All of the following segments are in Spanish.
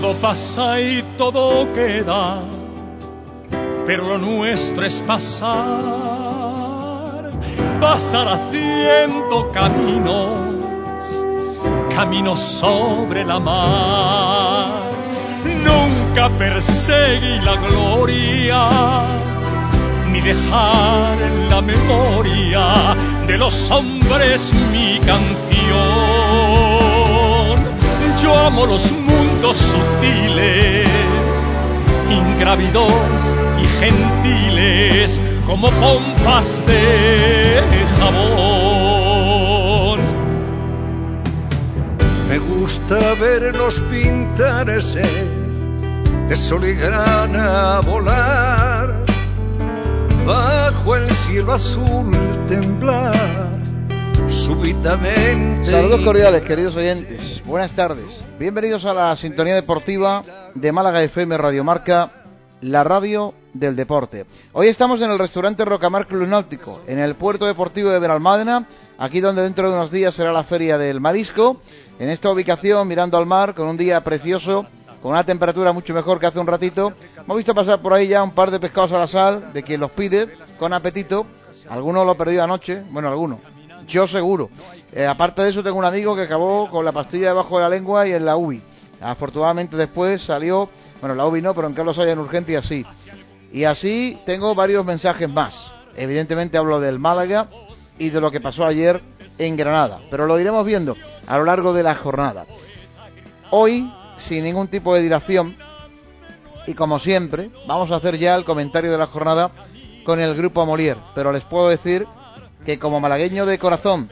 Todo pasa y todo queda, pero lo nuestro es pasar, pasar haciendo caminos, caminos sobre la mar. Nunca perseguí la gloria, ni dejar en la memoria de los hombres mi canción. Yo amo los sutiles, ingrávidos y gentiles, como pompas de jabón. Me gusta verlos pintarse de sol y grana volar, bajo el cielo azul temblar súbitamente. Saludos cordiales, queridos oyentes. Buenas tardes. Bienvenidos a la sintonía deportiva de Málaga FM Radio Marca, la radio del deporte. Hoy estamos en el restaurante Rocamar Club Náutico, en el puerto deportivo de Benalmádena, aquí donde dentro de unos días será la feria del marisco. En esta ubicación, mirando al mar, con un día precioso, con una temperatura mucho mejor que hace un ratito. Hemos visto pasar por ahí ya un par de pescados a la sal, de quien los pide, con apetito. Algunos lo perdido anoche, bueno, algunos yo seguro. Eh, aparte de eso, tengo un amigo que acabó con la pastilla debajo de la lengua y en la UBI. Afortunadamente después salió, bueno, la UBI no, pero en Carlos Haya en urgencia sí. Y así tengo varios mensajes más. Evidentemente hablo del Málaga y de lo que pasó ayer en Granada, pero lo iremos viendo a lo largo de la jornada. Hoy, sin ningún tipo de dilación, y como siempre, vamos a hacer ya el comentario de la jornada con el grupo Molière, pero les puedo decir que como malagueño de corazón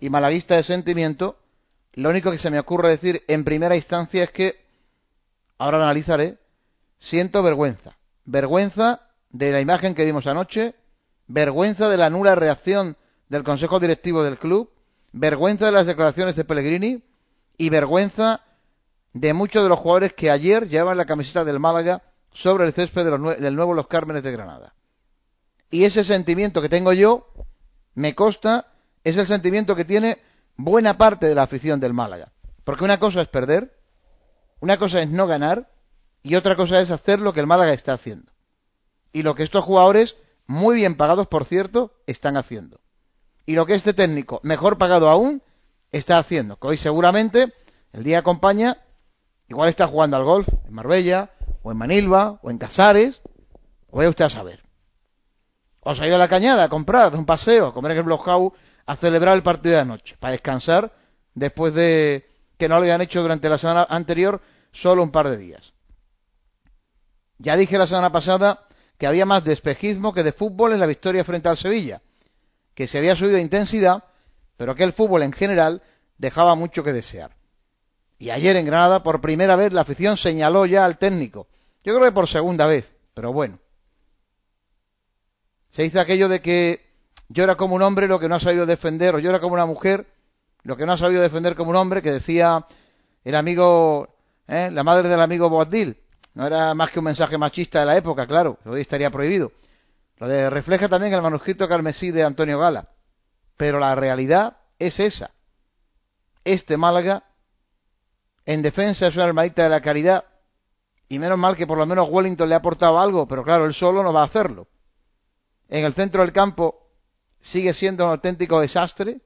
y malaguista de sentimiento, lo único que se me ocurre decir en primera instancia es que, ahora analizaré, siento vergüenza. Vergüenza de la imagen que dimos anoche, vergüenza de la nula reacción del Consejo Directivo del club, vergüenza de las declaraciones de Pellegrini y vergüenza de muchos de los jugadores que ayer llevaban la camiseta del Málaga sobre el césped del nuevo Los Cármenes de Granada. Y ese sentimiento que tengo yo me consta, es el sentimiento que tiene buena parte de la afición del Málaga. Porque una cosa es perder, una cosa es no ganar y otra cosa es hacer lo que el Málaga está haciendo. Y lo que estos jugadores, muy bien pagados por cierto, están haciendo. Y lo que este técnico, mejor pagado aún, está haciendo. Que hoy seguramente el día acompaña, igual está jugando al golf en Marbella, o en Manilva, o en Casares, o vaya usted a saber. Os ha ido a la cañada a un paseo, a comer en el Blockhouse, a celebrar el partido de anoche, para descansar después de que no lo hayan hecho durante la semana anterior solo un par de días. Ya dije la semana pasada que había más de espejismo que de fútbol en la victoria frente al Sevilla, que se había subido de intensidad, pero que el fútbol en general dejaba mucho que desear. Y ayer en Granada, por primera vez, la afición señaló ya al técnico. Yo creo que por segunda vez, pero bueno. Se dice aquello de que llora como un hombre lo que no ha sabido defender, o llora como una mujer lo que no ha sabido defender como un hombre, que decía el amigo, ¿eh? la madre del amigo Boadil. No era más que un mensaje machista de la época, claro, hoy estaría prohibido. Lo de, refleja también el manuscrito carmesí de Antonio Gala. Pero la realidad es esa. Este Málaga, en defensa es una hermanita de la caridad, y menos mal que por lo menos Wellington le ha aportado algo, pero claro, él solo no va a hacerlo en el centro del campo sigue siendo un auténtico desastre.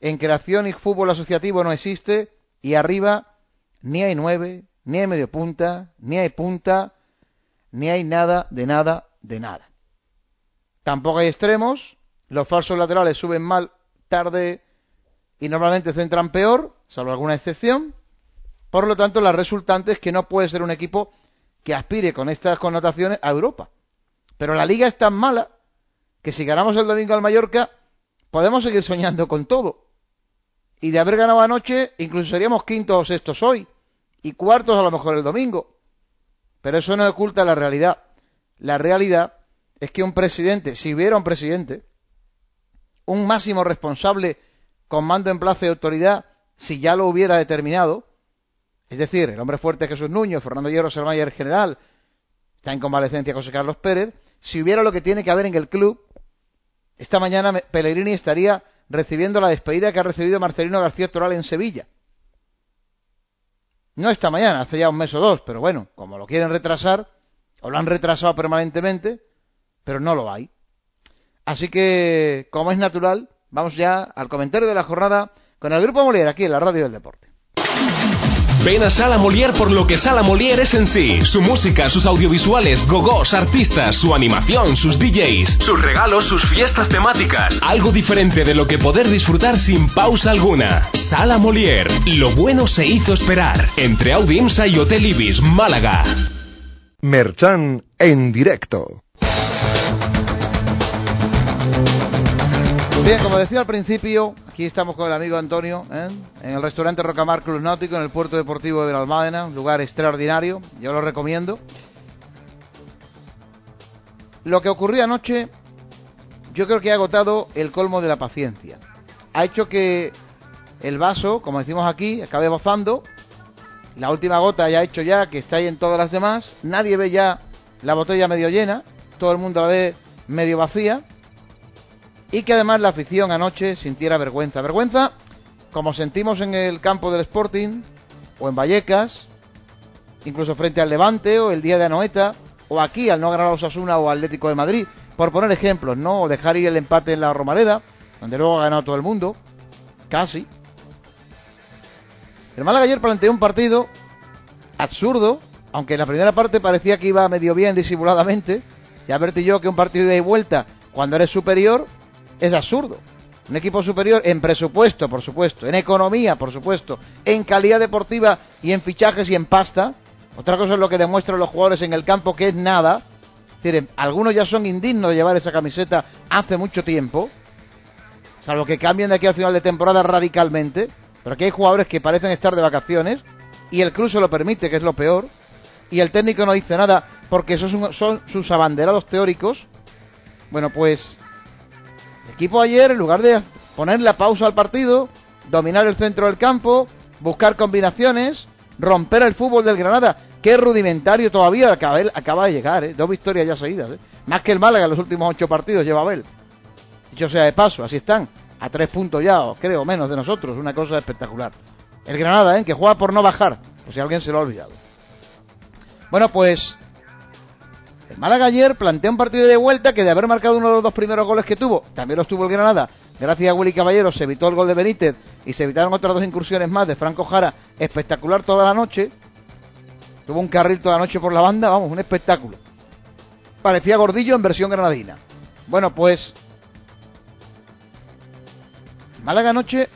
En creación y fútbol asociativo no existe. Y arriba ni hay nueve, ni hay medio punta, ni hay punta, ni hay nada de nada de nada. Tampoco hay extremos. Los falsos laterales suben mal, tarde y normalmente centran peor, salvo alguna excepción. Por lo tanto, la resultante es que no puede ser un equipo que aspire con estas connotaciones a Europa. Pero la liga es tan mala que si ganamos el domingo al Mallorca, podemos seguir soñando con todo. Y de haber ganado anoche, incluso seríamos quintos o sextos hoy. Y cuartos a lo mejor el domingo. Pero eso no oculta la realidad. La realidad es que un presidente, si hubiera un presidente, un máximo responsable con mando en plaza de autoridad, si ya lo hubiera determinado, es decir, el hombre fuerte Jesús Nuño, Fernando Hierro Sermayer general, está en convalecencia José Carlos Pérez, si hubiera lo que tiene que haber en el club, esta mañana Pellegrini estaría recibiendo la despedida que ha recibido Marcelino García Toral en Sevilla. No esta mañana, hace ya un mes o dos, pero bueno, como lo quieren retrasar, o lo han retrasado permanentemente, pero no lo hay. Así que, como es natural, vamos ya al comentario de la jornada con el Grupo Molière aquí en la Radio del Deporte. Ven a Sala Molière por lo que Sala Molière es en sí. Su música, sus audiovisuales, gogos, artistas, su animación, sus DJs, sus regalos, sus fiestas temáticas. Algo diferente de lo que poder disfrutar sin pausa alguna. Sala Molière. Lo bueno se hizo esperar. Entre Audimsa y Hotel Ibis, Málaga. Merchan en directo. Bien, como decía al principio, aquí estamos con el amigo Antonio, ¿eh? en el restaurante Rocamar Club Náutico, en el puerto deportivo de la un lugar extraordinario, yo lo recomiendo. Lo que ocurrió anoche, yo creo que ha agotado el colmo de la paciencia. Ha hecho que el vaso, como decimos aquí, acabe bozando. La última gota ya ha hecho ya que está ahí en todas las demás. Nadie ve ya la botella medio llena, todo el mundo la ve medio vacía y que además la afición anoche sintiera vergüenza. Vergüenza como sentimos en el campo del Sporting o en Vallecas, incluso frente al Levante o el día de Anoeta o aquí al no ganar a Osasuna o Atlético de Madrid, por poner ejemplos, ¿no? O dejar ir el empate en la Romareda, donde luego ha ganado todo el mundo, casi. El Málaga ayer planteó un partido absurdo, aunque en la primera parte parecía que iba medio bien disimuladamente. Ya advertí yo que un partido de vuelta, cuando eres superior, es absurdo. Un equipo superior en presupuesto, por supuesto, en economía, por supuesto, en calidad deportiva y en fichajes y en pasta. Otra cosa es lo que demuestran los jugadores en el campo, que es nada. Es algunos ya son indignos de llevar esa camiseta hace mucho tiempo, salvo que cambien de aquí al final de temporada radicalmente. Pero aquí hay jugadores que parecen estar de vacaciones y el club se lo permite, que es lo peor. Y el técnico no dice nada porque esos son sus abanderados teóricos. Bueno, pues el equipo ayer, en lugar de poner la pausa al partido, dominar el centro del campo, buscar combinaciones, romper el fútbol del Granada, que rudimentario todavía, acaba, de llegar, ¿eh? dos victorias ya seguidas, ¿eh? más que el Málaga en los últimos ocho partidos lleva Abel. Dicho sea de paso, así están, a tres puntos ya, o creo, menos de nosotros, una cosa espectacular. El Granada, ¿eh? que juega por no bajar, por si alguien se lo ha olvidado. Bueno, pues Málaga ayer plantea un partido de vuelta que de haber marcado uno de los dos primeros goles que tuvo, también los tuvo el Granada. Gracias a Willy Caballero se evitó el gol de Benítez y se evitaron otras dos incursiones más de Franco Jara, espectacular toda la noche. Tuvo un carril toda la noche por la banda, vamos, un espectáculo. Parecía gordillo en versión granadina. Bueno, pues Málaga anoche,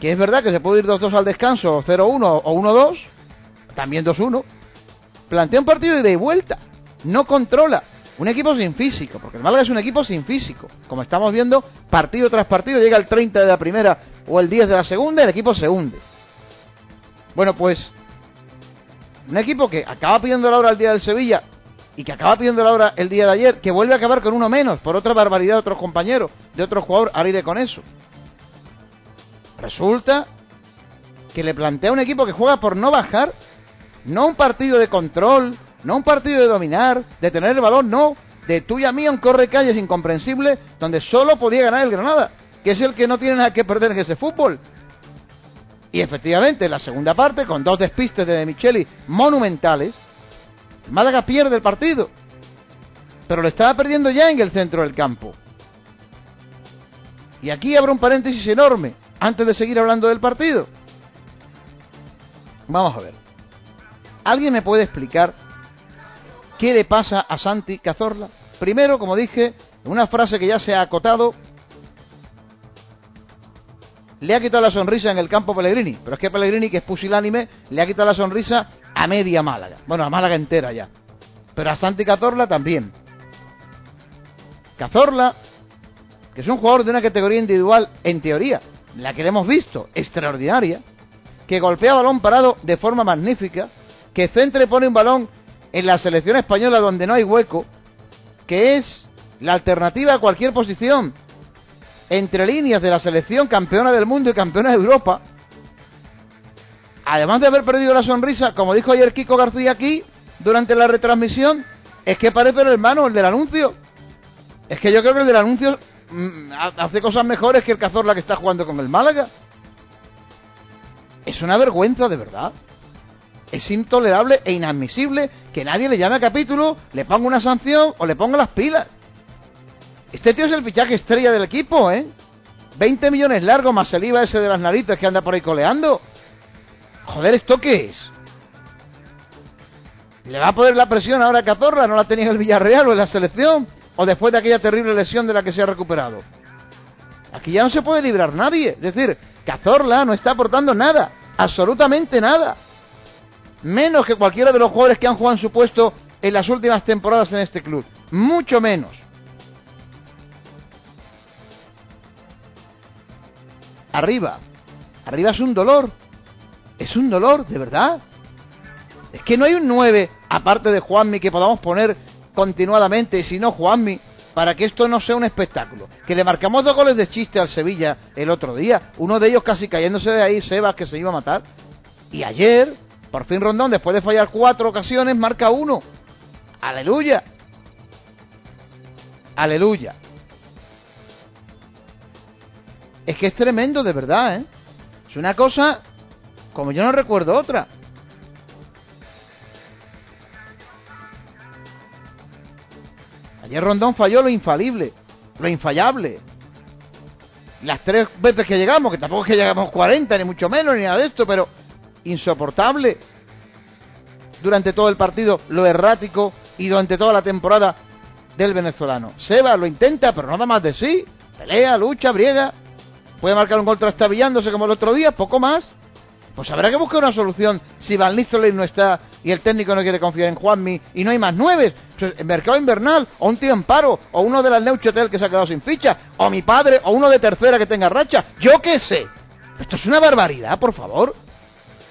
que es verdad que se puede ir 2-2 al descanso, 0-1 o 1-2, también 2-1, plantea un partido de vuelta no controla. Un equipo sin físico, porque el Málaga es un equipo sin físico. Como estamos viendo, partido tras partido, llega el 30 de la primera o el 10 de la segunda el equipo se hunde. Bueno, pues un equipo que acaba pidiendo la hora el día del Sevilla y que acaba pidiendo la hora el día de ayer, que vuelve a acabar con uno menos por otra barbaridad de otros compañeros, de otro jugador, ahora iré con eso. Resulta que le plantea un equipo que juega por no bajar, no un partido de control, no un partido de dominar, de tener el balón, no. De tuya mía un corre calles incomprensible donde solo podía ganar el Granada, que es el que no tiene nada que perder en ese fútbol. Y efectivamente, en la segunda parte, con dos despistes de, de Micheli monumentales, Málaga pierde el partido. Pero lo estaba perdiendo ya en el centro del campo. Y aquí abro un paréntesis enorme, antes de seguir hablando del partido. Vamos a ver. ¿Alguien me puede explicar ¿Qué le pasa a Santi Cazorla? Primero, como dije, una frase que ya se ha acotado, le ha quitado la sonrisa en el campo Pellegrini, pero es que Pellegrini, que es pusilánime, le ha quitado la sonrisa a media Málaga, bueno, a Málaga entera ya, pero a Santi Cazorla también. Cazorla, que es un jugador de una categoría individual, en teoría, la que le hemos visto, extraordinaria, que golpea balón parado de forma magnífica, que centre pone un balón en la selección española donde no hay hueco, que es la alternativa a cualquier posición entre líneas de la selección campeona del mundo y campeona de Europa. Además de haber perdido la sonrisa, como dijo ayer Kiko García aquí, durante la retransmisión, es que parece el hermano, el del anuncio. Es que yo creo que el del anuncio mm, hace cosas mejores que el Cazorla que está jugando con el Málaga. Es una vergüenza, de verdad. Es intolerable e inadmisible que nadie le llame a capítulo, le ponga una sanción o le ponga las pilas. Este tío es el fichaje estrella del equipo, ¿eh? 20 millones largos más el IVA ese de las narices que anda por ahí coleando. Joder, ¿esto qué es? ¿Le va a poner la presión ahora a Cazorla? ¿No la tenía en el Villarreal o en la selección? ¿O después de aquella terrible lesión de la que se ha recuperado? Aquí ya no se puede librar nadie. Es decir, Cazorla no está aportando nada. Absolutamente nada. Menos que cualquiera de los jugadores que han jugado en su puesto en las últimas temporadas en este club. Mucho menos. Arriba. Arriba es un dolor. Es un dolor, de verdad. Es que no hay un 9, aparte de Juanmi, que podamos poner continuadamente, si no Juanmi, para que esto no sea un espectáculo. Que le marcamos dos goles de chiste al Sevilla el otro día, uno de ellos casi cayéndose de ahí, Sebas, que se iba a matar. Y ayer, por fin Rondón, después de fallar cuatro ocasiones, marca uno. Aleluya. Aleluya. Es que es tremendo, de verdad, ¿eh? Es una cosa como yo no recuerdo otra. Ayer Rondón falló lo infalible, lo infallable. Las tres veces que llegamos, que tampoco es que llegamos 40, ni mucho menos, ni nada de esto, pero insoportable. Durante todo el partido, lo errático y durante toda la temporada del venezolano. Seba lo intenta, pero nada más de sí. Pelea, lucha, briega. Puede marcar un gol trastabillándose como el otro día, poco más. Pues habrá que buscar una solución si Van Nistelrooy no está y el técnico no quiere confiar en Juanmi y no hay más nueve. En mercado invernal, o un tío en paro, o uno de las Neuchotel que se ha quedado sin ficha, o mi padre, o uno de tercera que tenga racha. Yo qué sé. Esto es una barbaridad, por favor.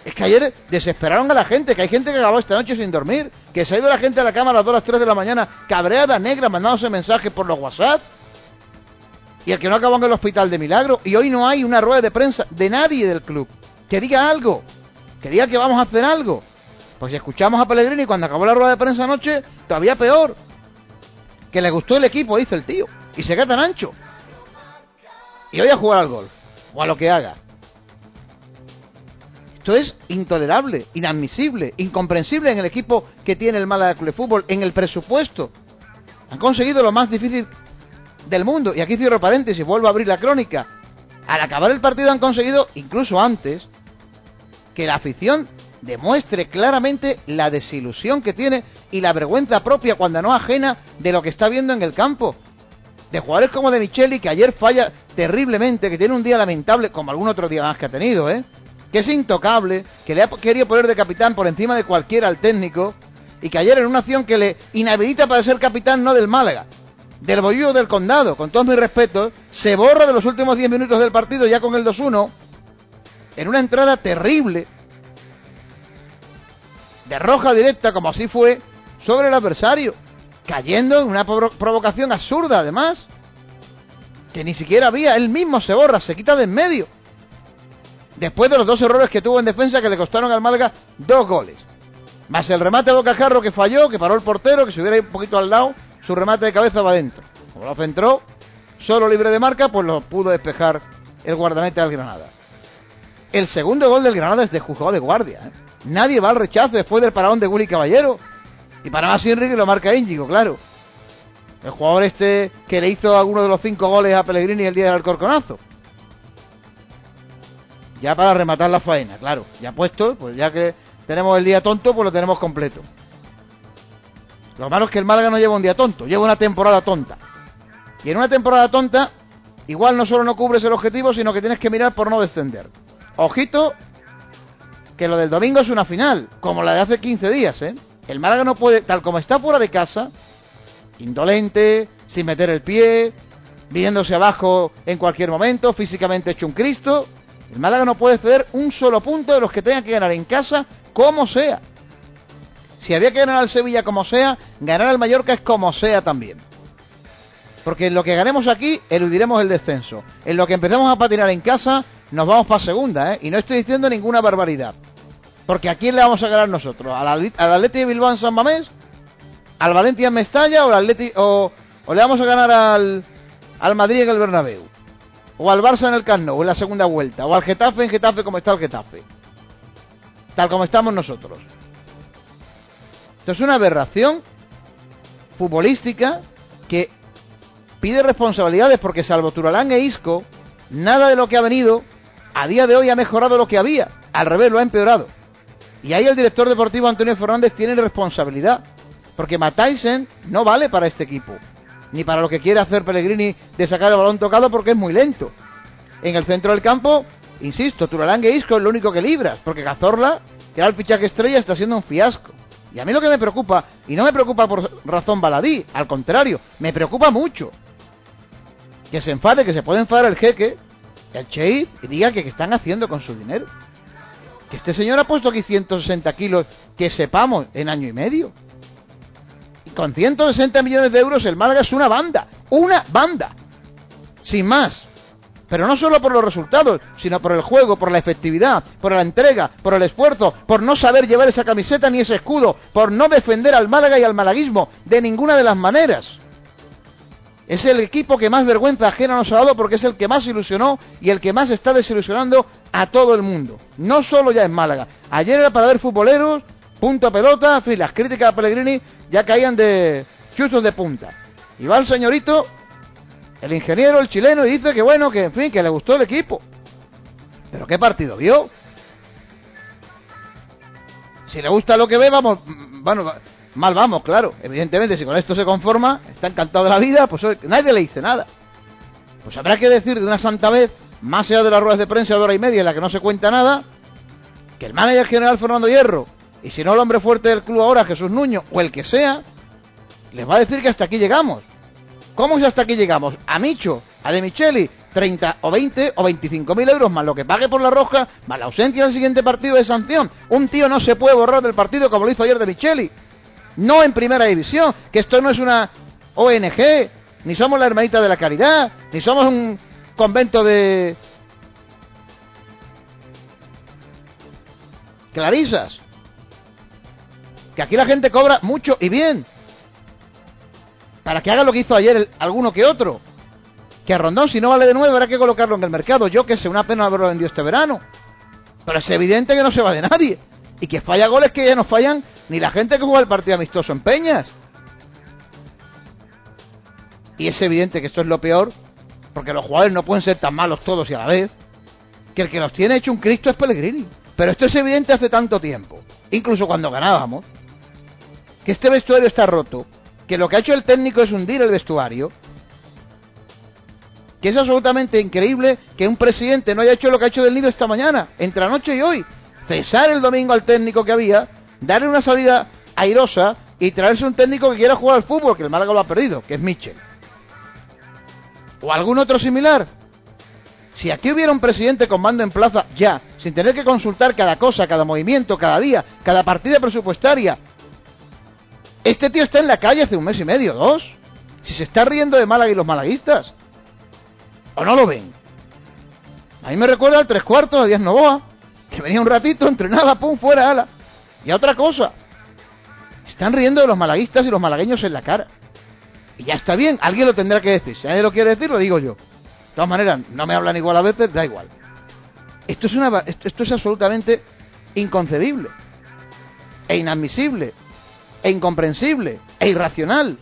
Es que ayer desesperaron a la gente, que hay gente que acabó esta noche sin dormir, que se ha ido la gente a la cama a las 2 a las 3 de la mañana, cabreada, negra, mandándose mensajes por los WhatsApp. Y el que no acabó en el hospital de milagro. Y hoy no hay una rueda de prensa de nadie del club que diga algo, que diga que vamos a hacer algo. Pues si escuchamos a Pellegrini cuando acabó la rueda de prensa anoche, todavía peor. Que le gustó el equipo, dice el tío, y se queda tan ancho. Y hoy a jugar al golf, o a lo que haga. Esto es intolerable, inadmisible, incomprensible en el equipo que tiene el Málaga Club de Fútbol, en el presupuesto. Han conseguido lo más difícil del mundo. Y aquí cierro paréntesis, vuelvo a abrir la crónica. Al acabar el partido han conseguido, incluso antes, que la afición demuestre claramente la desilusión que tiene y la vergüenza propia cuando no ajena de lo que está viendo en el campo. De jugadores como de Micheli, que ayer falla terriblemente, que tiene un día lamentable, como algún otro día más que ha tenido, ¿eh? Que es intocable, que le ha querido poner de capitán por encima de cualquiera al técnico, y que ayer en una acción que le inhabilita para ser capitán no del Málaga, del Bollullo del Condado, con todos mis respetos, se borra de los últimos 10 minutos del partido ya con el 2-1, en una entrada terrible, de roja directa, como así fue, sobre el adversario, cayendo en una provocación absurda, además, que ni siquiera había, él mismo se borra, se quita de en medio. Después de los dos errores que tuvo en defensa que le costaron al Malga dos goles. Más el remate de Bocajarro que falló, que paró el portero, que se hubiera un poquito al lado, su remate de cabeza va adentro. Como lo centró, solo libre de marca, pues lo pudo despejar el guardamete al Granada. El segundo gol del Granada es de juzgado de guardia. ¿eh? Nadie va al rechazo después del parón de Willy Caballero. Y para más Enrique lo marca Íñigo, claro. El jugador este que le hizo alguno de los cinco goles a Pellegrini el día del Alcorconazo. Ya para rematar la faena, claro. Ya puesto, pues ya que tenemos el día tonto, pues lo tenemos completo. Lo malo es que el Málaga no lleva un día tonto, lleva una temporada tonta. Y en una temporada tonta, igual no solo no cubres el objetivo, sino que tienes que mirar por no descender. Ojito, que lo del domingo es una final, como la de hace 15 días, ¿eh? El Málaga no puede, tal como está fuera de casa, indolente, sin meter el pie, viniéndose abajo en cualquier momento, físicamente hecho un Cristo, el Málaga no puede ceder un solo punto de los que tenga que ganar en casa, como sea. Si había que ganar al Sevilla como sea, ganar al Mallorca es como sea también. Porque en lo que ganemos aquí, eludiremos el descenso. En lo que empecemos a patinar en casa, nos vamos para segunda, ¿eh? Y no estoy diciendo ninguna barbaridad. Porque ¿a quién le vamos a ganar nosotros? ¿Al, Atleti de Bilbao en San Mamés? ¿Al Valencia en Mestalla? ¿O, al Atleti, o, le vamos a ganar al, al Madrid en el Bernabéu? ¿O al Barça en el Camp Nou en la segunda vuelta? ¿O al Getafe en Getafe como está el Getafe? tal como estamos nosotros. Esto es una aberración futbolística que pide responsabilidades porque salvo Turalán e Isco, nada de lo que ha venido a día de hoy ha mejorado lo que había, al revés lo ha empeorado. Y ahí el director deportivo Antonio Fernández tiene responsabilidad, porque Mataisen no vale para este equipo, ni para lo que quiere hacer Pellegrini de sacar el balón tocado porque es muy lento. En el centro del campo, insisto, Turalán e Isco es lo único que libras, porque Cazorla, que era el fichaje estrella, está siendo un fiasco. Y a mí lo que me preocupa, y no me preocupa por razón baladí, al contrario, me preocupa mucho. Que se enfade, que se puede enfadar el jeque, el Cheid, y diga que qué están haciendo con su dinero. Que este señor ha puesto aquí 160 kilos, que sepamos, en año y medio. Con 160 millones de euros el Málaga es una banda, una banda. Sin más. Pero no solo por los resultados, sino por el juego, por la efectividad, por la entrega, por el esfuerzo, por no saber llevar esa camiseta ni ese escudo, por no defender al Málaga y al malaguismo de ninguna de las maneras. Es el equipo que más vergüenza ajena nos ha dado porque es el que más ilusionó y el que más está desilusionando a todo el mundo. No solo ya en Málaga. Ayer era para ver futboleros, punto pelota, en fin, las críticas a Pellegrini ya caían de chustos de punta. Y va el señorito el ingeniero, el chileno, y dice que bueno, que en fin, que le gustó el equipo. Pero ¿qué partido vio? Si le gusta lo que ve, vamos, bueno, mal vamos, claro. Evidentemente, si con esto se conforma, está encantado de la vida, pues nadie le dice nada. Pues habrá que decir de una santa vez, más allá de las ruedas de prensa de hora y media en la que no se cuenta nada, que el manager general Fernando Hierro, y si no el hombre fuerte del club ahora, Jesús Nuño, o el que sea, les va a decir que hasta aquí llegamos. ¿Cómo es hasta aquí llegamos? A Micho, a De Micheli, 30 o 20 o 25 mil euros más lo que pague por la roja, más la ausencia del siguiente partido de sanción. Un tío no se puede borrar del partido como lo hizo ayer De Micheli. No en primera división, que esto no es una ONG, ni somos la hermanita de la caridad, ni somos un convento de clarisas. Que aquí la gente cobra mucho y bien para que haga lo que hizo ayer alguno que otro. Que a Rondón, si no vale de nuevo, habrá que colocarlo en el mercado. Yo que sé, una pena haberlo vendido este verano. Pero es evidente que no se va de nadie. Y que falla goles que ya no fallan ni la gente que juega el partido amistoso en Peñas. Y es evidente que esto es lo peor, porque los jugadores no pueden ser tan malos todos y a la vez, que el que los tiene hecho un Cristo es Pellegrini. Pero esto es evidente hace tanto tiempo, incluso cuando ganábamos, que este vestuario está roto, que lo que ha hecho el técnico es hundir el vestuario, que es absolutamente increíble que un presidente no haya hecho lo que ha hecho del nido esta mañana, entre anoche y hoy, cesar el domingo al técnico que había, darle una salida airosa y traerse un técnico que quiera jugar al fútbol, que el Málaga lo ha perdido, que es Mitchell. O algún otro similar. Si aquí hubiera un presidente con mando en plaza ya, sin tener que consultar cada cosa, cada movimiento, cada día, cada partida presupuestaria, este tío está en la calle hace un mes y medio, dos. Si se está riendo de Málaga y los malaguistas. ¿O no lo ven? A mí me recuerda al tres cuartos de Díaz Novoa, que venía un ratito, entrenaba, pum, fuera, ala. Y a otra cosa. están riendo de los malaguistas y los malagueños en la cara. Y ya está bien, alguien lo tendrá que decir. Si nadie lo quiere decir, lo digo yo. De todas maneras, no me hablan igual a veces, da igual. Esto es, una, esto es absolutamente inconcebible e inadmisible e incomprensible e irracional.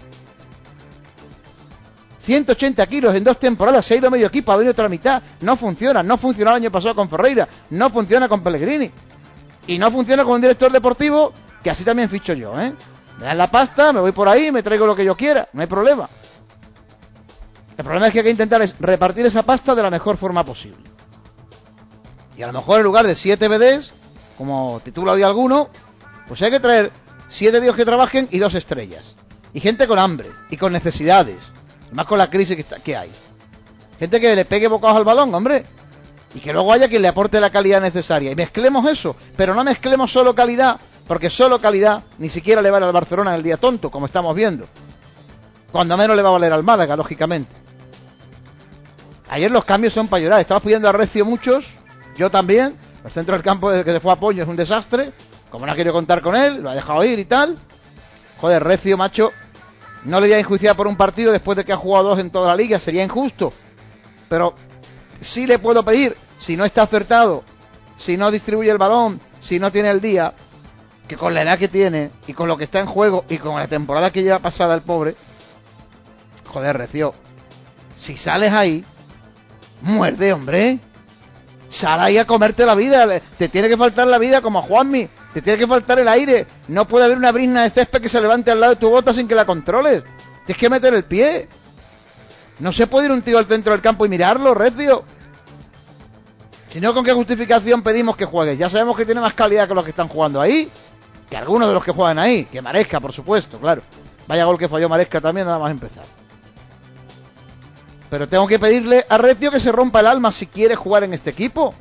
180 kilos en dos temporadas, se ha ido medio equipo, ha venido otra mitad. No funciona, no funcionó el año pasado con Ferreira, no funciona con Pellegrini. Y no funciona con un director deportivo, que así también ficho yo, ¿eh? Me dan la pasta, me voy por ahí, me traigo lo que yo quiera, no hay problema. El problema es que hay que intentar es repartir esa pasta de la mejor forma posible. Y a lo mejor en lugar de 7 BDs, como titula hoy alguno, pues hay que traer siete días que trabajen y dos estrellas. Y gente con hambre y con necesidades. más con la crisis que, está, que hay. Gente que le pegue bocados al balón, hombre. Y que luego haya quien le aporte la calidad necesaria. Y mezclemos eso. Pero no mezclemos solo calidad. Porque solo calidad ni siquiera le vale al Barcelona en el día tonto, como estamos viendo. Cuando menos le va a valer al Málaga, lógicamente. Ayer los cambios son para llorar. Estamos pidiendo a Recio muchos. Yo también. El centro del campo desde que se fue a Poño es un desastre. Como no ha querido contar con él, lo ha dejado ir y tal. Joder, Recio, macho, no le voy a enjuiciar por un partido después de que ha jugado dos en toda la liga, sería injusto. Pero sí le puedo pedir, si no está acertado, si no distribuye el balón, si no tiene el día, que con la edad que tiene y con lo que está en juego y con la temporada que lleva pasada el pobre, joder, Recio, si sales ahí, muerde, hombre. Sal ahí a comerte la vida. Te tiene que faltar la vida como a Juanmi. Te tiene que faltar el aire. No puede haber una brisna de césped que se levante al lado de tu bota sin que la controles. Tienes que meter el pie. No se puede ir un tío al centro del campo y mirarlo, Recio. Si no, ¿con qué justificación pedimos que juegues? Ya sabemos que tiene más calidad que los que están jugando ahí. Que algunos de los que juegan ahí. Que Maresca, por supuesto, claro. Vaya gol que falló Maresca también, nada más empezar. Pero tengo que pedirle a Recio que se rompa el alma si quiere jugar en este equipo.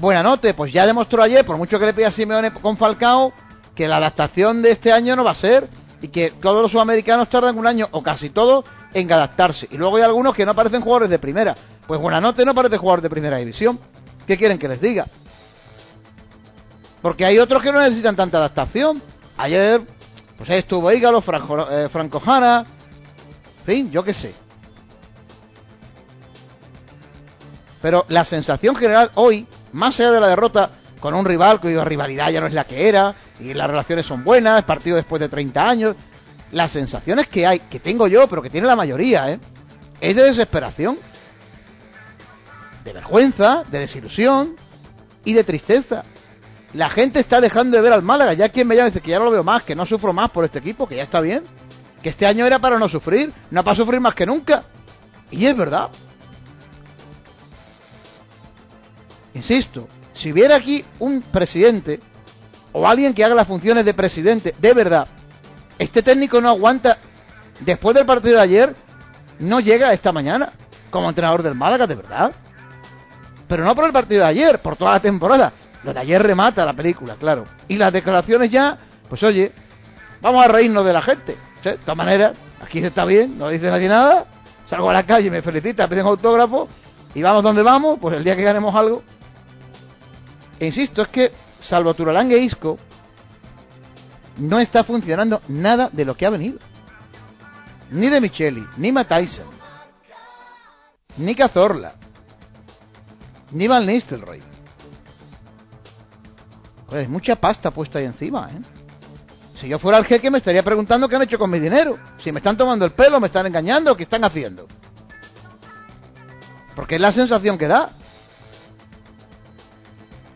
Buena noche, pues ya demostró ayer, por mucho que le pida Simeone con Falcao, que la adaptación de este año no va a ser y que todos los sudamericanos tardan un año, o casi todos, en adaptarse. Y luego hay algunos que no parecen jugadores de primera. Pues Buenanote no parece jugador de primera división. ¿Qué quieren que les diga? Porque hay otros que no necesitan tanta adaptación. Ayer, pues ahí estuvo Ígalo, Franco, eh, Franco Jara, fin, yo qué sé. Pero la sensación general hoy, más allá de la derrota con un rival cuya rivalidad ya no es la que era, y las relaciones son buenas, partido después de 30 años, las sensaciones que hay, que tengo yo, pero que tiene la mayoría, ¿eh? es de desesperación, de vergüenza, de desilusión y de tristeza. La gente está dejando de ver al Málaga, ya quien me llama dice que ya no lo veo más, que no sufro más por este equipo, que ya está bien que este año era para no sufrir, no para sufrir más que nunca. Y es verdad. Insisto, si hubiera aquí un presidente o alguien que haga las funciones de presidente, de verdad, este técnico no aguanta, después del partido de ayer, no llega esta mañana como entrenador del Málaga, de verdad. Pero no por el partido de ayer, por toda la temporada. Lo de ayer remata la película, claro. Y las declaraciones ya, pues oye, vamos a reírnos de la gente. De todas maneras, aquí se está bien, no dice nadie nada. Salgo a la calle, me felicita, piden autógrafo y vamos donde vamos, pues el día que ganemos algo. Insisto, es que salvo e Isco, no está funcionando nada de lo que ha venido. Ni de Micheli, ni Matthijssen, ni Cazorla, ni Van Nistelrooy. Pues mucha pasta puesta ahí encima, ¿eh? Si yo fuera el jeque me estaría preguntando qué han hecho con mi dinero. Si me están tomando el pelo, me están engañando, ¿qué están haciendo? Porque es la sensación que da.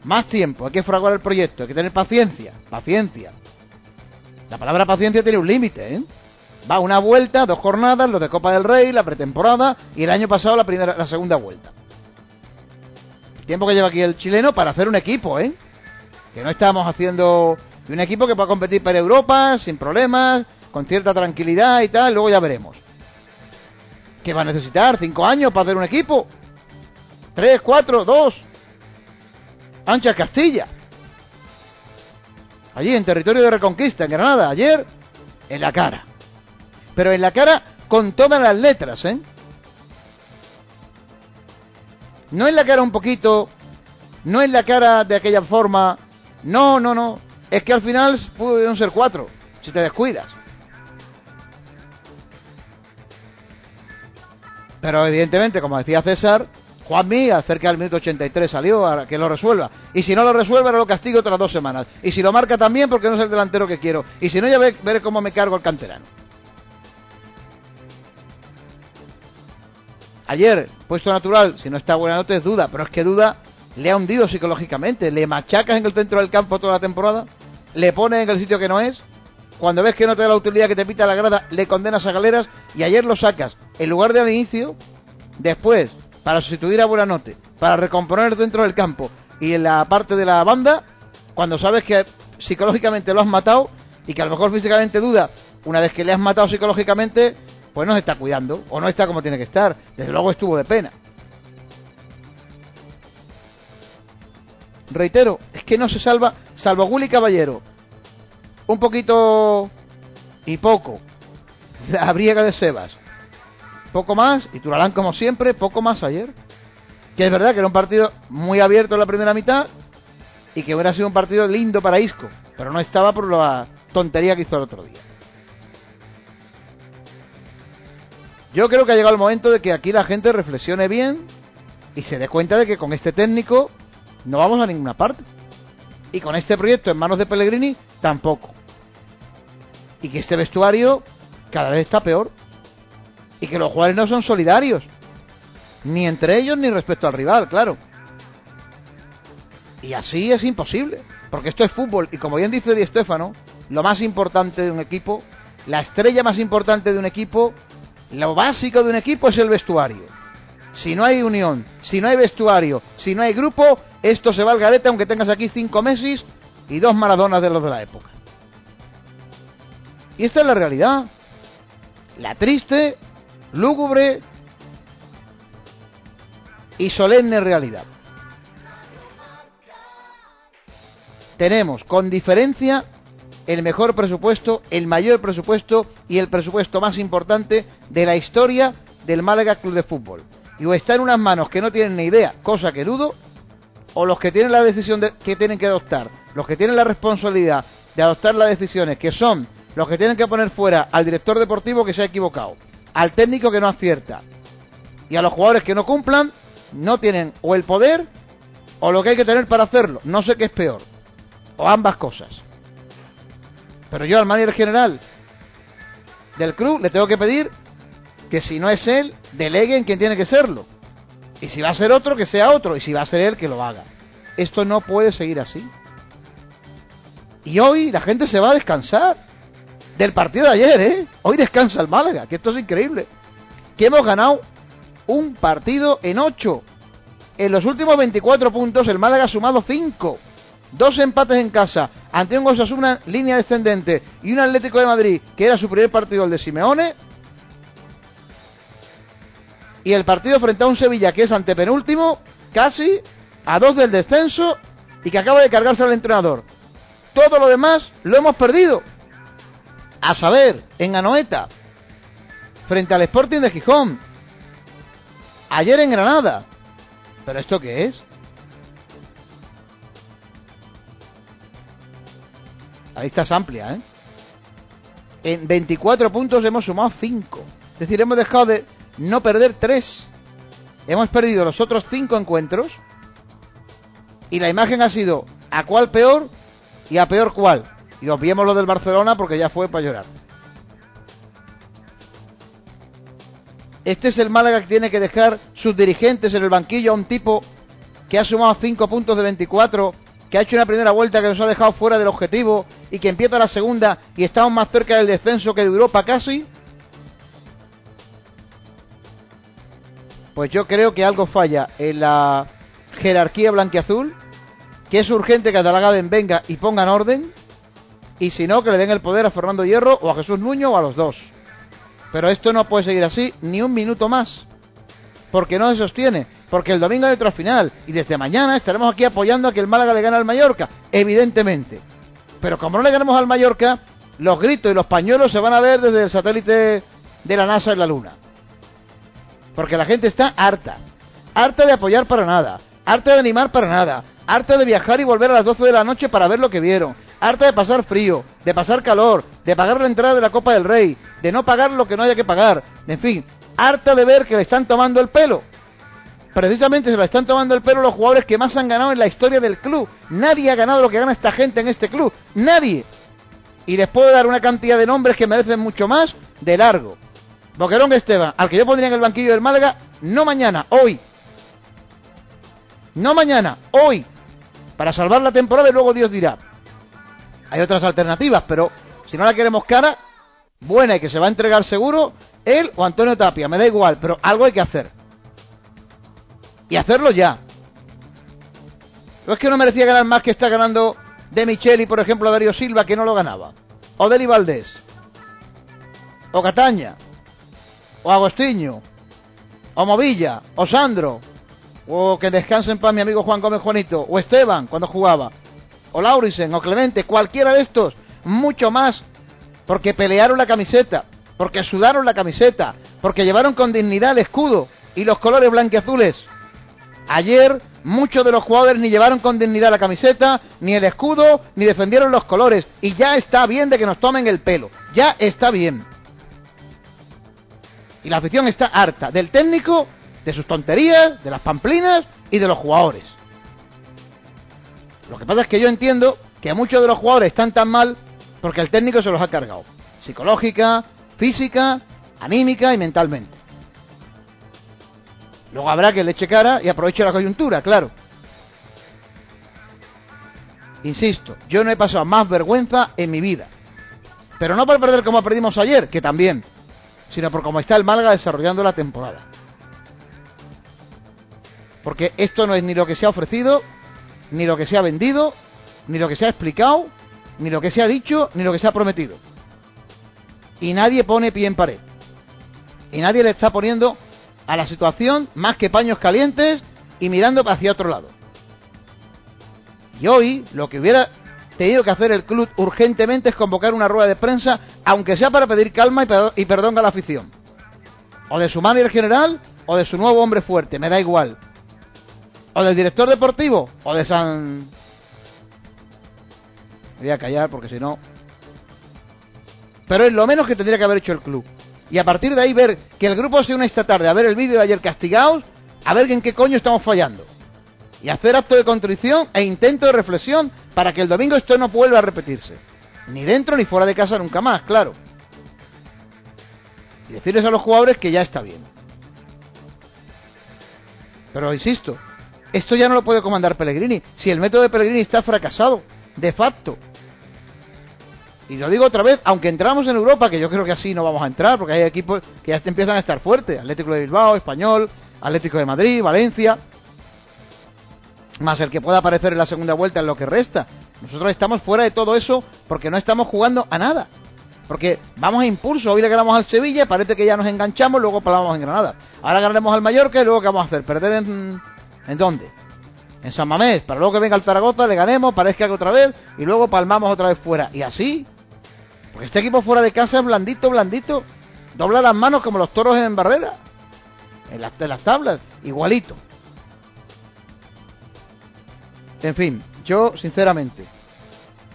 Más tiempo, hay que fraguar el proyecto, hay que tener paciencia, paciencia. La palabra paciencia tiene un límite, ¿eh? Va una vuelta, dos jornadas, lo de Copa del Rey, la pretemporada y el año pasado la primera, la segunda vuelta. El tiempo que lleva aquí el chileno para hacer un equipo, ¿eh? Que no estamos haciendo un equipo que pueda competir para Europa sin problemas, con cierta tranquilidad y tal, luego ya veremos. ¿Qué va a necesitar? ¿Cinco años para hacer un equipo? ¿Tres, cuatro, dos? Ancha Castilla. Allí en territorio de Reconquista, en Granada, ayer, en la cara. Pero en la cara con todas las letras, ¿eh? No en la cara un poquito, no en la cara de aquella forma, no, no, no es que al final pudieron ser cuatro, si te descuidas. Pero evidentemente, como decía César, Juanmi, acerca del minuto 83 salió a que lo resuelva. Y si no lo resuelve, ahora lo castigo otras dos semanas. Y si lo marca también, porque no es el delantero que quiero. Y si no, ya veré cómo me cargo el canterano. Ayer, puesto natural, si no está buena nota es duda, pero es que duda le ha hundido psicológicamente. Le machacas en el centro del campo toda la temporada le pones en el sitio que no es, cuando ves que no te da la utilidad que te pita la grada, le condenas a galeras y ayer lo sacas en lugar de al inicio, después, para sustituir a Buenanote, para recomponer dentro del campo y en la parte de la banda, cuando sabes que psicológicamente lo has matado y que a lo mejor físicamente duda, una vez que le has matado psicológicamente, pues no se está cuidando o no está como tiene que estar. Desde luego estuvo de pena. Reitero, es que no se salva salvo Gulli Caballero, un poquito y poco, la briega de Sebas, poco más, y Turalán como siempre, poco más ayer. Que es verdad que era un partido muy abierto en la primera mitad y que hubiera sido un partido lindo para Isco, pero no estaba por la tontería que hizo el otro día. Yo creo que ha llegado el momento de que aquí la gente reflexione bien y se dé cuenta de que con este técnico no vamos a ninguna parte. Y con este proyecto en manos de Pellegrini, tampoco. Y que este vestuario cada vez está peor. Y que los jugadores no son solidarios. Ni entre ellos ni respecto al rival, claro. Y así es imposible. Porque esto es fútbol. Y como bien dice Di Stefano, lo más importante de un equipo, la estrella más importante de un equipo, lo básico de un equipo es el vestuario. Si no hay unión, si no hay vestuario, si no hay grupo, esto se va al garete aunque tengas aquí cinco Messi y dos Maradonas de los de la época. Y esta es la realidad. La triste, lúgubre y solemne realidad. Tenemos con diferencia el mejor presupuesto, el mayor presupuesto y el presupuesto más importante de la historia del Málaga Club de Fútbol. Y o está en unas manos que no tienen ni idea, cosa que dudo, o los que tienen la decisión de, que tienen que adoptar, los que tienen la responsabilidad de adoptar las decisiones, que son los que tienen que poner fuera al director deportivo que se ha equivocado, al técnico que no acierta y a los jugadores que no cumplan, no tienen o el poder o lo que hay que tener para hacerlo. No sé qué es peor. O ambas cosas. Pero yo al manager general del club le tengo que pedir que si no es él, delegue en quien tiene que serlo. Y si va a ser otro, que sea otro. Y si va a ser él, que lo haga. Esto no puede seguir así. Y hoy la gente se va a descansar del partido de ayer, ¿eh? Hoy descansa el Málaga, que esto es increíble. Que hemos ganado un partido en 8. En los últimos 24 puntos el Málaga ha sumado 5. Dos empates en casa ante un Osasuna línea descendente y un Atlético de Madrid que era su primer partido el de Simeone. Y el partido frente a un Sevilla que es antepenúltimo, casi a dos del descenso y que acaba de cargarse al entrenador. Todo lo demás lo hemos perdido. A saber, en Anoeta, frente al Sporting de Gijón, ayer en Granada. ¿Pero esto qué es? Ahí estás amplia, ¿eh? En 24 puntos hemos sumado 5. Es decir, hemos dejado de no perder 3. Hemos perdido los otros 5 encuentros. Y la imagen ha sido a cuál peor y a peor cuál. Y obviemos lo del Barcelona porque ya fue para llorar. Este es el Málaga que tiene que dejar sus dirigentes en el banquillo a un tipo que ha sumado 5 puntos de 24, que ha hecho una primera vuelta que nos ha dejado fuera del objetivo y que empieza la segunda y estamos más cerca del descenso que de Europa casi. Pues yo creo que algo falla en la jerarquía blanquiazul, que es urgente que Adalagaben venga y pongan orden, y si no, que le den el poder a Fernando Hierro o a Jesús Nuño o a los dos. Pero esto no puede seguir así ni un minuto más. Porque no se sostiene. Porque el domingo hay otra final. Y desde mañana estaremos aquí apoyando a que el Málaga le gane al Mallorca. Evidentemente. Pero como no le ganamos al Mallorca, los gritos y los pañuelos se van a ver desde el satélite de la NASA en la Luna. Porque la gente está harta. Harta de apoyar para nada. Harta de animar para nada. Harta de viajar y volver a las 12 de la noche para ver lo que vieron harta de pasar frío, de pasar calor, de pagar la entrada de la Copa del Rey, de no pagar lo que no haya que pagar, en fin, harta de ver que le están tomando el pelo. Precisamente se lo están tomando el pelo los jugadores que más han ganado en la historia del club. Nadie ha ganado lo que gana esta gente en este club. Nadie. Y les puedo dar una cantidad de nombres que merecen mucho más de largo. Boquerón Esteban, al que yo pondría en el banquillo del Málaga, no mañana, hoy. No mañana, hoy. Para salvar la temporada y luego Dios dirá. Hay otras alternativas, pero si no la queremos cara, buena y que se va a entregar seguro, él o Antonio Tapia, me da igual, pero algo hay que hacer. Y hacerlo ya. No es que no merecía ganar más que está ganando de Micheli, por ejemplo, a Darío Silva, que no lo ganaba. O Deli Valdés. O Cataña. O Agostinho. O Movilla. O Sandro. O que descansen para mi amigo Juan Gómez Juanito. O Esteban, cuando jugaba o Laurisen o Clemente, cualquiera de estos, mucho más, porque pelearon la camiseta, porque sudaron la camiseta, porque llevaron con dignidad el escudo y los colores blanqueazules. Ayer muchos de los jugadores ni llevaron con dignidad la camiseta, ni el escudo, ni defendieron los colores. Y ya está bien de que nos tomen el pelo. Ya está bien. Y la afición está harta del técnico, de sus tonterías, de las pamplinas y de los jugadores. Lo que pasa es que yo entiendo que muchos de los jugadores están tan mal porque el técnico se los ha cargado. Psicológica, física, anímica y mentalmente. Luego habrá que le eche cara y aproveche la coyuntura, claro. Insisto, yo no he pasado más vergüenza en mi vida. Pero no por perder como perdimos ayer, que también, sino por cómo está el Málaga desarrollando la temporada. Porque esto no es ni lo que se ha ofrecido, ni lo que se ha vendido, ni lo que se ha explicado, ni lo que se ha dicho, ni lo que se ha prometido. Y nadie pone pie en pared. Y nadie le está poniendo a la situación más que paños calientes y mirando hacia otro lado. Y hoy lo que hubiera tenido que hacer el club urgentemente es convocar una rueda de prensa, aunque sea para pedir calma y, perdón a la afición. O de su manager general o de su nuevo hombre fuerte, me da igual. O del director deportivo o de San... Me voy a callar porque si no... Pero es lo menos que tendría que haber hecho el club. Y a partir de ahí ver que el grupo se une esta tarde a ver el vídeo de ayer castigados, a ver en qué coño estamos fallando y hacer acto de contrición e intento de reflexión para que el domingo esto no vuelva a repetirse. Ni dentro ni fuera de casa nunca más, claro. Y decirles a los jugadores que ya está bien. Pero insisto, esto ya no lo puede comandar Pellegrini. Si el método de Pellegrini está fracasado, de facto. Y lo digo otra vez, aunque entramos en Europa, que yo creo que así no vamos a entrar, porque hay equipos que ya empiezan a estar fuertes. Atlético de Bilbao, Español, Atlético de Madrid, Valencia más el que pueda aparecer en la segunda vuelta en lo que resta. Nosotros estamos fuera de todo eso porque no estamos jugando a nada. Porque vamos a impulso, hoy le ganamos al Sevilla, parece que ya nos enganchamos, luego palamos en Granada. Ahora ganaremos al Mallorca y luego ¿qué vamos a hacer? ¿Perder en, en dónde? En San Mamés, para luego que venga el Zaragoza, le ganemos, parezca que otra vez y luego palmamos otra vez fuera. Y así, porque este equipo fuera de casa es blandito, blandito, dobla las manos como los toros en barrera, en las, en las tablas, igualito. En fin, yo sinceramente,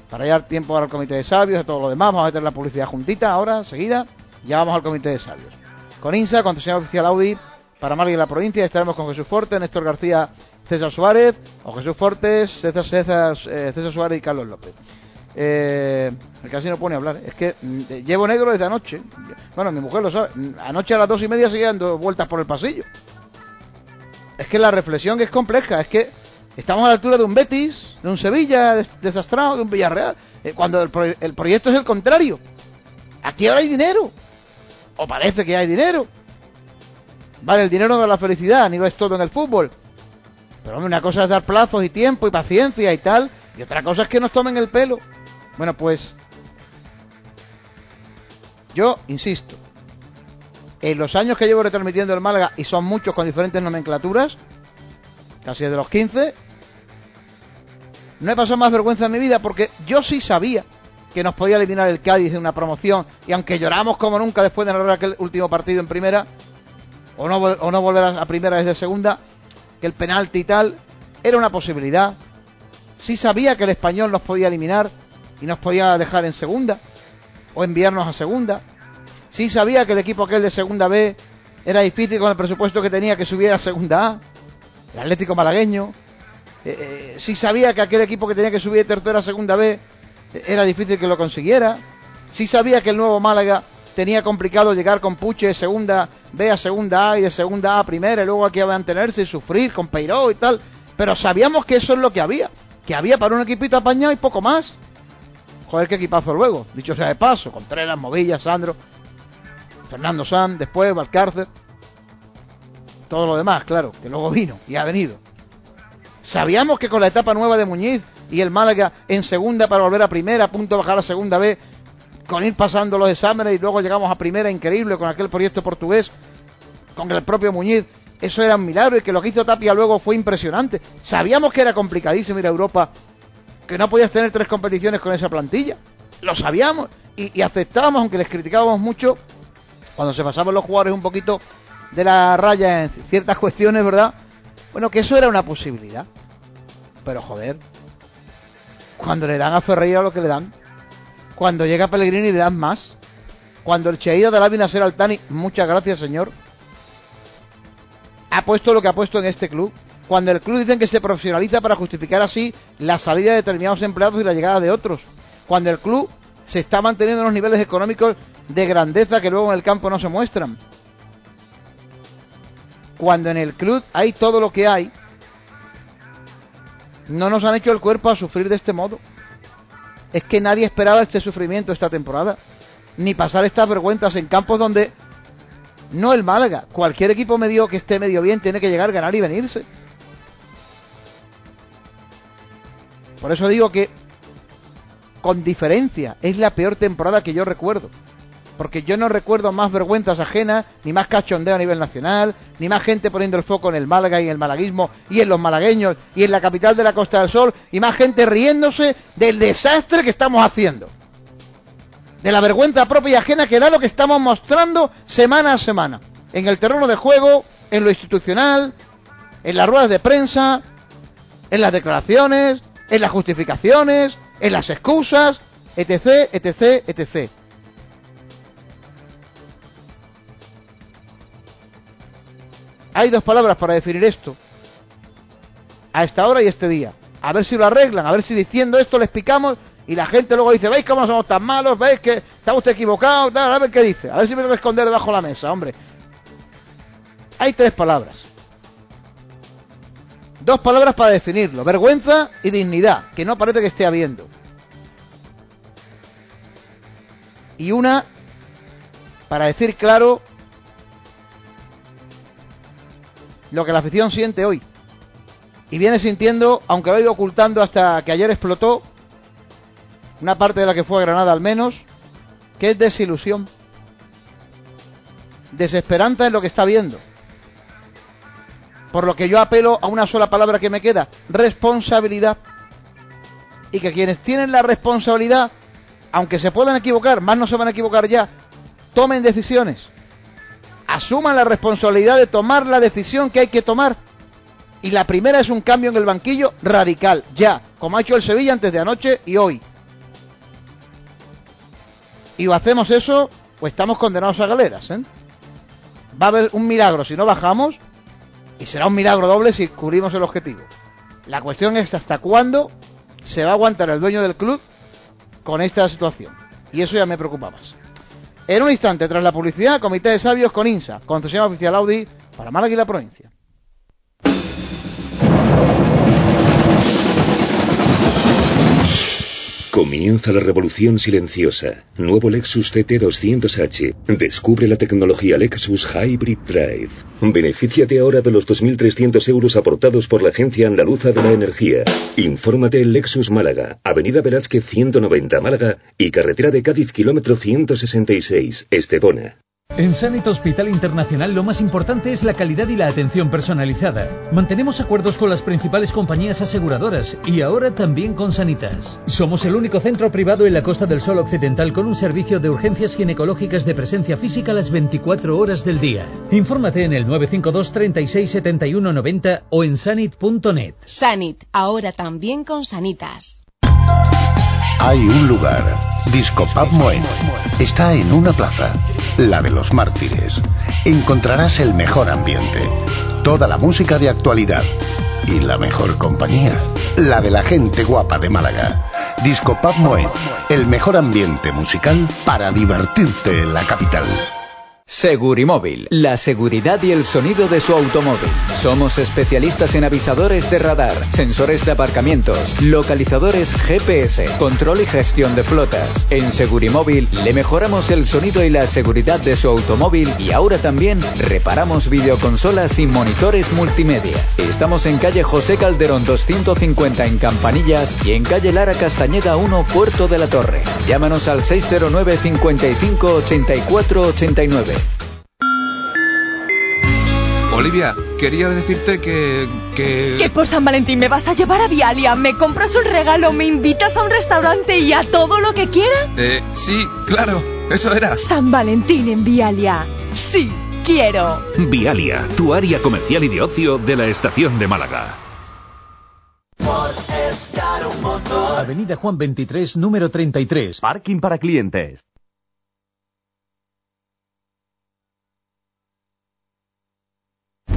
para dar tiempo al comité de sabios, a todo lo demás, vamos a meter la publicidad juntita ahora, seguida, ya vamos al comité de sabios. Con INSA, con señor oficial Audi, para Málaga y la provincia, estaremos con Jesús Fortes, Néstor García, César Suárez, o Jesús Fortes, César, César, eh, César Suárez y Carlos López. Eh, casi no pone a hablar. Es que mm, llevo negro desde anoche. Bueno, mi mujer lo sabe. Anoche a las dos y media seguía dando vueltas por el pasillo. Es que la reflexión es compleja. Es que Estamos a la altura de un Betis, de un Sevilla desastrado, de un Villarreal, eh, cuando el, el, proyecto es el contrario. Aquí ahora hay dinero, o parece que hay dinero. Vale, el dinero no da la felicidad, ni lo es todo en el fútbol. Pero una cosa es dar plazos y tiempo y paciencia y tal, y otra cosa es que nos tomen el pelo. Bueno, pues yo insisto, en los años que llevo retransmitiendo el Málaga, y son muchos con diferentes nomenclaturas, casi de los 15, no he pasado más vergüenza en mi vida porque yo sí sabía que nos podía eliminar el Cádiz de una promoción y aunque lloramos como nunca después de narrar aquel último partido en primera o no, o no volver a primera desde segunda, que el penalti y tal era una posibilidad. Sí sabía que el español nos podía eliminar y nos podía dejar en segunda o enviarnos a segunda. Sí sabía que el equipo aquel de segunda B era difícil con el presupuesto que tenía que subiera a segunda A. El Atlético Malagueño, eh, eh, si sabía que aquel equipo que tenía que subir de tercera a segunda B eh, era difícil que lo consiguiera, si sabía que el nuevo Málaga tenía complicado llegar con Puche de segunda B a segunda A y de segunda A a primera y luego aquí a mantenerse y sufrir con Peiró y tal, pero sabíamos que eso es lo que había, que había para un equipito apañado y poco más. Joder, qué equipazo luego, dicho sea de paso, Contreras, Movilla, Sandro, Fernando San, después Valcárcel, todo lo demás, claro, que luego vino y ha venido. Sabíamos que con la etapa nueva de Muñiz y el Málaga en segunda para volver a primera, a punto bajar a segunda B, con ir pasando los exámenes y luego llegamos a primera, increíble, con aquel proyecto portugués, con el propio Muñiz, eso era un milagro y que lo que hizo Tapia luego fue impresionante. Sabíamos que era complicadísimo ir a Europa, que no podías tener tres competiciones con esa plantilla. Lo sabíamos y, y aceptábamos, aunque les criticábamos mucho, cuando se pasaban los jugadores un poquito de la raya en ciertas cuestiones, ¿verdad? Bueno, que eso era una posibilidad. Pero joder, cuando le dan a Ferreira lo que le dan, cuando llega Pellegrini le dan más, cuando el Cheida de la Binacer Altani, muchas gracias señor, ha puesto lo que ha puesto en este club, Cuando el club dicen que se profesionaliza para justificar así la salida de determinados empleados y la llegada de otros. Cuando el club se está manteniendo en unos niveles económicos de grandeza que luego en el campo no se muestran. Cuando en el club hay todo lo que hay, no nos han hecho el cuerpo a sufrir de este modo. Es que nadie esperaba este sufrimiento esta temporada, ni pasar estas vergüenzas en campos donde no el Málaga, cualquier equipo medio que esté medio bien tiene que llegar, ganar y venirse. Por eso digo que con diferencia es la peor temporada que yo recuerdo. Porque yo no recuerdo más vergüenzas ajenas, ni más cachondeo a nivel nacional, ni más gente poniendo el foco en el Málaga y el malaguismo y en los malagueños y en la capital de la Costa del Sol, y más gente riéndose del desastre que estamos haciendo. De la vergüenza propia y ajena que da lo que estamos mostrando semana a semana. En el terreno de juego, en lo institucional, en las ruedas de prensa, en las declaraciones, en las justificaciones, en las excusas, etc, etc, etc. Hay dos palabras para definir esto. A esta hora y este día. A ver si lo arreglan, a ver si diciendo esto les picamos y la gente luego dice, ¿veis cómo somos tan malos? ¿Veis que está usted equivocado? a ver qué dice. A ver si me lo voy a esconder debajo de la mesa, hombre. Hay tres palabras. Dos palabras para definirlo. Vergüenza y dignidad, que no parece que esté habiendo. Y una para decir claro lo que la afición siente hoy. Y viene sintiendo, aunque lo ha ido ocultando hasta que ayer explotó, una parte de la que fue a Granada al menos, que es desilusión. Desesperanza en lo que está viendo. Por lo que yo apelo a una sola palabra que me queda, responsabilidad. Y que quienes tienen la responsabilidad, aunque se puedan equivocar, más no se van a equivocar ya, tomen decisiones asuman la responsabilidad de tomar la decisión que hay que tomar. Y la primera es un cambio en el banquillo radical, ya, como ha hecho el Sevilla antes de anoche y hoy. Y o hacemos eso, o estamos condenados a galeras. ¿eh? Va a haber un milagro si no bajamos, y será un milagro doble si cubrimos el objetivo. La cuestión es hasta cuándo se va a aguantar el dueño del club con esta situación. Y eso ya me preocupa más. En un instante, tras la publicidad, Comité de Sabios con INSA, concesión oficial Audi para Málaga y la provincia. Comienza la revolución silenciosa. Nuevo Lexus CT200H. Descubre la tecnología Lexus Hybrid Drive. Benefíciate ahora de los 2.300 euros aportados por la Agencia Andaluza de la Energía. Infórmate en Lexus Málaga, Avenida Velázquez 190 Málaga y Carretera de Cádiz kilómetro 166, Estepona. En Sanit Hospital Internacional lo más importante es la calidad y la atención personalizada. Mantenemos acuerdos con las principales compañías aseguradoras y ahora también con Sanitas. Somos el único centro privado en la Costa del Sol Occidental con un servicio de urgencias ginecológicas de presencia física las 24 horas del día. Infórmate en el 952 36 71 90 o en sanit.net. Sanit, ahora también con Sanitas. Hay un lugar, Disco Pub Moen. Está en una plaza, la de los mártires. Encontrarás el mejor ambiente, toda la música de actualidad y la mejor compañía, la de la gente guapa de Málaga. Disco Pub Moen, el mejor ambiente musical para divertirte en la capital. Segurimóvil, la seguridad y el sonido de su automóvil. Somos especialistas en avisadores de radar, sensores de aparcamientos, localizadores GPS, control y gestión de flotas. En Segurimóvil le mejoramos el sonido y la seguridad de su automóvil y ahora también reparamos videoconsolas y monitores multimedia. Estamos en calle José Calderón 250 en Campanillas y en calle Lara Castañeda 1 Puerto de la Torre. Llámanos al 609 55 84 89. Olivia, quería decirte que, que... Que por San Valentín me vas a llevar a Vialia, me compras un regalo, me invitas a un restaurante y a todo lo que quiera. Eh, sí, claro, eso era. San Valentín en Vialia. Sí, quiero. Vialia, tu área comercial y de ocio de la estación de Málaga. Avenida Juan 23, número 33. Parking para clientes.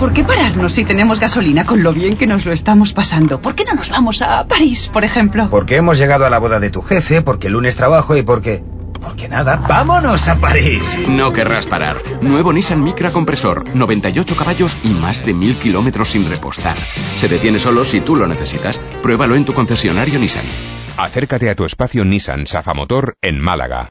¿Por qué pararnos si tenemos gasolina con lo bien que nos lo estamos pasando? ¿Por qué no nos vamos a París, por ejemplo? Porque hemos llegado a la boda de tu jefe, porque el lunes trabajo y porque... Porque nada, vámonos a París. No querrás parar. Nuevo Nissan Micra compresor, 98 caballos y más de 1000 kilómetros sin repostar. Se detiene solo si tú lo necesitas. Pruébalo en tu concesionario Nissan. Acércate a tu espacio Nissan Safamotor en Málaga.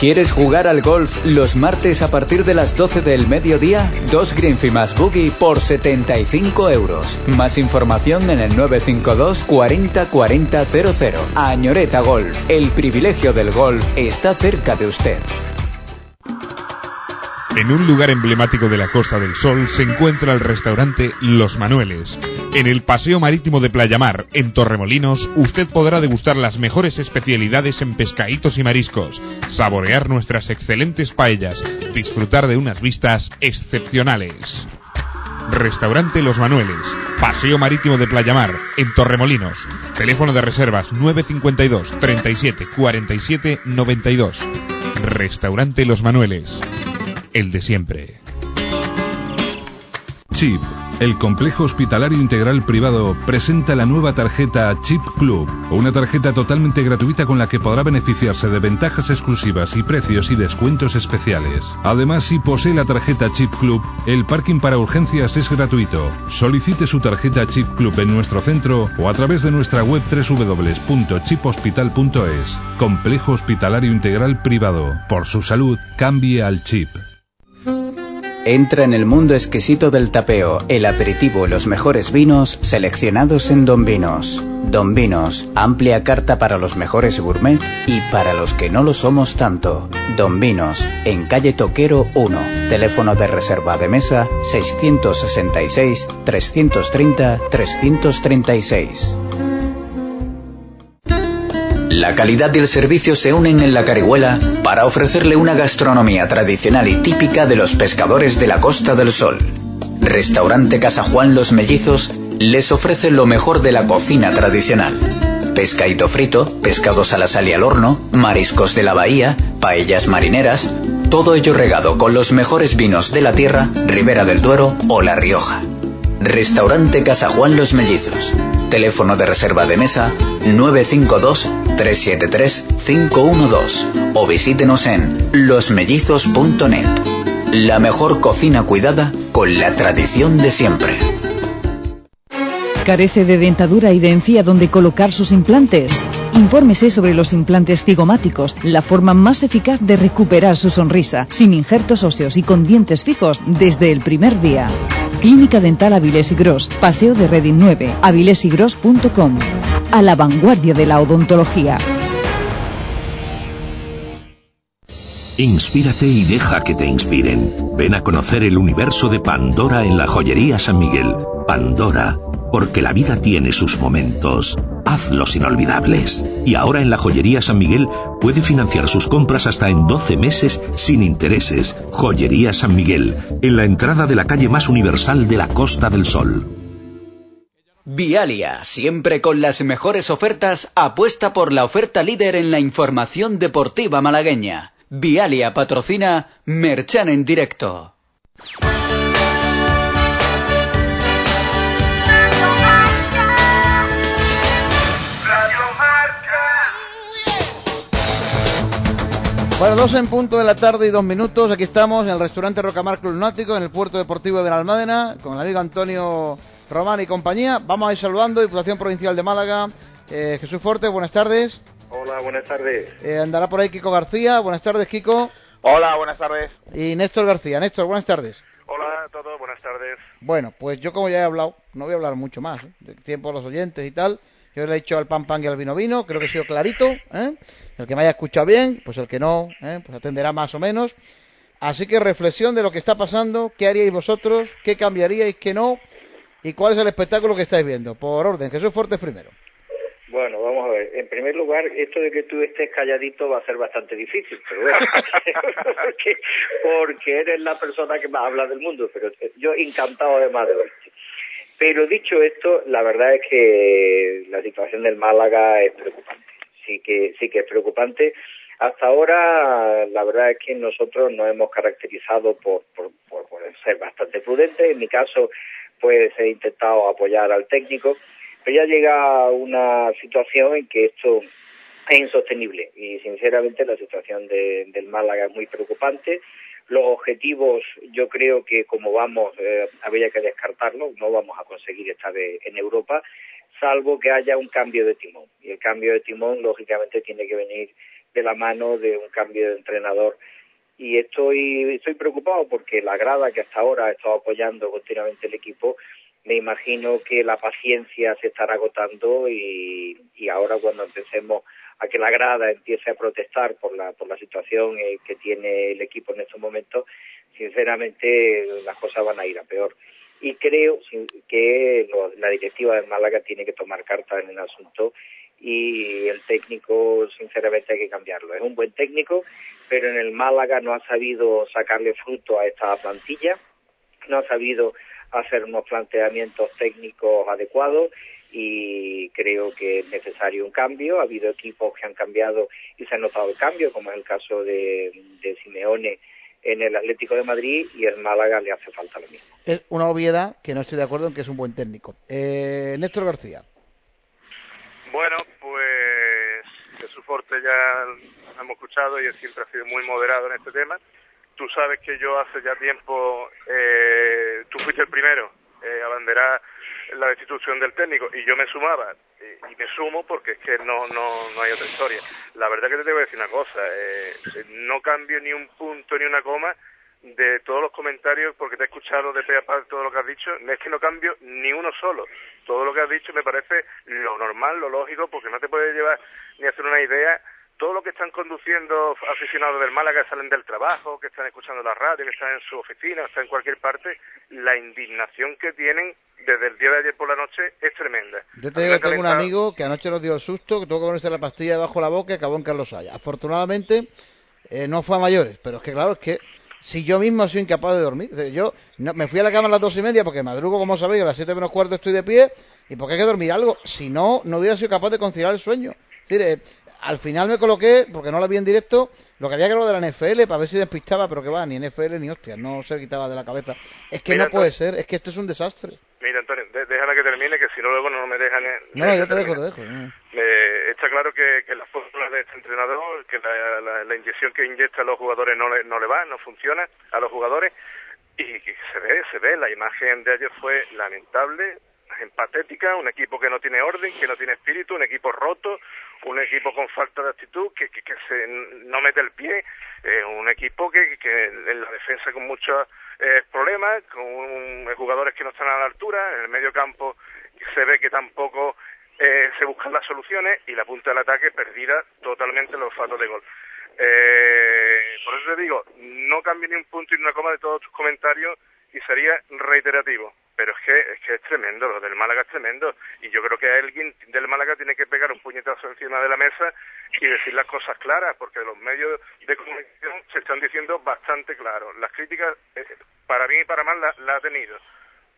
¿Quieres jugar al golf los martes a partir de las 12 del mediodía? Dos Greenfee más Boogie por 75 euros. Más información en el 952 40 40 00. Añoreta Golf. El privilegio del golf está cerca de usted. En un lugar emblemático de la Costa del Sol se encuentra el restaurante Los Manueles. En el Paseo Marítimo de Playamar, en Torremolinos, usted podrá degustar las mejores especialidades en pescaditos y mariscos, saborear nuestras excelentes paellas, disfrutar de unas vistas excepcionales. Restaurante Los Manueles, Paseo Marítimo de Playamar, en Torremolinos. Teléfono de reservas 952 37 47 92. Restaurante Los Manueles el de siempre. Chip, el complejo hospitalario integral privado, presenta la nueva tarjeta Chip Club, una tarjeta totalmente gratuita con la que podrá beneficiarse de ventajas exclusivas y precios y descuentos especiales. Además, si posee la tarjeta Chip Club, el parking para urgencias es gratuito. Solicite su tarjeta Chip Club en nuestro centro o a través de nuestra web www.chiphospital.es. Complejo hospitalario integral privado. Por su salud, cambie al chip. Entra en el mundo exquisito del tapeo, el aperitivo los mejores vinos seleccionados en Don Vinos. Don Vinos, amplia carta para los mejores gourmet y para los que no lo somos tanto. Don Vinos, en calle Toquero 1, teléfono de reserva de mesa 666 330 336. La calidad y el servicio se unen en la Carihuela para ofrecerle una gastronomía tradicional y típica de los pescadores de la Costa del Sol. Restaurante Casa Juan Los Mellizos les ofrece lo mejor de la cocina tradicional. Pescadito frito, pescados a la sal y al horno, mariscos de la bahía, paellas marineras, todo ello regado con los mejores vinos de la tierra, Ribera del Duero o La Rioja. Restaurante Casa Juan Los Mellizos. Teléfono de reserva de mesa 952-373-512 o visítenos en losmellizos.net. La mejor cocina cuidada con la tradición de siempre. ¿Carece de dentadura y de encía donde colocar sus implantes? Infórmese sobre los implantes cigomáticos, la forma más eficaz de recuperar su sonrisa, sin injertos óseos y con dientes fijos desde el primer día. Clínica Dental Avilés y Gross, Paseo de Reading 9, avilesigros.com. A la vanguardia de la odontología. Inspírate y deja que te inspiren. Ven a conocer el universo de Pandora en la joyería San Miguel. Pandora, porque la vida tiene sus momentos. Hazlos inolvidables. Y ahora en la joyería San Miguel puede financiar sus compras hasta en 12 meses sin intereses. Joyería San Miguel, en la entrada de la calle más universal de la Costa del Sol. Vialia, siempre con las mejores ofertas, apuesta por la oferta líder en la información deportiva malagueña. Vialia patrocina Merchan en directo. Bueno, dos en punto de la tarde y dos minutos. Aquí estamos en el restaurante Rocamar Club Náutico, en el puerto deportivo de la Almádena, con el amigo Antonio Román y compañía. Vamos a ir saludando, Diputación Provincial de Málaga. Eh, Jesús Forte, buenas tardes. Hola, buenas tardes. Eh, andará por ahí Kiko García. Buenas tardes, Kiko. Hola, buenas tardes. Y Néstor García. Néstor, buenas tardes. Hola a todos, buenas tardes. Bueno, pues yo como ya he hablado, no voy a hablar mucho más, ¿eh? de tiempo a los oyentes y tal. Yo le he dicho al pan pan y al vino vino, creo que he sido clarito. ¿eh? El que me haya escuchado bien, pues el que no, ¿eh? pues atenderá más o menos. Así que reflexión de lo que está pasando, qué haríais vosotros, qué cambiaríais, qué no, y cuál es el espectáculo que estáis viendo. Por orden, Jesús Fuertes primero. Bueno, vamos a ver. En primer lugar, esto de que tú estés calladito va a ser bastante difícil, pero bueno, porque, porque eres la persona que más habla del mundo, pero yo encantado además de verte. Pero dicho esto, la verdad es que la situación del Málaga es preocupante. Sí que, sí que es preocupante. Hasta ahora, la verdad es que nosotros nos hemos caracterizado por, por, por, por ser bastante prudentes. En mi caso, pues he intentado apoyar al técnico, pero ya llega una situación en que esto es insostenible y sinceramente la situación de, del Málaga es muy preocupante. Los objetivos, yo creo que como vamos, eh, habría que descartarlos, no vamos a conseguir estar en Europa, salvo que haya un cambio de timón. Y el cambio de timón, lógicamente, tiene que venir de la mano de un cambio de entrenador. Y estoy, estoy preocupado porque la grada que hasta ahora ha estado apoyando continuamente el equipo, me imagino que la paciencia se estará agotando y, y ahora cuando empecemos a que la grada empiece a protestar por la, por la situación eh, que tiene el equipo en estos momentos, sinceramente las cosas van a ir a peor. Y creo que la directiva de Málaga tiene que tomar carta en el asunto y el técnico, sinceramente, hay que cambiarlo. Es un buen técnico, pero en el Málaga no ha sabido sacarle fruto a esta plantilla, no ha sabido hacer unos planteamientos técnicos adecuados y creo que es necesario un cambio. Ha habido equipos que han cambiado y se ha notado el cambio, como es el caso de, de Simeone en el Atlético de Madrid y el Málaga le hace falta lo mismo. Es una obviedad que no estoy de acuerdo en que es un buen técnico. Eh, Néstor García. Bueno, pues Jesús Forte ya lo hemos escuchado y él siempre ha sido muy moderado en este tema. Tú sabes que yo hace ya tiempo, eh, tú fuiste el primero eh, a banderar la destitución del técnico y yo me sumaba eh, y me sumo porque es que no, no, no hay otra historia. La verdad que te que decir una cosa, eh, no cambio ni un punto ni una coma de todos los comentarios porque te he escuchado de pe a pa todo lo que has dicho, es que no cambio ni uno solo. Todo lo que has dicho me parece lo normal, lo lógico, porque no te puedes llevar ni hacer una idea todo lo que están conduciendo aficionados del Málaga que salen del trabajo, que están escuchando la radio, que están en su oficina, están en cualquier parte, la indignación que tienen desde el día de ayer por la noche es tremenda. Yo te digo que tengo un amigo que anoche nos dio el susto, que tuvo que ponerse la pastilla debajo de la boca y acabó en Carlos Haya. Afortunadamente eh, no fue a mayores, pero es que claro, es que si yo mismo soy incapaz de dormir, yo no, me fui a la cama a las dos y media porque madrugo, como sabéis, a las siete menos cuarto estoy de pie y porque hay que dormir algo, si no, no hubiera sido capaz de conciliar el sueño. Es decir, eh, al final me coloqué, porque no la vi en directo, lo que había que lo de la NFL para ver si despistaba, pero que va, ni NFL ni hostia, no se quitaba de la cabeza. Es que Mira, no puede ser, es que esto es un desastre. Mira, Antonio, déjala que termine, que si no luego no me dejan... No, yo te dejo, te dejo. Eh, está claro que, que las fórmulas de este entrenador, que la, la, la inyección que inyecta a los jugadores no le, no le va, no funciona a los jugadores, y que se ve, se ve, la imagen de ayer fue lamentable, patética, un equipo que no tiene orden, que no tiene espíritu, un equipo roto, un equipo con falta de actitud, que, que, que se, no mete el pie, eh, un equipo que, que en la defensa con muchos eh, problemas, con un- jugadores que no están a la altura, en el medio campo se ve que tampoco eh, se buscan las soluciones y la punta del ataque perdida totalmente los olfato de gol. Eh, por eso te digo, no cambio ni un punto y una coma de todos tus comentarios y sería reiterativo. Pero es que, es que es tremendo, lo del Málaga es tremendo. Y yo creo que alguien del Málaga tiene que pegar un puñetazo encima de la mesa y decir las cosas claras, porque los medios de comunicación se están diciendo bastante claros. Las críticas, eh, para bien y para mal, la, la ha tenido.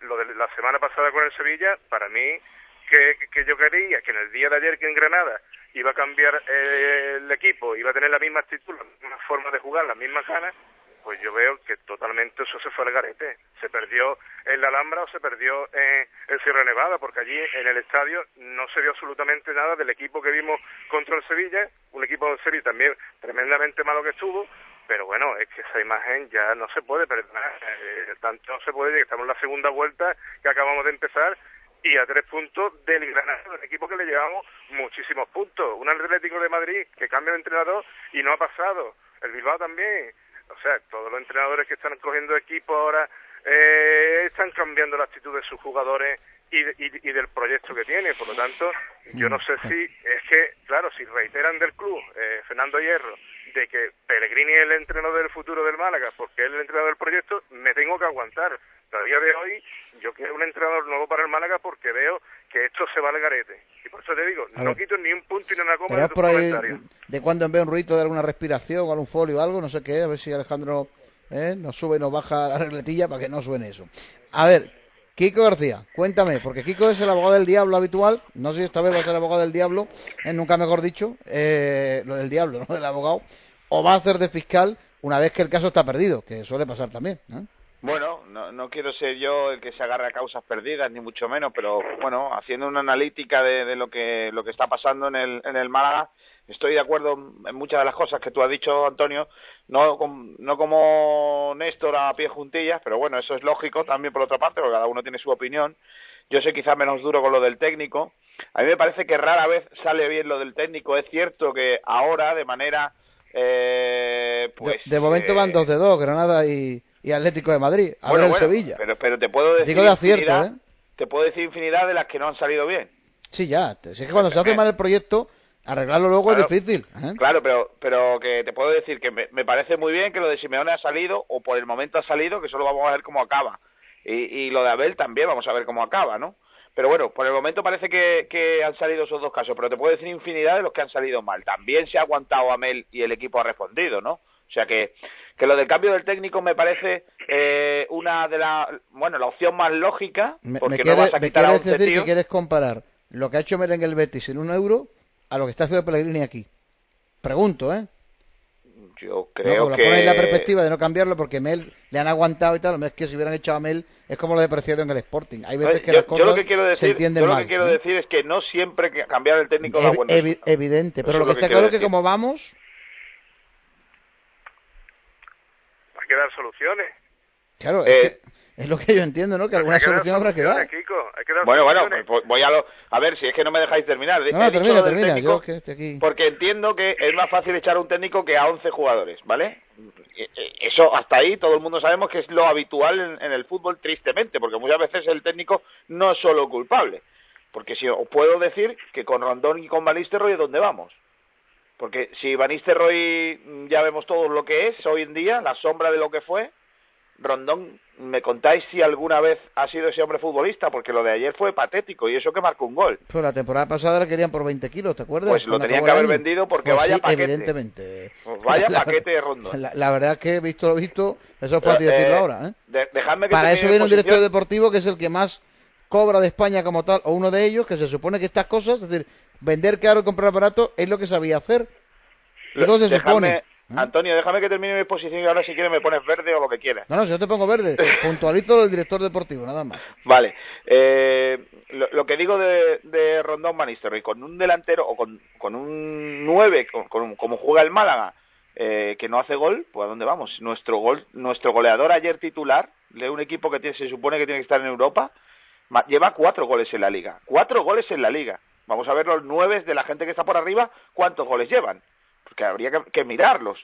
Lo de la semana pasada con el Sevilla, para mí, que, que yo quería que en el día de ayer que en Granada iba a cambiar eh, el equipo, iba a tener la misma actitud, la misma forma de jugar, las mismas ganas, pues yo veo que totalmente eso se fue al garete. Se perdió en la Alhambra o se perdió en, en Sierra Nevada, porque allí en el estadio no se vio absolutamente nada del equipo que vimos contra el Sevilla, un equipo del Sevilla también tremendamente malo que estuvo, pero bueno, es que esa imagen ya no se puede perdonar, eh, tanto no se puede, que estamos en la segunda vuelta que acabamos de empezar y a tres puntos del Granada, un equipo que le llevamos muchísimos puntos. Un Atlético de Madrid que cambia de entrenador y no ha pasado. El Bilbao también. O sea, todos los entrenadores que están cogiendo equipo ahora eh, están cambiando la actitud de sus jugadores y, y- y del proyecto que tiene. Por lo tanto, yo no sé si es que, claro, si reiteran del club, eh, Fernando Hierro, de que Pellegrini es el entrenador del futuro del Málaga, porque es el entrenador del proyecto, me tengo que aguantar. A día de hoy, yo quiero un entrenador nuevo para el Málaga porque veo que esto se va al garete. Y por eso te digo, A no ver. quito ni un punto ni una coma de Tenemos tus por ahí comentarios. de cuando en vez un ruido de alguna respiración o algún folio o algo, no sé qué, a ver si Alejandro eh, nos sube y nos baja la regletilla para que no suene eso. A ver, Kiko García, cuéntame, porque Kiko es el abogado del diablo habitual, no sé si esta vez va a ser abogado del diablo, eh, nunca mejor dicho, eh, lo del diablo, no del abogado, o va a hacer de fiscal una vez que el caso está perdido, que suele pasar también. Bueno, no, no quiero ser yo el que se agarre a causas perdidas, ni mucho menos, pero bueno, haciendo una analítica de, de lo que lo que está pasando en el, en el Málaga, estoy de acuerdo en muchas de las cosas que tú has dicho, Antonio, no, com- no como Néstor a pie juntillas, pero bueno, eso es lógico también por otra parte, porque cada uno tiene su opinión. Yo soy quizás menos duro con lo del técnico. A mí me parece que rara vez sale bien lo del técnico. Es cierto que ahora, de manera, eh, pues... de, de momento van dos de dos, Granada y, y Atlético de Madrid, a bueno, ver el bueno, Sevilla. Pero, pero te puedo decir Digo de acierto, infinidad- ¿eh? te puedo decir infinidad de las que no han salido bien. Sí, ya, si es que cuando se hace mal el proyecto, arreglarlo luego Claro. es difícil. ¿eh? Claro, pero, pero que te puedo decir que me, me parece muy bien que lo de Simeone ha salido, o por el momento ha salido, que solo vamos a ver cómo acaba. Y, y lo de Abel también vamos a ver cómo acaba, ¿no? Pero bueno, por el momento parece que, que han salido esos dos casos, pero te puedo decir infinidad de los que han salido mal. También se ha aguantado Amel y el equipo ha respondido, ¿no? O sea que, que lo del cambio del técnico me parece eh, una de las, bueno, la opción más lógica, Me, me porque no quieres, vas a me quitar quieres 11 decir que quieres comparar lo que ha hecho Mel en el Betis en un euro a lo que está haciendo Pellegrini aquí. Pregunto, ¿eh? Yo No, creo lo que... pones en la perspectiva de no cambiarlo porque Mel le han aguantado y tal. Es que si hubieran echado a Mel es como lo de Preciado en el Sporting. Hay veces Oye, que yo, las yo cosas lo que quiero se decir, entienden yo lo mal. que quiero ¿eh? decir es que no siempre que cambiar el técnico buen evi- resultado. evidente, pero lo es que lo que está claro es que como vamos, Hay que dar soluciones. claro, Eh, es, que es lo que yo entiendo, ¿no? Que alguna Hay que dar solución habrá que dar. soluciones, Kiko. Hay que dar Bueno, bueno, soluciones. pues voy a lo... A ver, si es que no me dejáis terminar. No, He no, dicho termina, termina. técnico Yo que estoy aquí. Porque entiendo que es más fácil echar a un técnico que a 11 jugadores, ¿vale? Eh, eh, Eso hasta ahí todo el mundo sabemos que es lo habitual en, en el fútbol, tristemente, porque muchas veces el técnico no es solo culpable. Porque si os puedo decir que con Rondón y con Van Nistelrooy, ¿dónde vamos? Porque si Van Nistelrooy mm, ya vemos todo lo que es hoy en día, la sombra de lo que fue, Rondón, ¿me contáis si alguna vez ha sido ese hombre futbolista? Porque lo de ayer fue patético y eso que marcó un gol. Pues la temporada pasada la querían por 20 kilos, ¿te acuerdas? Pues lo Cuando tenían que haber vendido porque Pues vaya sí, paquete. evidentemente. Pues vaya La- paquete de Rondón. La, la verdad es que, visto lo visto, eso es fácil Eh, decirlo eh, ahora, ¿eh? de- dejadme que Para eso viene un director deportivo que es el que más cobra de España como tal, o uno de ellos, que se supone que estas cosas, es decir, vender caro y comprar barato, es lo que sabía hacer. ¿Y cómo se supone? Antonio, déjame que termine mi exposición y ahora si quieres me pones verde o lo que quieras. No, no, si yo te pongo verde, puntualizo del director deportivo, nada más. Vale, eh, lo, lo que digo de, de Rondón Nistelrooy, con un delantero o con, con un 9, con, con- como juega el Málaga, eh, que no hace gol, pues ¿a dónde vamos? Nuestro gol, nuestro goleador ayer titular de un equipo que tiene- se supone que tiene que estar en Europa, lleva cuatro goles en la liga. Cuatro goles en la liga. Vamos a ver los nueve de la gente que está por arriba, cuántos goles llevan. Porque habría que, que mirarlos.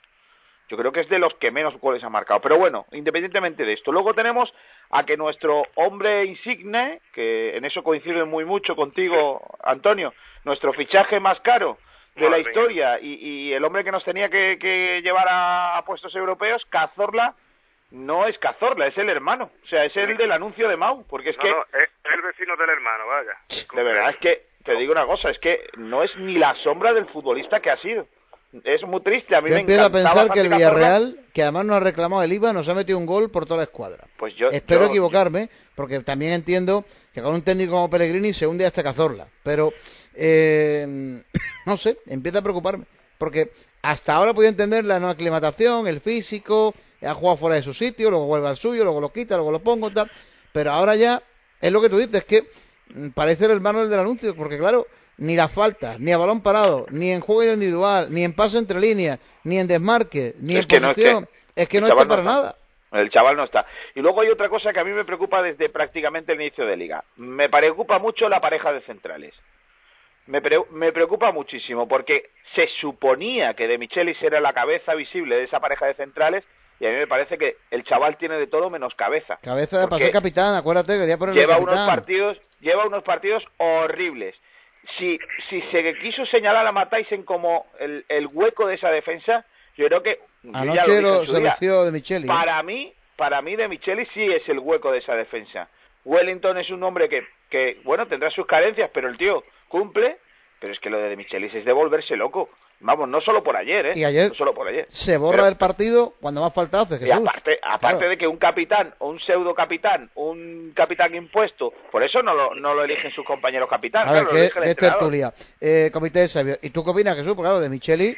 Yo creo que es de los que menos goles ha marcado. Pero bueno, independientemente de esto. Luego tenemos a que nuestro hombre insigne, que en eso coincide muy mucho contigo, Antonio, nuestro fichaje más caro de la historia y, y el hombre que nos tenía que, que llevar a, a puestos europeos, Cazorla, no es Cazorla, es el hermano. O sea, es el del anuncio de Mau. Porque es no, que, no, es el vecino del hermano, vaya. de verdad, es que, te digo una cosa, es que no es ni la sombra del futbolista que ha sido. Es muy triste, a mí Yo me empiezo a pensar que el. Villarreal, que además no ha reclamado el IVA, nos ha metido un gol por toda la escuadra. Pues yo, Espero yo- equivocarme, porque también entiendo que con un técnico como Pellegrini se hunde hasta Cazorla. Pero, eh, no sé, empieza a preocuparme. Porque hasta ahora podía entender la no aclimatación, el físico, ha jugado fuera de su sitio, luego vuelve al suyo, luego lo quita, luego lo pongo, tal. Pero ahora ya, es lo que tú dices, que mm, parece el hermano del anuncio, porque claro, ni las faltas, ni a balón parado, ni en juego individual, ni en paso entre líneas, ni en desmarque, ni Es en que no, es que posición, es que el no está para está. nada. El chaval no está. Y luego hay otra cosa que a mí me preocupa desde prácticamente el inicio de liga. Me preocupa mucho la pareja de centrales. Me, pre- me preocupa muchísimo porque se suponía que De Michelis era la cabeza visible de esa pareja de centrales y a mí me parece que el chaval tiene de todo menos cabeza. Cabeza de pasar capitán, acuérdate que quería ponerle lleva capitán. unos partidos lleva unos partidos horribles si si se quiso señalar a Mataisen como el, el hueco de esa defensa yo creo que Anoche lo, se lució de Micheli. ¿eh? para mí para mí de Micheli sí es el hueco de esa defensa Wellington es un hombre que que bueno tendrá sus carencias pero el tío cumple pero es que lo de Michelis es de volverse loco Vamos, no solo por ayer, ¿eh? Y ayer No solo por ayer. Se borra Pero- el partido cuando más falta hace, Y Jesús. aparte, aparte Claro. de que un capitán, un pseudo capitán, un capitán impuesto, por eso no lo, no lo eligen sus compañeros capitanes. A ver, claro, lo ¿qué, elige el entrenador. tertulia? Eh, comité de sabios. ¿Y tú qué opinas, Jesús? Porque claro, de Micheli,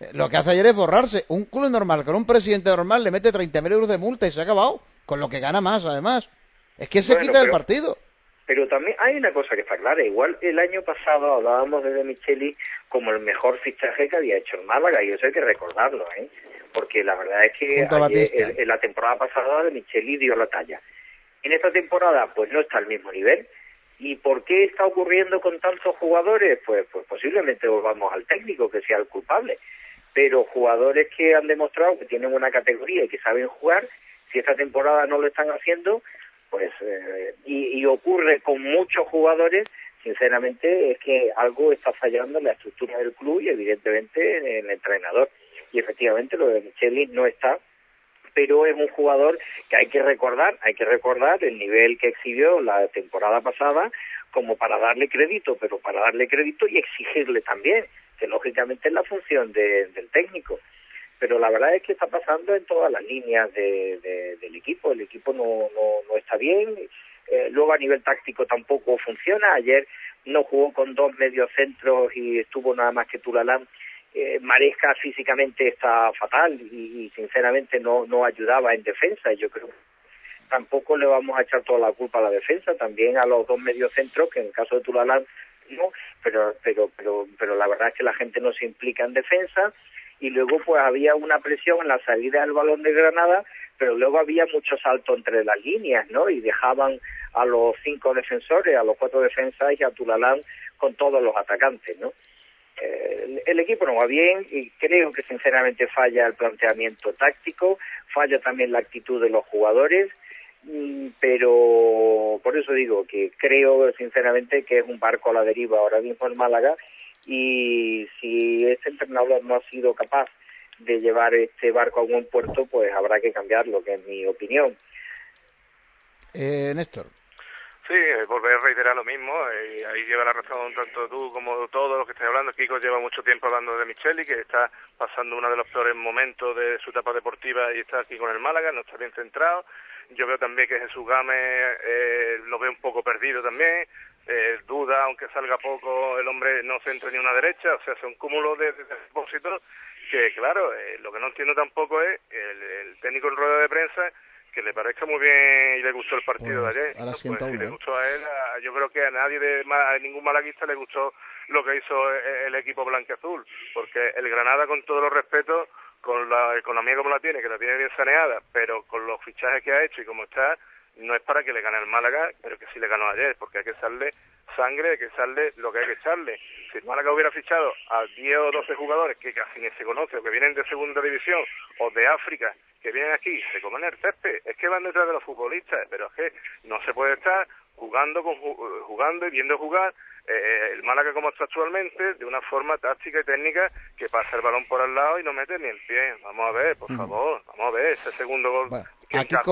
eh, lo que hace ayer es borrarse. Un club normal, con un presidente normal, le mete 30.000 euros de multa y se ha acabado. Con lo que gana más, además. Es que se Bueno, quita del pero- partido. Pero también hay una cosa que está clara. Igual el año pasado hablábamos de De Micheli como el mejor fichaje que había hecho el Málaga, y eso hay que recordarlo, ¿eh? Porque la verdad es que ayer- en la temporada pasada De Micheli dio la talla. En esta temporada, pues no está al mismo nivel. ¿Y por qué está ocurriendo con tantos jugadores? Pues, pues posiblemente volvamos al técnico, que sea el culpable. Pero jugadores que han demostrado que tienen una categoría y que saben jugar, si esta temporada no lo están haciendo, pues eh, y, ocurre con muchos jugadores sinceramente es que algo está fallando en la estructura del club y evidentemente en el entrenador. Y efectivamente lo de Micheli no está pero es un jugador que hay que recordar hay que recordar el nivel que exhibió la temporada pasada como para darle crédito pero para darle crédito y exigirle también que lógicamente es la función de- del técnico pero la verdad es que está pasando en todas las líneas de- de- del equipo. El equipo no, no, no está bien. Eh, luego a nivel táctico tampoco funciona. Ayer no jugó con dos mediocentros y estuvo nada más que Tulalán. Eh, Maresca físicamente está fatal y, y sinceramente no, no ayudaba en defensa. Yo creo que tampoco le vamos a echar toda la culpa a la defensa, también a los dos mediocentros, que en el caso de Tulalán no, pero, pero, pero, pero la verdad es que la gente no se implica en defensa y luego pues había una presión en la salida del balón de Granada, pero luego había mucho salto entre las líneas, ¿no? Y dejaban a los cinco defensores, a los cuatro defensas y a Tulalán con todos los atacantes, ¿no? El, el equipo no va bien y creo que sinceramente falla el planteamiento táctico, falla también la actitud de los jugadores, mm, pero por eso digo que creo sinceramente que es un barco a la deriva ahora mismo en Málaga y si este entrenador no ha sido capaz de llevar este barco a buen puerto, pues habrá que cambiarlo, que es mi opinión. Eh, Néstor. Sí, eh, volver a reiterar lo mismo, eh, ahí lleva la razón tanto tú como todos los que estáis hablando. Kiko lleva mucho tiempo hablando de Micheli, que está pasando uno de los peores momentos de su etapa deportiva y está aquí con el Málaga, no está bien centrado. Yo veo también que Jesús Gámez eh, lo ve un poco perdido también, eh, duda, aunque salga poco, el hombre no centra ni una derecha, o sea, son cúmulos de, de, de propósitos que, claro, eh, lo que no entiendo tampoco es el, el técnico en rueda de prensa que le parezca muy bien y le gustó el partido Pues, de ayer. ahora Pues, siento si le ¿eh? gustó a él, a- yo creo que a nadie de a ningún malaguista le gustó lo que hizo e- el equipo blanqueazul, porque el Granada con todos los respetos, con la economía como la tiene, que la tiene bien saneada, pero con los fichajes que ha hecho y como está, no es para que le gane el Málaga, pero que sí le ganó ayer, porque hay que echarle sangre, hay que echarle lo que hay que echarle. Si el Málaga hubiera fichado a 10 o 12 jugadores que casi ni se conoce, o que vienen de segunda división, o de África, que vienen aquí, se comen el césped, es que van detrás de los futbolistas, pero es que no se puede estar jugando con ju- jugando y viendo jugar eh, el Málaga como está actualmente de una forma táctica y técnica que pasa el balón por al lado y no mete ni el pie. Vamos a ver, por favor, vamos a ver ese segundo gol que encajó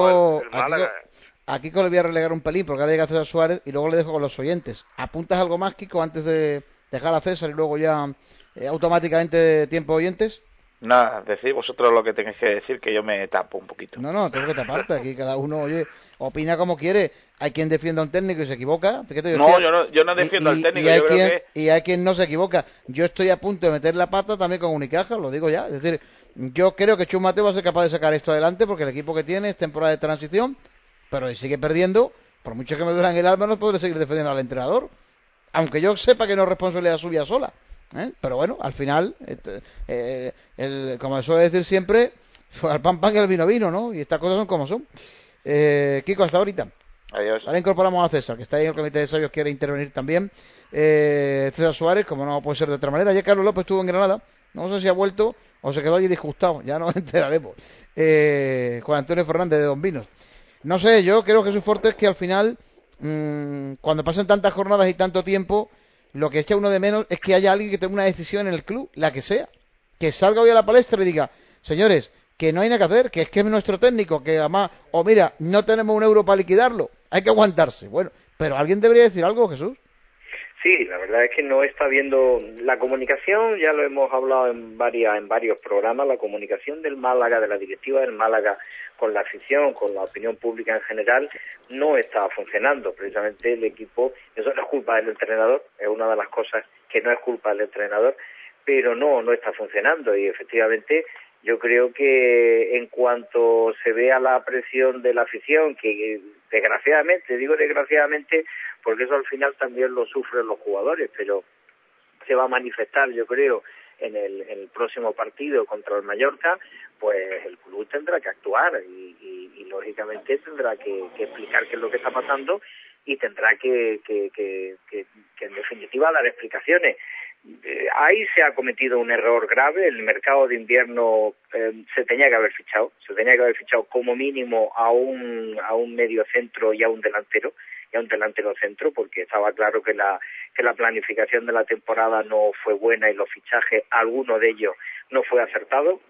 Kiko, el, el a Kiko- Málaga. a Kiko le voy a relegar un pelín porque ahora llega César Suárez y luego le dejo con los oyentes. ¿Apuntas algo más, Kiko, antes de dejar a César y luego ya eh, automáticamente tiempo oyentes? Nada, decid vosotros lo que tenéis que decir, que yo me tapo un poquito. No, no, tengo que taparte. Aquí cada uno, oye, opina como quiere. Hay quien defienda a un técnico y se equivoca. Fíjate, No, estoy- yo no- yo no y- defiendo al técnico, Y hay, yo creo quien, que- y hay quien no se equivoca. Yo estoy a punto de meter la pata también con Unicaja, lo digo ya. Es decir, yo creo que Chus Mateo va a ser capaz de sacar esto adelante porque el equipo que tiene es temporada de transición, pero si sigue perdiendo, por mucho que me duran el alma, no podré seguir defendiendo al entrenador. Aunque yo sepa que no es responsabilidad suya sola. ¿eh? Pero bueno, al final, este, eh, el, como suele decir siempre, al pan pan y al vino vino, ¿no? Y estas cosas son como son. Eh, Kiko, hasta ahorita. Adiós. Ahora incorporamos a César, que está ahí en el comité de sabios, quiere intervenir también. Eh, César Suárez, como no puede ser de otra manera. Ya Carlos López estuvo en Granada. No sé si ha vuelto o se quedó allí disgustado. Ya nos enteraremos. Eh, Juan Antonio Fernández de Don Vinos. No sé, yo creo que su fuerte es que al final, mm, cuando pasan tantas jornadas y tanto tiempo, lo que echa uno de menos es que haya alguien que tome una decisión en el club, la que sea. Que salga hoy a la palestra y diga, señores, que no hay nada que hacer, que es que es nuestro técnico, que además, o mira, no tenemos un euro para liquidarlo, hay que aguantarse. Bueno, pero alguien debería decir algo, Jesús. Sí, la verdad es que no está viendo la comunicación, ya lo hemos hablado en varias en varios programas, la comunicación del Málaga, de la directiva del Málaga con la afición, con la opinión pública en general, no está funcionando. Precisamente el equipo, eso no es culpa del entrenador, es una de las cosas que no es culpa del entrenador, pero no, no está funcionando y efectivamente yo creo que en cuanto se vea la presión de la afición, que desgraciadamente, digo desgraciadamente, porque eso al final también lo sufren los jugadores, pero se va a manifestar, yo creo, en el, en el próximo partido contra el Mallorca, pues el club tendrá que actuar y, y, lógicamente tendrá que, explicar qué es lo que está pasando y tendrá que, que en definitiva dar explicaciones. Eh, ahí se ha cometido un error grave. El mercado de invierno eh, se tenía que haber fichado, se tenía que haber fichado como mínimo a un a un medio centro y a un delantero y a un delantero centro, porque estaba claro que la que la planificación de la temporada no fue buena y los fichajes, alguno de ellos no fue acertado.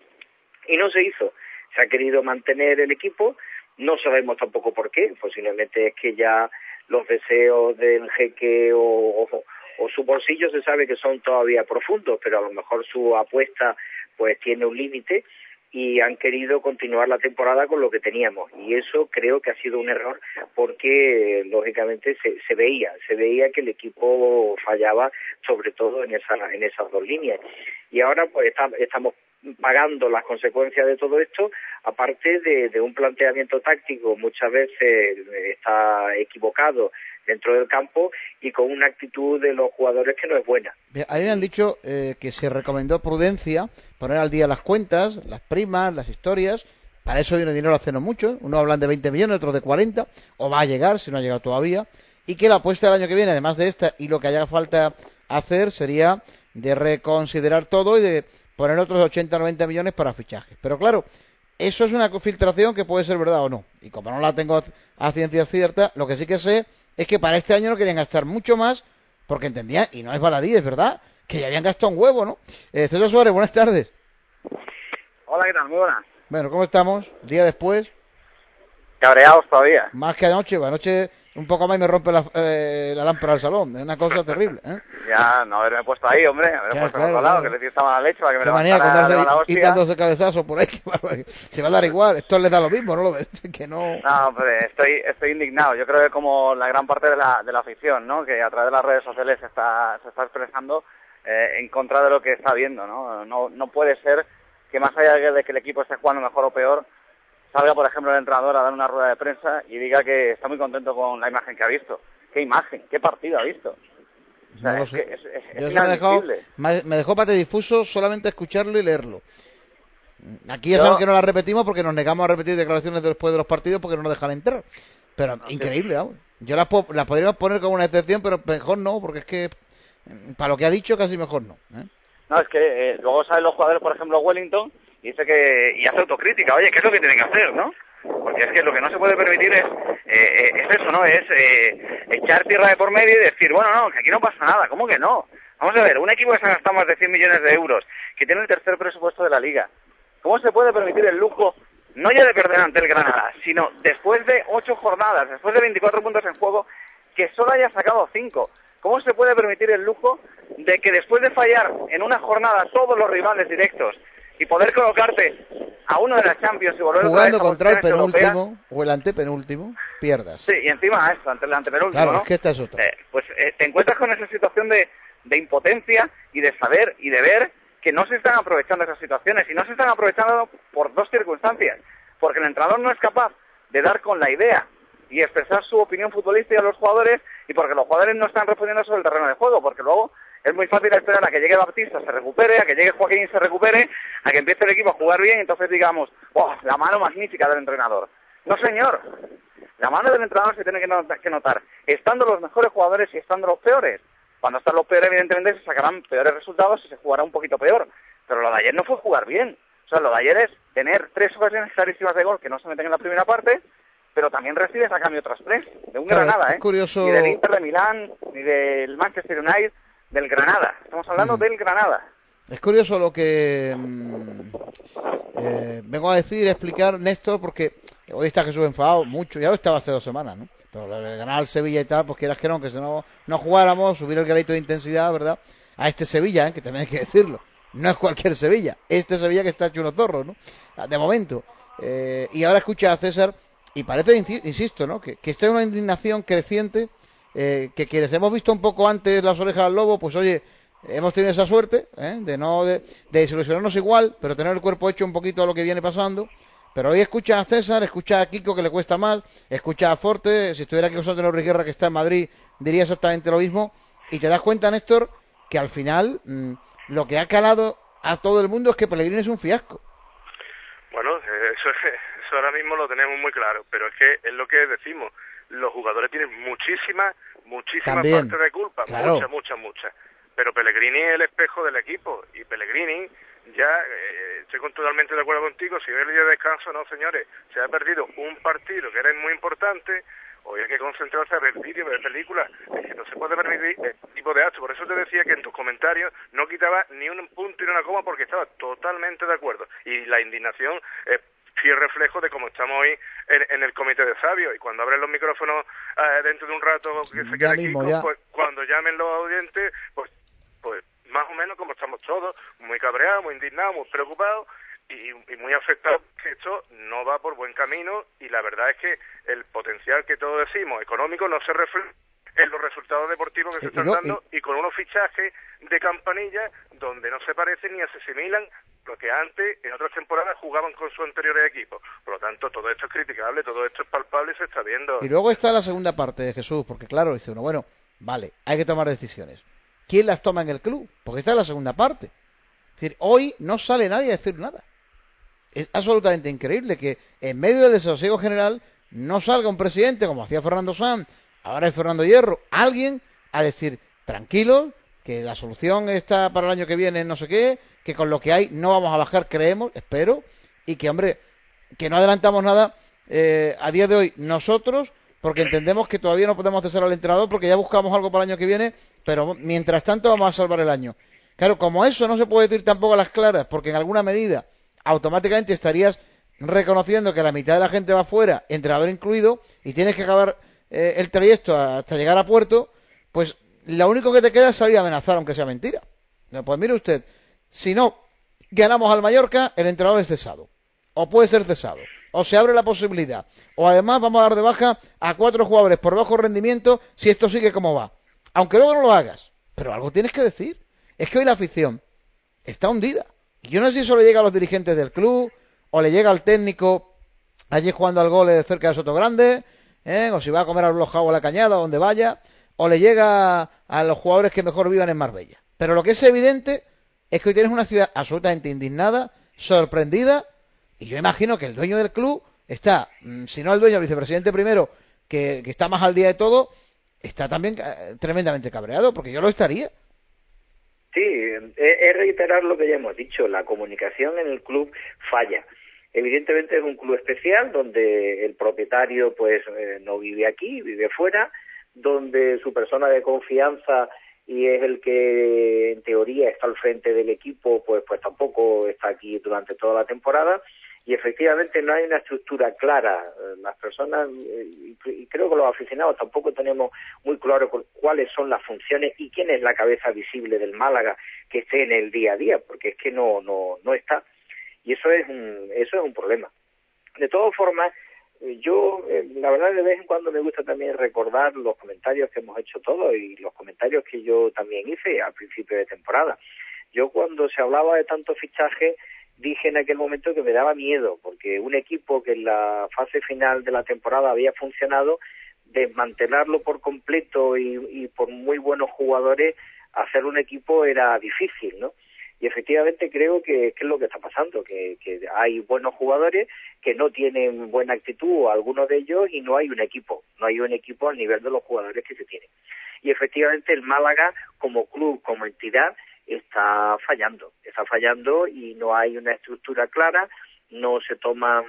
Y no se hizo. Se ha querido mantener el equipo, no sabemos tampoco por qué, posiblemente es que ya los deseos del jeque o, o o su bolsillo se sabe que son todavía profundos, pero a lo mejor su apuesta pues tiene un límite y han querido continuar la temporada con lo que teníamos. Y eso creo que ha sido un error porque lógicamente se, se veía se veía que el equipo fallaba sobre todo en esa en esas dos líneas. Y ahora pues estamos pagando las consecuencias de todo esto, aparte de, un planteamiento táctico muchas veces está equivocado dentro del campo y con una actitud de los jugadores que no es buena. A mí me han dicho eh, que se recomendó prudencia, poner al día las cuentas, las primas, las historias. Para eso viene dinero hace no mucho. Unos hablan de 20 millones, otros de 40, o va a llegar si no ha llegado todavía. Y que la apuesta del año que viene, además de esta y lo que haya falta hacer, sería de reconsiderar todo y de poner otros 80 o 90 millones para fichajes. Pero claro, eso es una filtración que puede ser verdad o no. Y como no la tengo a ciencia cierta, lo que sí que sé es que para este año no querían gastar mucho más porque entendían, y no es baladí, es verdad, que ya habían gastado un huevo, ¿no? Eh, César Suárez, buenas tardes. Hola, ¿qué tal? Muy buenas. Bueno, ¿cómo estamos? Día después. Cabreados todavía. Más que anoche, anoche un poco más y me rompe la, eh, la lámpara del salón. Es una cosa terrible. ¿eh? Ya, no haberme puesto ahí, hombre. Haberme puesto claro, otro lado, claro. que le estaba la leche para que me manía darse la y hostia. dándose cabezazos por ahí. Se va a dar igual. Esto les da lo mismo, ¿no lo ves? Que no... No, hombre, estoy, estoy indignado. Yo creo que como la gran parte de la, de la afición, ¿no? Que a través de las redes sociales se está, se está expresando eh, en contra de lo que está viendo, ¿no? No, no puede ser que más allá de que el equipo esté jugando mejor o peor, salga, por ejemplo, el entrenador a dar una rueda de prensa y diga que está muy contento con la imagen que ha visto. ¿Qué imagen? ¿Qué partido ha visto? O sea, No lo es que es, es- es Yo me inadmisible. me dejó pate difuso solamente escucharlo y leerlo. Aquí Yo- saben que no la repetimos porque nos negamos a repetir declaraciones después de los partidos porque no nos dejan entrar. Pero increíble, vamos. Yo las, las podríamos poner como una excepción, pero mejor no, porque es que para lo que ha dicho casi mejor no. ¿eh? No, es que eh, luego salen los jugadores, por ejemplo, Wellington, y dice que y hace autocrítica. Oye, ¿qué es lo que tienen que hacer, no? Porque es que lo que no se puede permitir es, eh, eh, es eso, ¿no? Es echar tierra de por medio y decir, bueno, no, que aquí no pasa nada. ¿Cómo que no? Vamos a ver, un equipo que se ha gastado más de 100 millones de euros, que tiene el tercer presupuesto de la liga, ¿cómo se puede permitir el lujo, no ya de perder ante el Granada, sino después de ocho jornadas, después de 24 puntos en juego, que solo haya sacado cinco? ¿Cómo se puede permitir el lujo de que después de fallar en una jornada todos los rivales directos y poder colocarte a uno de las Champions y volver Jugando a contra el europeas? penúltimo o el antepenúltimo, pierdas. Sí, y encima esto, ante el antepenúltimo, Claro, ¿no? es que esta es otra. Eh, pues eh, te encuentras con esa situación de, de impotencia y de saber y de ver que no se están aprovechando esas situaciones y no se están aprovechando por dos circunstancias. Porque el entrenador no es capaz de dar con la idea y expresar su opinión futbolística a los jugadores y porque los jugadores no están respondiendo sobre el terreno de juego, porque luego es muy fácil esperar a que llegue Baptista, se recupere, a que llegue Joaquín y se recupere, a que empiece el equipo a jugar bien y entonces digamos, ¡oh, la mano magnífica del entrenador! No, señor. La mano del entrenador se tiene que not- que notar, estando los mejores jugadores y estando los peores. Cuando están los peores, evidentemente, se sacarán peores resultados y se jugará un poquito peor. Pero lo de ayer no fue jugar bien. O sea, lo de ayer es tener tres ocasiones clarísimas de gol que no se meten en la primera parte, pero también recibes a cambio otras tres. De un Claro, Granada, ¿eh? curioso- Ni del Inter de Milán, ni del Manchester United, del Granada. Estamos hablando Mm. del Granada. Es curioso lo que mm, eh, vengo a decir, a explicar, Néstor, porque hoy está Jesús enfadado mucho, ya lo estaba hace dos semanas, ¿no? Pero lo de ganar al Sevilla y tal, pues quieras que no, que si no, no jugáramos, subir el grito de intensidad, ¿verdad? A este Sevilla, ¿eh? que también hay que decirlo. No es cualquier Sevilla, este Sevilla que está hecho unos zorros, ¿no? De momento. Eh, y ahora escucha a César, y parece, insisto, ¿no? Que, que esta es una indignación creciente, eh, que quienes hemos visto un poco antes las orejas al lobo, pues oye, hemos tenido esa suerte ¿eh? de no de, de, desilusionarnos igual, pero tener el cuerpo hecho un poquito a lo que viene pasando. Pero hoy escucha a César, escucha a Kiko que le cuesta más, escucha a Forte, si estuviera aquí José Antonio Guerra que está en Madrid, diría exactamente lo mismo. Y te das cuenta, Néstor, que al final mmm, lo que ha calado a todo el mundo es que Pellegrini es un fiasco. Bueno, eh, eso, eso ahora mismo lo tenemos muy claro, pero es que es lo que decimos. Los jugadores tienen muchísima, muchísima También, parte de culpa, claro. mucha, mucha, mucha. Pero Pellegrini es el espejo del equipo y Pellegrini ya eh, estoy totalmente de acuerdo contigo, si ve el día de descanso, no señores, se ha perdido un partido que era muy importante, hoy hay que concentrarse a ver vídeos, ver películas, es que no se puede permitir este tipo de actos, por eso te decía que en tus comentarios no quitaba ni un punto ni una coma porque estaba totalmente de acuerdo y la indignación es fiel reflejo de cómo estamos hoy en, en, el comité de sabios y cuando abren los micrófonos eh, dentro de un rato que se quede aquí, pues cuando llamen los audientes, pues pues más o menos como estamos todos, muy cabreados, muy indignados, muy preocupados y, y, muy afectados, que esto no va por buen camino. Y la verdad es que el potencial que todos decimos económico no se refleja en los resultados deportivos que se están dando y con unos fichajes de campanilla donde no se parecen ni se asimilan lo antes, en otras temporadas, jugaban con su anterior equipo. Por lo tanto, todo esto es criticable, todo esto es palpable y se está viendo. Y luego está la segunda parte de Jesús, porque claro, dice uno, bueno, vale, hay que tomar decisiones. ¿quién las toma en el club? Porque esta es la segunda parte. Es decir, hoy no sale nadie a decir nada. Es absolutamente increíble que en medio del desasosiego general no salga un presidente como hacía Fernando Sanz, ahora es Fernando Hierro, alguien a decir, tranquilo, que la solución está para el año que viene no sé qué, que con lo que hay no vamos a bajar, creemos, espero, y que, hombre, que no adelantamos nada eh, a día de hoy nosotros, porque entendemos que todavía no podemos cesar al entrenador porque ya buscamos algo para el año que viene, pero mientras tanto vamos a salvar el año. Claro, como eso no se puede decir tampoco a las claras, porque en alguna medida automáticamente estarías reconociendo que la mitad de la gente va fuera, entrenador incluido, y tienes que acabar eh, el trayecto hasta llegar a puerto, pues lo único que te queda es salir a amenazar, aunque sea mentira. Pues mire usted, si no ganamos al Mallorca, el entrenador es cesado, o puede ser cesado o se abre la posibilidad. O además vamos a dar de baja a cuatro jugadores por bajo rendimiento si esto sigue como va. Aunque luego no lo hagas. Pero algo tienes que decir. Es que hoy la afición está hundida. Yo no sé si eso le llega a los dirigentes del club o le llega al técnico allí jugando al gol cerca de Soto Grande, ¿eh? o si va a comer al blojado a la cañada, donde vaya, o le llega a los jugadores que mejor vivan en Marbella. Pero lo que es evidente es que hoy tienes una ciudad absolutamente indignada, sorprendida y yo imagino que el dueño del club está, mm, si no el dueño, el vicepresidente primero, que, está más al día de todo, está también eh, tremendamente cabreado, porque yo lo estaría. Sí, es reiterar lo que ya hemos dicho, la comunicación en el club falla. Evidentemente es un club especial donde el propietario pues eh, no vive aquí, vive fuera, donde su persona de confianza y es el que en teoría está al frente del equipo, pues pues tampoco está aquí durante toda la temporada y efectivamente no hay una estructura clara. Las personas, y creo que los aficionados tampoco tenemos muy claro cuáles son las funciones y quién es la cabeza visible del Málaga que esté en el día a día, porque es que no, no, no está. Y eso es un, eso es un problema. De todas formas, yo, la verdad, de vez en cuando me gusta también recordar los comentarios que hemos hecho todos y los comentarios que yo también hice al principio de temporada. Yo cuando se hablaba de tanto fichaje, dije en aquel momento que me daba miedo, porque un equipo que en la fase final de la temporada había funcionado, desmantelarlo por completo y, y por muy buenos jugadores, hacer un equipo era difícil, ¿no? Y efectivamente creo que, es lo que está pasando, que, que, hay buenos jugadores que no tienen buena actitud, algunos de ellos, y no hay un equipo, no hay un equipo al nivel de los jugadores que se tienen. Y efectivamente el Málaga como club, como entidad, está fallando, está fallando y no hay una estructura clara, no se toman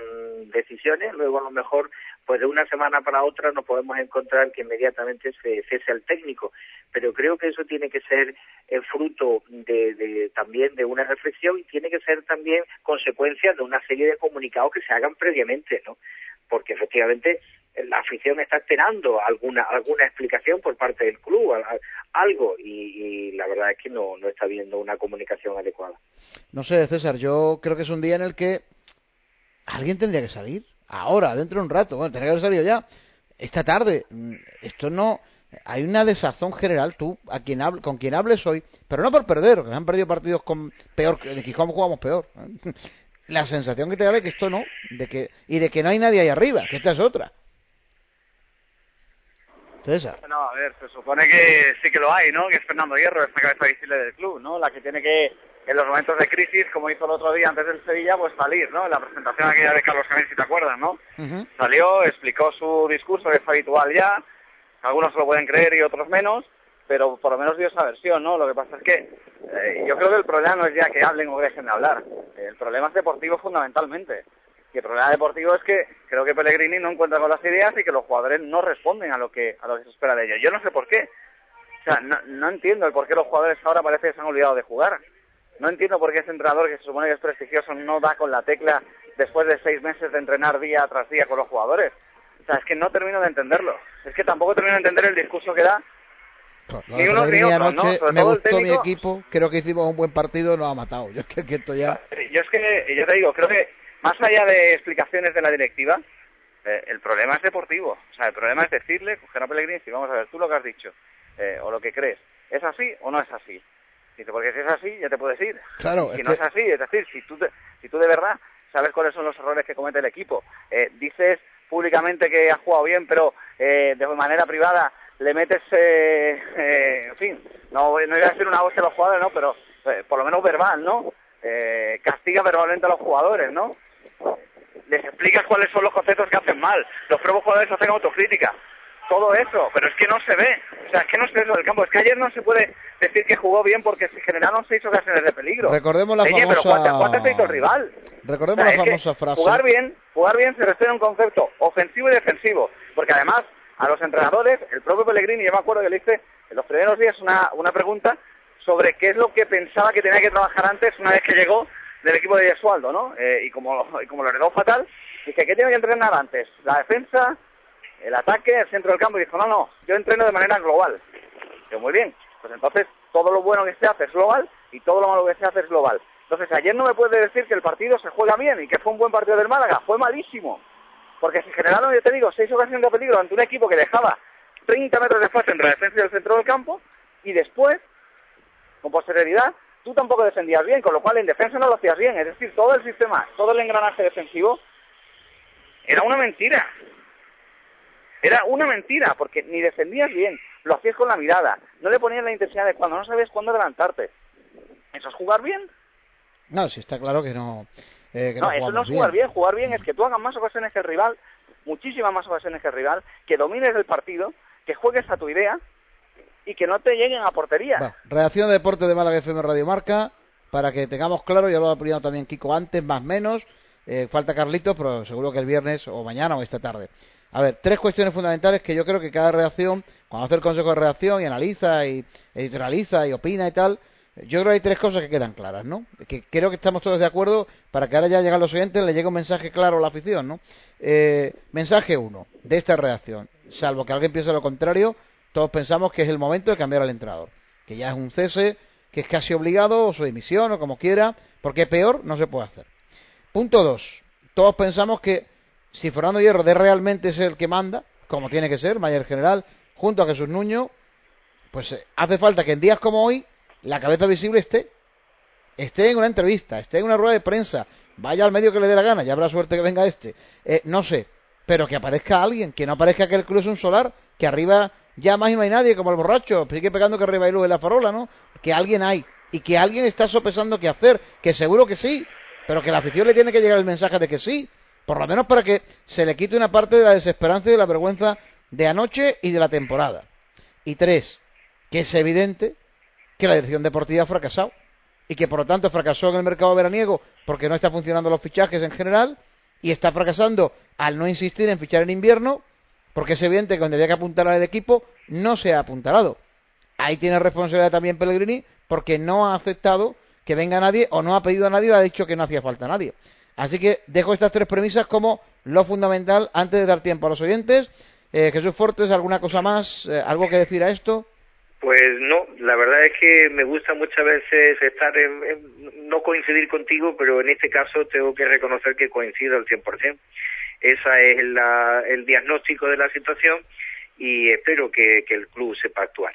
decisiones, luego a lo mejor pues de una semana para otra no podemos encontrar que inmediatamente se cese al técnico, pero creo que eso tiene que ser el fruto de, de, también de una reflexión y tiene que ser también consecuencia de una serie de comunicados que se hagan previamente, ¿no? Porque efectivamente la afición está esperando alguna alguna explicación por parte del club, algo, y, la verdad es que no, no está habiendo una comunicación adecuada. No sé, César, yo creo que es un día en el que alguien tendría que salir ahora, dentro de un rato, bueno, tendría que haber salido ya, esta tarde. Mm, esto no, hay una desazón general, tú, a quien hable, con quien hables hoy, pero no por perder, que han perdido partidos con peor, en Gijón jugamos peor. La sensación que te da de que esto no, de que, y de que no hay nadie ahí arriba, que esta es otra. César. No, a ver, se supone que sí que lo hay, ¿no? Que es Fernando Hierro, esta cabeza visible del club, ¿no? La que tiene que en los momentos de crisis, como hizo el otro día antes del Sevilla, pues salir, ¿no? En la presentación aquella de Carlos Canel, si te acuerdas, ¿no? Salió, explicó su discurso, que es habitual ya, algunos lo pueden creer y otros menos, pero por lo menos dio esa versión, ¿no? Lo que pasa es que eh, yo creo que el problema no es ya que hablen o dejen de hablar, el problema es deportivo fundamentalmente. Y el problema deportivo es que creo que Pellegrini no encuentra con las ideas y que los jugadores no responden a lo que a lo que se espera de ellos. Yo no sé por qué. O sea, no, no entiendo el por qué los jugadores ahora parece que se han olvidado de jugar. No entiendo por qué ese entrenador, que se supone que es prestigioso, no da con la tecla después de seis meses de entrenar día tras día con los jugadores. O sea, es que no termino de entenderlo. Es que tampoco termino de entender el discurso que da. Ni uno ni otro, ¿no? me gustó mi equipo, creo que hicimos un buen partido, nos ha matado. Yo es que, que esto ya... Yo es que, yo te digo, creo que más allá de explicaciones de la directiva, eh, el problema es deportivo. O sea, el problema es decirle, coger a Pellegrini y vamos a ver, tú lo que has dicho, eh, o lo que crees, ¿es así o no es así? Dice, porque si es así, ya te puedes ir. Claro, si no es así, es decir, si tú, si tú de verdad sabes cuáles son los errores que comete el equipo, eh, dices públicamente que has jugado bien, pero eh, de manera privada le metes, eh, eh, en fin, no, no iba a decir una voz a los jugadores, ¿no? Pero eh, por lo menos verbal, ¿no? Eh, castiga verbalmente a los jugadores, ¿no? Les explicas cuáles son los conceptos que hacen mal. Los propios jugadores hacen autocrítica todo eso, pero es que no se ve, o sea, es que no se ve eso del campo, es que ayer no se puede decir que jugó bien porque se generaron seis ocasiones de peligro. Recordemos la Oye, famosa... pero ¿cuántas, hizo el rival? Recordemos O sea, la famosa frase. Jugar bien, jugar bien se refiere a un concepto ofensivo y defensivo, porque además a los entrenadores, el propio Pellegrini, yo me acuerdo que le hice en los primeros días una, una pregunta sobre qué es lo que pensaba que tenía que trabajar antes una vez que llegó del equipo de Yesualdo, ¿no? Eh, y como, y como lo heredó fatal, dije, ¿qué tiene que entrenar antes? ¿La defensa? el ataque, el centro del campo, y dijo, no, no, yo entreno de manera global. Yo, muy bien, pues entonces todo lo bueno que se hace es global y todo lo malo que se hace es global. Entonces ayer no me puede decir que el partido se juega bien y que fue un buen partido del Málaga, fue malísimo. Porque se generaron, yo te digo, seis ocasiones de peligro ante un equipo que dejaba 30 metros de espacio entre la defensa y el centro del campo y después, con posterioridad, tú tampoco defendías bien, con lo cual en defensa no lo hacías bien. Es decir, todo el sistema, todo el engranaje defensivo era una mentira. Era una mentira, porque ni defendías bien, lo hacías con la mirada, no le ponías la intensidad de cuando no sabías cuándo adelantarte. ¿Eso es jugar bien? No, sí está claro que no. Eh, que no, no eso no es jugar bien. Jugar bien es que tú hagas más ocasiones que el rival, muchísimas más ocasiones que el rival, que domines el partido, que juegues a tu idea y que no te lleguen a portería. Va, Redacción de Deporte de Málaga FM Radio Marca, para que tengamos claro, ya lo ha opinado también Kiko antes, más menos, eh, falta Carlitos, pero seguro que el viernes o mañana o esta tarde. A ver, tres cuestiones fundamentales que yo creo que cada redacción, cuando hace el consejo de redacción y analiza y editorializa y opina y tal, yo creo que hay tres cosas que quedan claras, ¿no? Que creo que estamos todos de acuerdo para que ahora ya lleguen los oyentes, le llegue un mensaje claro a la afición, ¿no? Eh, mensaje uno de esta redacción, salvo que alguien piense lo contrario, todos pensamos que es el momento de cambiar al entrenador, que ya es un cese, que es casi obligado, o su dimisión, o como quiera, porque peor no se puede hacer. Punto dos, todos pensamos que si Fernando Hierro de realmente es el que manda, como tiene que ser, mayor general, junto a Jesús Nuño, pues eh, hace falta que en días como hoy la cabeza visible esté, esté en una entrevista, esté en una rueda de prensa, vaya al medio que le dé la gana, ya habrá suerte que venga este, eh, no sé, pero que aparezca alguien, que no aparezca que el club es un solar, que arriba ya más y no hay nadie, como el borracho, sigue pegando que arriba hay luz en la farola, ¿no? Que alguien hay, y que alguien está sopesando qué hacer, que seguro que sí, pero que la afición le tiene que llegar el mensaje de que sí, por lo menos para que se le quite una parte de la desesperanza y de la vergüenza de anoche y de la temporada. Y tres, que es evidente que la dirección deportiva ha fracasado. y que por lo tanto fracasó en el mercado veraniego porque no está funcionando los fichajes en general y está fracasando al no insistir en fichar en invierno porque es evidente que donde había que apuntar al equipo no se ha apuntalado. Ahí tiene responsabilidad también Pellegrini porque no ha aceptado que venga nadie o no ha pedido a nadie o ha dicho que no hacía falta nadie. Así que dejo estas tres premisas como lo fundamental antes de dar tiempo a los oyentes. Eh, Jesús Fortes, ¿alguna cosa más? Eh, ¿Algo que decir a esto? Pues no, la verdad es que me gusta muchas veces estar en, en- no coincidir contigo, pero en este caso tengo que reconocer que coincido al 100%. Esa es la, el diagnóstico de la situación y espero que, que el club sepa actuar.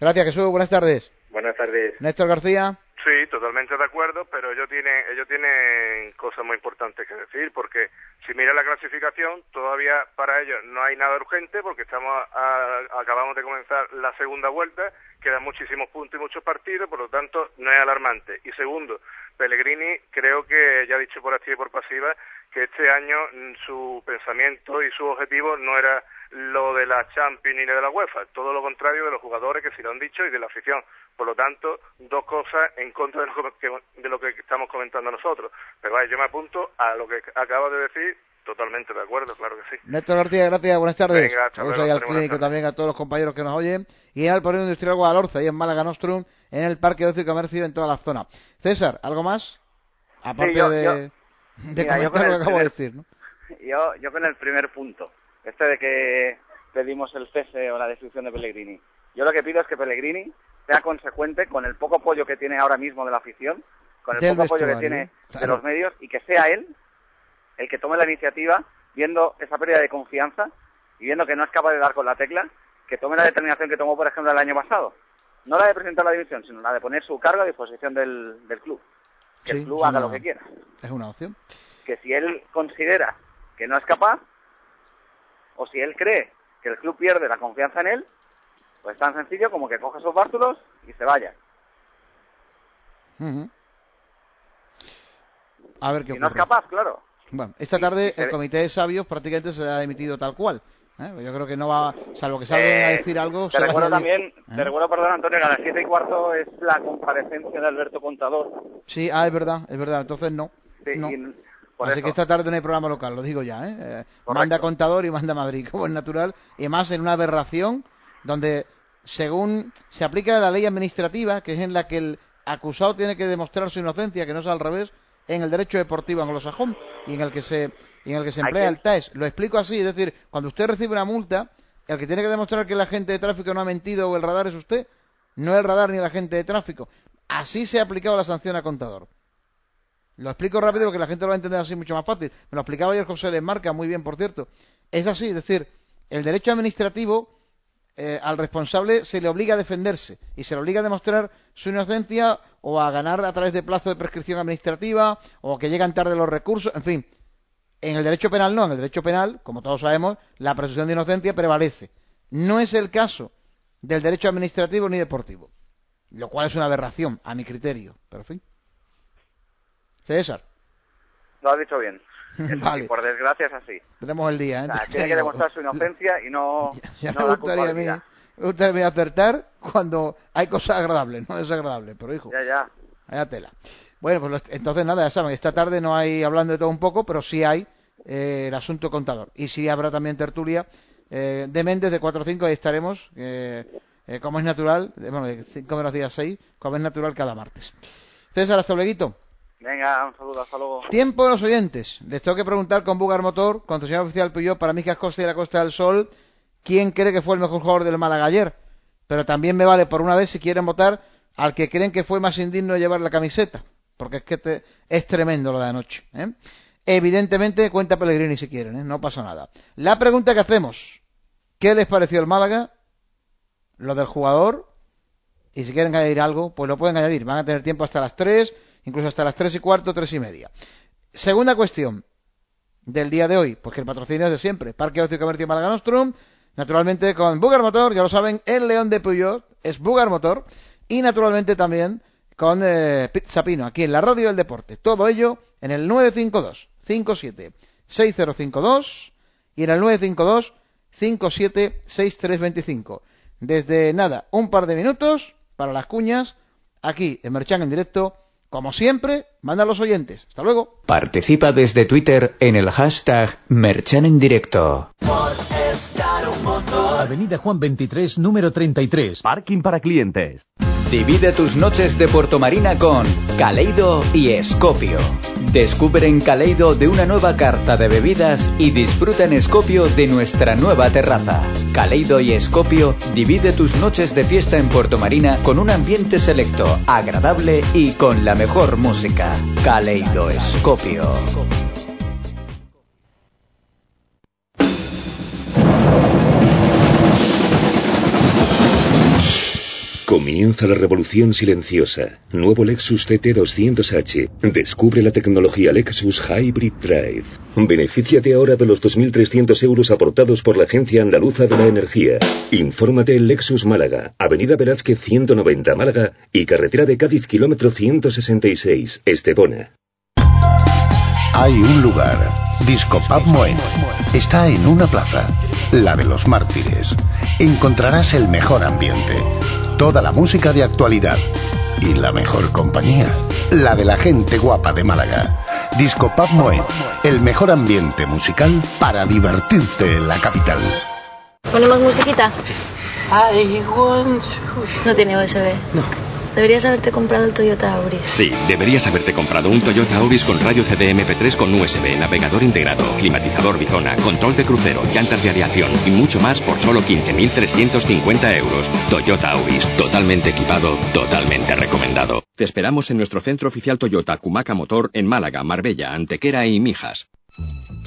Gracias, Jesús. Buenas tardes. Buenas tardes. Néstor García. Sí, totalmente de acuerdo, pero ellos tienen, ellos tienen cosas muy importantes que decir, porque si mira la clasificación, todavía para ellos no hay nada urgente, porque estamos a- acabamos de comenzar la segunda vuelta, quedan muchísimos puntos y muchos partidos, por lo tanto no es alarmante. Y segundo, Pellegrini creo que ya ha dicho por activa y por pasiva que este año mm, su pensamiento y su objetivo no era lo de la Champions ni de la UEFA, todo lo contrario de los jugadores que sí lo han dicho y de la afición. Por lo tanto, dos cosas en contra de lo que, de lo que estamos comentando nosotros. Pero vaya, yo me apunto a lo que acaba de decir, totalmente de acuerdo, claro que sí. Néstor García, gracias. Buenas tardes. Venga, Saludos al clínico también a todos los compañeros que nos oyen. Y al Polígono Industrial Guadalhorce, ahí en Málaga Nostrum, en el Parque de Ocio y Comercio, en toda la zona. César, ¿algo más? Aparte yo- de, yo- de Mira, comentar lo que acabo de decir, ¿no? Yo, yo con el primer punto, este de que pedimos el cese o la destrucción de Pellegrini. Yo lo que pido es que Pellegrini sea consecuente con el poco apoyo que tiene ahora mismo de la afición, con el Del poco apoyo que tiene de los medios y que sea él el que tome la iniciativa, viendo esa pérdida de confianza y viendo que no es capaz de dar con la tecla, que tome la determinación que tomó, por ejemplo, el año pasado. No la de presentar la división, sino la de poner su cargo a disposición del, del club. Que Sí, el club es haga una- lo que quiera. Es una opción. Que si él considera que no es capaz, o si él cree que el club pierde la confianza en él, pues tan sencillo como que coge sus bártulos y se vaya. Ujú. A ver qué Si no es capaz, claro. Bueno, esta tarde el ve- comité de sabios prácticamente se ha emitido tal cual. ¿eh? Yo creo que no va, salvo que salgan a Eh, decir algo. Te recuerdo también, ¿eh? te recuerdo, perdón, Antonio, que a las siete y cuarto es la comparecencia de Alberto Contador. Sí, ah, es verdad, es verdad. Entonces no. Sí, no. y Así eso. que esta tarde no hay programa local, lo digo ya. ¿eh? Eh, manda contador y manda Madrid, como es natural. Y más en una aberración donde, según se aplica la ley administrativa, que es en la que el acusado tiene que demostrar su inocencia, que no es al revés, en el derecho deportivo anglosajón y en el que se, y en el que se emplea el TAES. Lo explico así, es decir, cuando usted recibe una multa, el que tiene que demostrar que el agente de tráfico no ha mentido o el radar es usted, no el radar ni el agente de tráfico. Así se ha aplicado la sanción a contador. Lo explico rápido porque la gente lo va a entender así mucho más fácil. Me lo explicaba ayer José Les Marca, muy bien, por cierto. Es así, es decir, el derecho administrativo eh, al responsable se le obliga a defenderse y se le obliga a demostrar su inocencia o a ganar a través de plazo de prescripción administrativa o que llegan tarde los recursos, en fin. En el derecho penal no, en el derecho penal, como todos sabemos, la presunción de inocencia prevalece. No es el caso del derecho administrativo ni deportivo, lo cual es una aberración, a mi criterio. Pero en fin. César. Lo has dicho bien. Eso Vale. sí, por desgracia es así. Tenemos el día, ¿eh? O sea, tiene que demostrar su inocencia y no, Ya no me la gustaría a mí, culpabilidad. me a acertar cuando hay cosas agradables, no desagradables, pero hijo, Ya, ya. vaya tela. Bueno, pues entonces nada, ya saben, esta tarde no hay hablando de todo un poco, pero sí hay eh, el asunto contador. Y sí habrá también tertulia eh, de Méndez de 4 o 5, ahí estaremos, eh, eh, como es natural, bueno, de 5 menos días 6, como es natural cada martes. César, hasta luego. Venga, un saludo, hasta luego. Tiempo de los oyentes. Les tengo que preguntar con Bugar Motor, concesionario oficial Peugeot para Mijas Costa y la Costa del Sol, quién cree que fue el mejor jugador del Málaga ayer. Pero también me vale por una vez si quieren votar al que creen que fue más indigno de llevar la camiseta. Porque es que te- es tremendo lo de anoche. ¿eh? Evidentemente cuenta Pellegrini si quieren, ¿eh? no pasa nada. La pregunta que hacemos, ¿qué les pareció el Málaga? Lo del jugador. Y si quieren añadir algo, pues lo pueden añadir. Van a tener tiempo hasta las 3, incluso hasta las 3 y cuarto, 3 y media. Segunda cuestión del día de hoy, pues que el patrocinio es de siempre. Parque Ocio y Comercio Málaga Nostrum, naturalmente con Bugar Motor, ya lo saben, el León de Puyol es Bugar Motor, y naturalmente también con eh, Pizza Pino, aquí en la radio del deporte. Todo ello en el 952 57 6052 y en el 952 57 6325. Desde nada, un par de minutos para las cuñas aquí en Merchan en directo. Como siempre, manda a los oyentes. Hasta luego. Participa desde Twitter en el hashtag Merchan en directo. Avenida Juan 23, número 33. Parking para clientes. Divide tus noches de Puerto Marina con Caleido y Escopio. Descubre en Caleido de una nueva carta de bebidas y disfruta en Escopio de nuestra nueva terraza. Caleido y Escopio divide tus noches de fiesta en Puerto Marina con un ambiente selecto, agradable y con la mejor música. Caleido Escopio. Comienza la revolución silenciosa. Nuevo Lexus CT200H. Descubre la tecnología Lexus Hybrid Drive. Benefíciate ahora de los 2.300 euros aportados por la Agencia Andaluza de la Energía. Infórmate en Lexus Málaga, Avenida Velázquez 190 Málaga y Carretera de Cádiz kilómetro 166, Estepona. Hay un lugar, Disco Pub Moen. Está en una plaza, la de los mártires. Encontrarás el mejor ambiente, toda la música de actualidad y la mejor compañía, la de la gente guapa de Málaga. Disco Pub Moen, el mejor ambiente musical para divertirte en la capital. ¿Ponemos musiquita? Sí. No tiene USB. No. Deberías haberte comprado el Toyota Auris. Sí, deberías haberte comprado un Toyota Auris con radio CDMP3 con USB, navegador integrado, climatizador bizona, control de crucero, llantas de aviación y mucho más por solo 15.350 euros. Toyota Auris, totalmente equipado, totalmente recomendado. Te esperamos en nuestro centro oficial Toyota Cumaca Motor en Málaga, Marbella, Antequera y Mijas.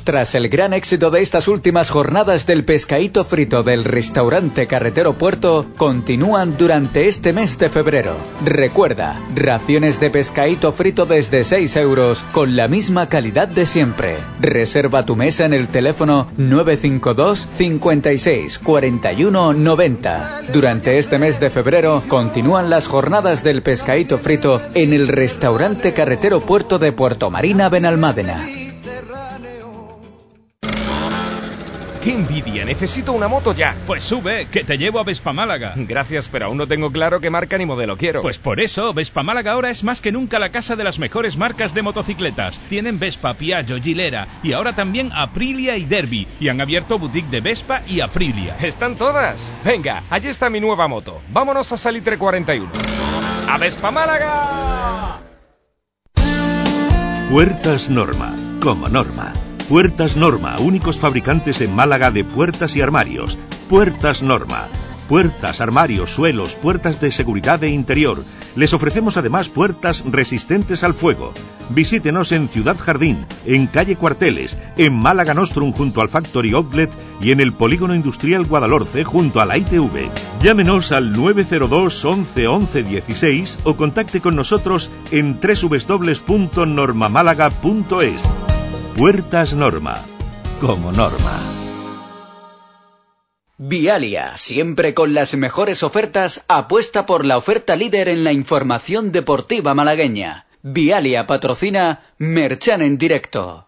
Tras el gran éxito de estas últimas jornadas del pescadito frito del restaurante Carretero Puerto, continúan durante este mes de febrero. Recuerda, raciones de pescadito frito desde 6 euros, con la misma calidad de siempre. Reserva tu mesa en el teléfono 952 56 41 90. Durante este mes de febrero continúan las jornadas del pescadito frito en el restaurante Carretero Puerto de Puerto Marina, Benalmádena. ¡Qué envidia! Necesito una moto ya. Pues sube, que te llevo a Vespa Málaga. Gracias, pero aún no tengo claro qué marca ni modelo quiero. Pues por eso, Vespa Málaga ahora es más que nunca la casa de las mejores marcas de motocicletas. Tienen Vespa, Piaggio, Gilera y ahora también Aprilia y Derby. Y han abierto boutique de Vespa y Aprilia. ¿Están todas? Venga, allí está mi nueva moto. Vámonos a Salitre 41. ¡A Vespa Málaga! Puertas Norma, como norma. Puertas Norma, únicos fabricantes en Málaga de puertas y armarios. Puertas Norma. Puertas, armarios, suelos, puertas de seguridad e interior. Les ofrecemos además puertas resistentes al fuego. Visítenos en Ciudad Jardín, en calle Cuarteles, en Málaga Nostrum junto al Factory Outlet y en el Polígono Industrial Guadalhorce junto a la ITV. Llámenos al 902 11 11 16 o contacte con nosotros en www.normamálaga.es. Puertas Norma, como norma. Vialia, siempre con las mejores ofertas, apuesta por la oferta líder en la información deportiva malagueña. Vialia patrocina Merchan en directo.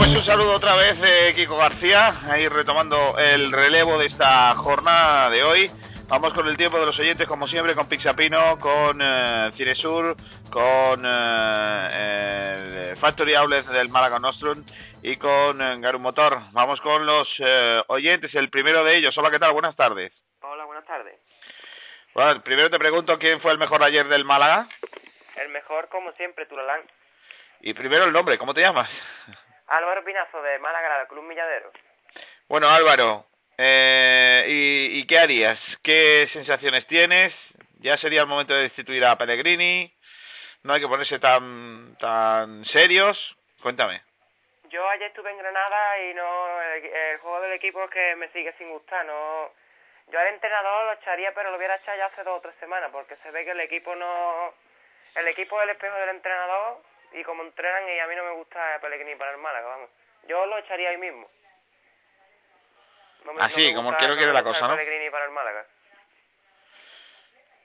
Pues un saludo otra vez de Kiko García, ahí retomando el relevo de esta jornada de hoy. Vamos con el tiempo de los oyentes, como siempre, con Pixapino, con eh, Cinesur, con eh, el Factory Outlet del Málaga Nostrum y con eh, Garum Motor. Vamos con los eh, oyentes, el primero de ellos. Hola, ¿qué tal? Buenas tardes. Hola, buenas tardes. Bueno, primero te pregunto quién fue el mejor ayer del Málaga. El mejor, como siempre, Turalán. Y primero el nombre, ¿cómo te llamas? Álvaro Pinazo, de Málaga, del Club Milladero. Bueno, Álvaro, eh, ¿y, ¿y qué harías? ¿Qué sensaciones tienes? Ya sería el momento de destituir a Pellegrini. No hay que ponerse tan, tan serios. Cuéntame. Yo ayer estuve en Granada y no el, el juego del equipo es que me sigue sin gustar. No, yo al entrenador lo echaría, pero lo hubiera echado ya hace dos o tres semanas, porque se ve que el equipo no, el equipo es el espejo del entrenador y como entrenan y a mí no me gusta Pellegrini para el Málaga, vamos. Yo lo echaría ahí mismo. No me- Así, no me como gusta- quiero no quiere la cosa, ¿no? Pellegrini para el Málaga.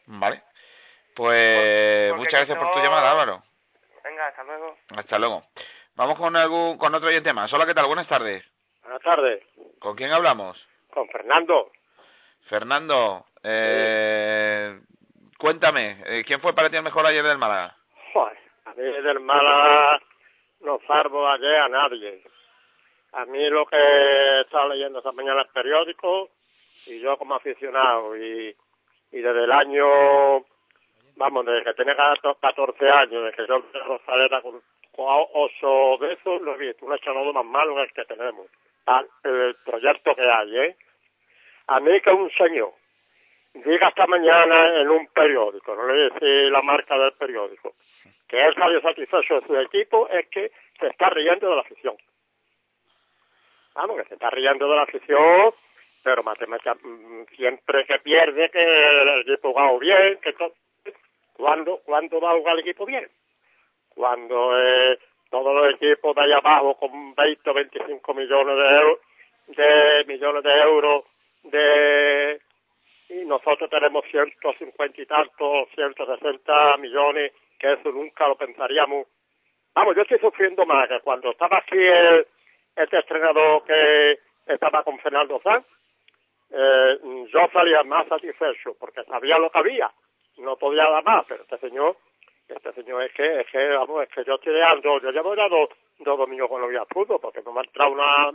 Vale. Pues Porque muchas gracias por tu llamada, Álvaro. Venga, hasta luego. Hasta luego. Vamos con algún, con otro oyente más. Hola, ¿qué tal? Buenas tardes. Buenas tardes. ¿Con quién hablamos? Con Fernando. Fernando, eh, cuéntame, eh, ¿quién fue para ti el mejor ayer del Málaga? Joder, a mí del Málaga no salvo ayer a nadie. A mí lo que he estado leyendo esta mañana el periódico y yo como aficionado y, y desde el año, vamos, desde que tenía 14 años, desde que yo vi a Rosalera con, ocho besos, lo he visto, un echanado más malo en el que tenemos. El proyecto que hay, ¿eh? A mí que un señor diga esta mañana en un periódico, no le decir la marca del periódico, que él salió satisfecho de su equipo, es que se está riendo de la afición. Vamos, que se está riendo de la afición, pero matemática, mm, siempre que pierde, que el equipo va bien, que to- ¿Cuándo, ¿Cuándo va a jugar el equipo bien? Cuando eh, todos los equipos de allá abajo con 20 o 25 millones de euros, de millones de euros de y nosotros tenemos 150 y tantos, 160 millones, que eso nunca lo pensaríamos. Vamos, yo estoy sufriendo más que cuando estaba aquí el, este entrenador que estaba con Fernando Sanz, eh, yo salía más satisfecho porque sabía lo que había, no podía dar más, pero este señor, este señor es que, es que, vamos, es que yo estoy dando, yo llevo ya dos, dos domingos con los días fútbol porque no me ha entrado una,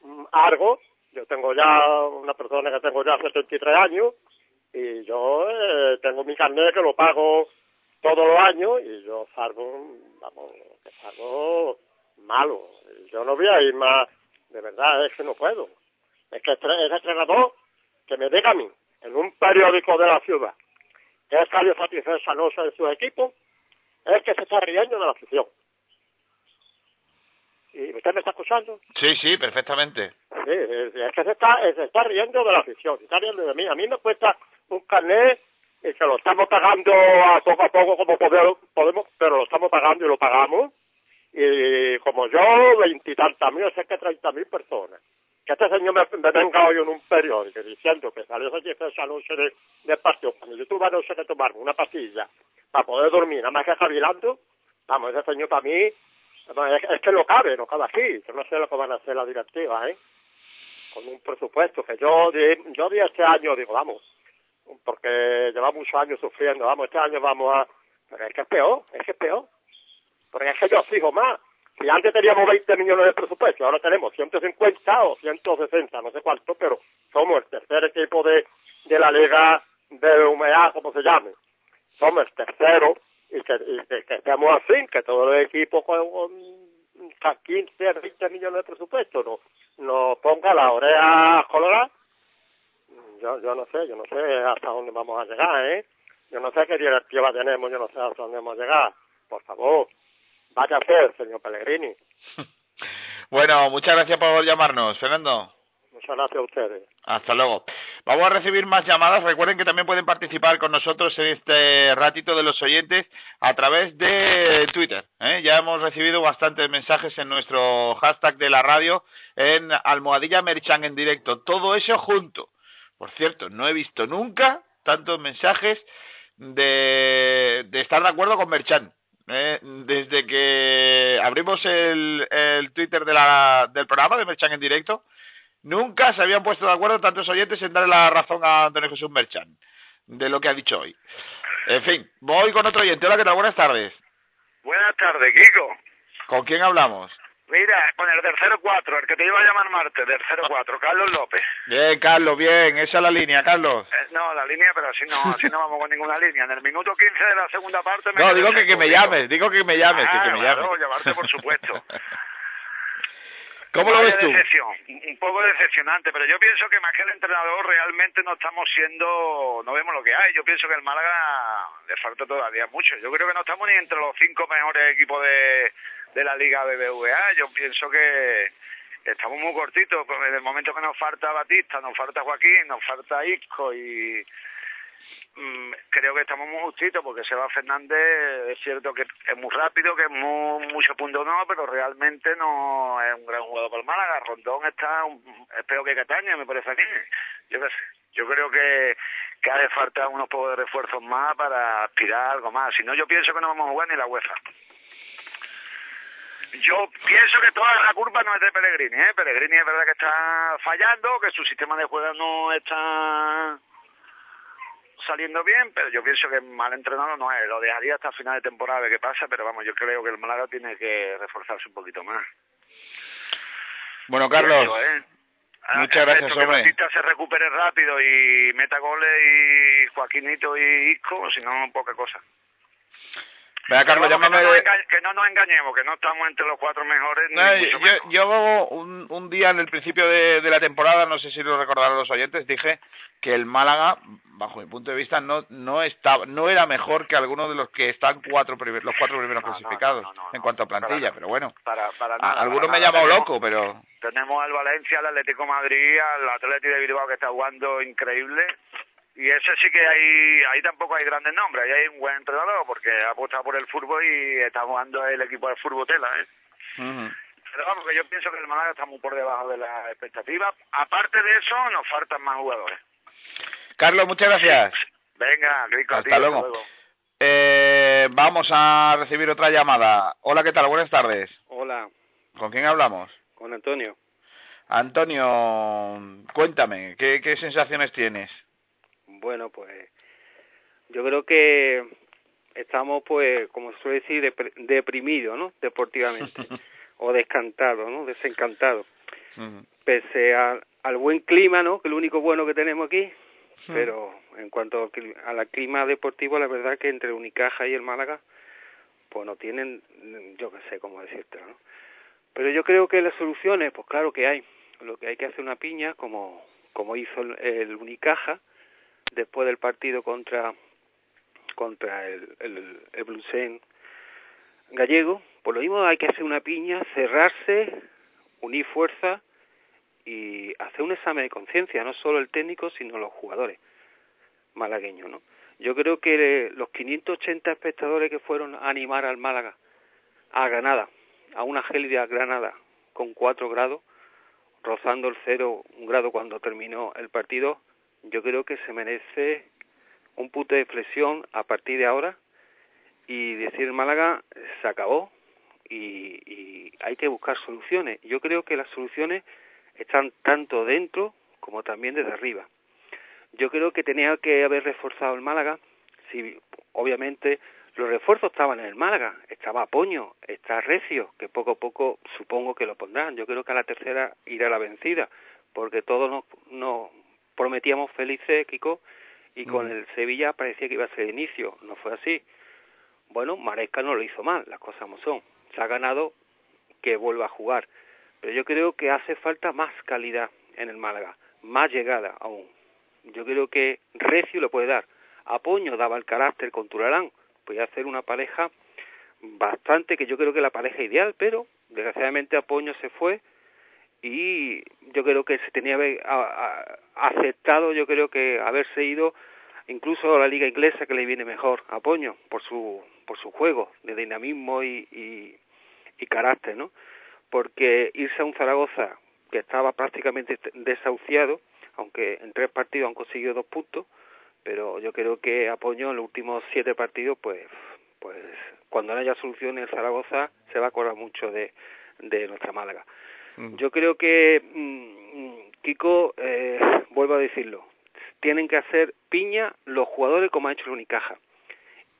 mm, algo, yo tengo ya una persona que tengo ya 73 años y yo eh, tengo mi carnet que lo pago todos los años y yo salgo, vamos, que salgo malo. Yo no voy a ir más, de verdad, es que no puedo. Es que este- ese entrenador que me diga a mí, en un periódico de la ciudad, que es salió satisfecho anoche de su equipo, es que se está riendo de la afición. ¿Y usted me está escuchando? Sí, sí, perfectamente. Sí, es, es que se está, se está riendo de la afición, se está riendo de mí. A mí me cuesta un carnet y que lo estamos pagando a poco a poco como podemos, pero lo estamos pagando y lo pagamos. Y como yo, veintitantas mil, sé que treinta mil personas. Que este señor me, me venga hoy en un periódico diciendo que salió satisfecho anoche de, del partido, cuando yo tuve anoche que tomarme una pastilla para poder dormir, nada más que jabilando, vamos, ese señor para mí, es, que no cabe, no cabe aquí. Yo no sé lo que van a hacer la directiva, ¿eh? Con un presupuesto que yo yo di este año, digo, vamos, porque llevamos muchos años sufriendo, vamos, este año vamos a... Pero es que es peor, es que es peor. Porque es que yo fijo más. Si antes teníamos 20 millones de presupuesto, ahora tenemos 150 o 160, no sé cuánto, pero somos el tercer equipo de, de la Liga de Humedad, como se llame. Somos el tercero y que, y que, que estemos así, que todos los equipos con, con 15, 20 millones de presupuesto nos no ponga la oreja colorada. Yo, yo no sé, yo no sé hasta dónde vamos a llegar, ¿eh? Yo no sé qué directiva tenemos, yo no sé hasta dónde vamos a llegar. Por favor, vaya a hacer, señor Pellegrini. Bueno, muchas gracias por llamarnos, Fernando. Muchas gracias a ustedes. Hasta luego. Vamos a recibir más llamadas. Recuerden que también pueden participar con nosotros en este ratito de los oyentes a través de Twitter. ¿eh? Ya hemos recibido bastantes mensajes en nuestro hashtag de la radio en Almohadilla Merchan en directo. Todo eso junto. Por cierto, no he visto nunca tantos mensajes de, de estar de acuerdo con Merchan. ¿eh? Desde que abrimos el, el Twitter de la, del programa de Merchan en directo, Nunca se habían puesto de acuerdo tantos oyentes en darle la razón a Antonio Jesús Merchan de lo que ha dicho hoy. En fin, voy con otro oyente. Hola, ¿qué tal? Buenas tardes. Buenas tardes, Kiko. ¿Con quién hablamos? Mira, con el del 04, el que te iba a llamar Marte, del 04, Carlos López. Bien, Carlos, bien. Esa es la línea, Carlos. Eh, no, la línea, pero así no, así no vamos con ninguna línea. En el minuto 15 de la segunda parte me No, digo que, que me llames, digo que me llames, que, Ah, que me claro, llames. llamarte por supuesto. ¿Cómo lo ves tú? un poco decepcionante, pero yo pienso que más que el entrenador realmente no estamos siendo, no vemos lo que hay. Yo pienso que el Málaga le falta todavía mucho. Yo creo que no estamos ni entre los cinco mejores equipos de, de la Liga BBVA. Yo pienso que estamos muy cortitos. En el momento que nos falta Batista, nos falta Joaquín, nos falta Isco y creo que estamos muy justitos porque Seba Fernández es cierto que es muy rápido, que es muy, mucho punto no, pero realmente no es un gran jugador para el Málaga. Rondón está un, es que Cataña, me parece a mí. Yo, yo creo que, que hace falta unos pocos de refuerzos más para aspirar algo más. Si no, yo pienso que no vamos a jugar ni la UEFA. Yo pienso que toda la culpa no es de Pellegrini, ¿eh? Pellegrini es verdad que está fallando, que su sistema de juego no está saliendo bien, pero yo pienso que mal entrenado no es. Lo dejaría hasta final de temporada de qué pasa, pero vamos, yo creo que el Málaga tiene que reforzarse un poquito más. Bueno, Carlos, ¿eh? muchas A- gracias, que hombre. Se recupere rápido y meta goles y Joaquinito y Isco, si no, poca cosa. Venga, Carlos, llámame... que, no nos enga- que no nos engañemos, que no estamos entre los cuatro mejores, ni No, yo, menos. yo un, un día en el principio de, de la temporada, no sé si lo recordarán los oyentes, dije que el Málaga, bajo mi punto de vista, no no estaba, no era mejor que algunos de los que están cuatro primer- los cuatro primeros clasificados en cuanto a plantilla, pero bueno, Para, para nada, algunos para me Tenemos- loco, pero Tenemos al Valencia, al Atlético de Madrid, al Atlético de Bilbao que está jugando increíble. Y ese sí que hay, ahí tampoco hay grandes nombres, ahí hay un buen entrenador porque ha apostado por el fútbol y está jugando el equipo de fútbol tela, ¿eh? Pero vamos, que yo pienso que el Málaga está muy por debajo de las expectativas. Aparte de eso, nos faltan más jugadores. Carlos, muchas gracias. Venga, Crico, Hasta tío, luego. Eh, vamos a recibir otra llamada. Hola, ¿qué tal? Buenas tardes. Hola, ¿Con quién hablamos? con Antonio. Antonio, cuéntame, ¿qué, qué sensaciones tienes? Bueno, pues yo creo que estamos, pues, como se suele decir, deprimidos, ¿no? Deportivamente. o descantados, ¿no? Desencantados. Pese a- al buen clima, ¿no? Que es lo único bueno que tenemos aquí. Pero en cuanto al cli- a la clima deportivo, la verdad que entre Unicaja y el Málaga, pues no tienen, yo qué sé cómo decirte, ¿no? Pero yo creo que las soluciones, pues claro que hay. Lo que hay que hacer una piña, como, como hizo el, el Unicaja, después del partido contra contra el, el, el Blusen gallego, por lo mismo hay que hacer una piña, cerrarse, unir fuerza y hacer un examen de conciencia, no solo el técnico, sino los jugadores malagueños, ¿no? Yo creo que los 580 espectadores que fueron a animar al Málaga a Granada, a una gélida Granada con 4 grados, rozando el cero un grado cuando terminó el partido, yo creo que se merece un punto de flexión a partir de ahora y decir Málaga se acabó y, y hay que buscar soluciones. Yo creo que las soluciones están tanto dentro como también desde arriba. Yo creo que tenía que haber reforzado el Málaga, si obviamente los refuerzos estaban en el Málaga, estaba Poño, está Recio, que poco a poco supongo que lo pondrán. Yo creo que a la tercera irá la vencida, porque todos nos, nos prometíamos felices, Kiko, y con el Sevilla parecía que iba a ser el inicio, no fue así. Bueno, Maresca no lo hizo mal, las cosas como son. Se ha ganado que vuelva a jugar. Pero yo creo que hace falta más calidad en el Málaga, más llegada aún. Yo creo que Recio lo puede dar. Apoño daba el carácter con Turarán, podía hacer una pareja bastante, que yo creo que la pareja ideal, pero desgraciadamente Apoño se fue y yo creo que se tenía a- a- aceptado, yo creo que haberse ido incluso a la liga inglesa que le viene mejor a Apoño por su por su juego de dinamismo y, y, carácter, ¿no? Porque irse a un Zaragoza que estaba prácticamente desahuciado, aunque en tres partidos han conseguido dos puntos, pero yo creo que Apoño en los últimos siete partidos, pues, pues cuando no haya solución el Zaragoza se va a acordar mucho de, de nuestra Málaga. Yo creo que, mm, Kiko, eh, vuelvo a decirlo, tienen que hacer piña los jugadores como ha hecho el Unicaja.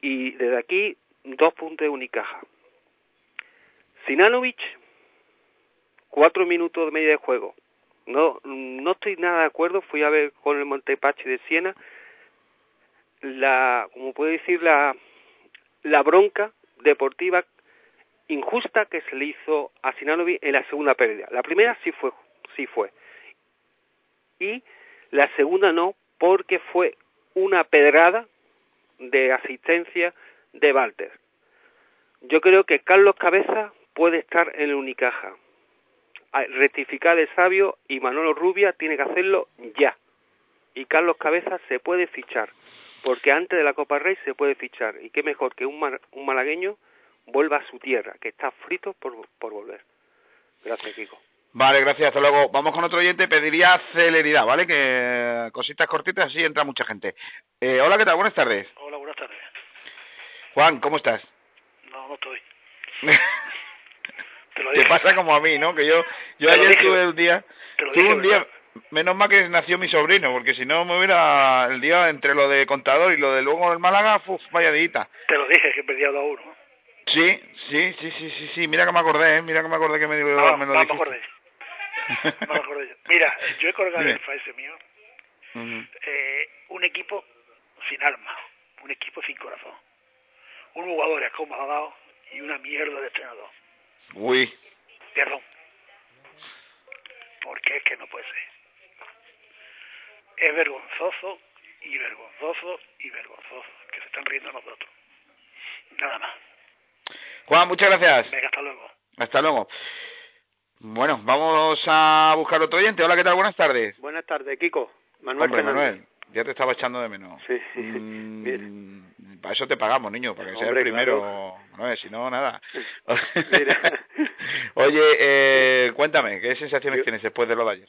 Y desde aquí, dos puntos de Unicaja. Sinanovic, cuatro minutos de media de juego. No, no estoy nada de acuerdo, fui a ver con el Montepache de Siena la, como puede decir, la, la bronca deportiva injusta que se le hizo a Sinanovic en la segunda pérdida. La primera sí fue, sí fue. Y la segunda no, porque fue una pedrada de asistencia de Walter. Yo creo que Carlos Cabeza puede estar en el Unicaja. Rectificar de sabio y Manolo Rubia tiene que hacerlo ya. Y Carlos Cabeza se puede fichar, porque antes de la Copa Rey se puede fichar. Y qué mejor que un, un malagueño vuelva a su tierra, que está frito por, por volver. Gracias, Kiko. Vale, gracias, hasta luego. Vamos con otro oyente, pediría celeridad, ¿vale? Que cositas cortitas, así entra mucha gente. Eh, hola, ¿qué tal? Buenas tardes. Hola, buenas tardes. Juan, ¿cómo estás? No, no estoy. Te pasa como a mí, ¿no? Que yo, yo ayer dije. tuve un día, Te lo tuve dije, un día, menos mal que nació mi sobrino, porque si no me hubiera el día entre lo de contador y lo de luego del Málaga, uf, vaya dita. Te lo dije, que perdía 2 a 1. Sí, sí, sí, sí, sí, sí, mira que me acordé, ¿eh? mira que me acordé que me, me No, lo no me acordé. No me acordé yo. Mira, yo he colgado en el face mío eh, un equipo sin alma, un equipo sin corazón, un jugador acomodado y una mierda de entrenador. Uy, Perdón. Porque es que no puede ser. Es vergonzoso y vergonzoso y vergonzoso que se están riendo nosotros. Nada más. Juan, muchas gracias. Venga, hasta luego. Hasta luego. Bueno, vamos a buscar otro oyente. Hola, ¿qué tal? Buenas tardes. Buenas tardes, Kiko. Manuel Hombre. Manuel, ya te estaba echando de menos. Sí. Mm, para eso te pagamos, niño, para que seas el primero. Manuel, si no, nada. Oye, eh, cuéntame, ¿qué sensaciones tienes después de lo de ayer?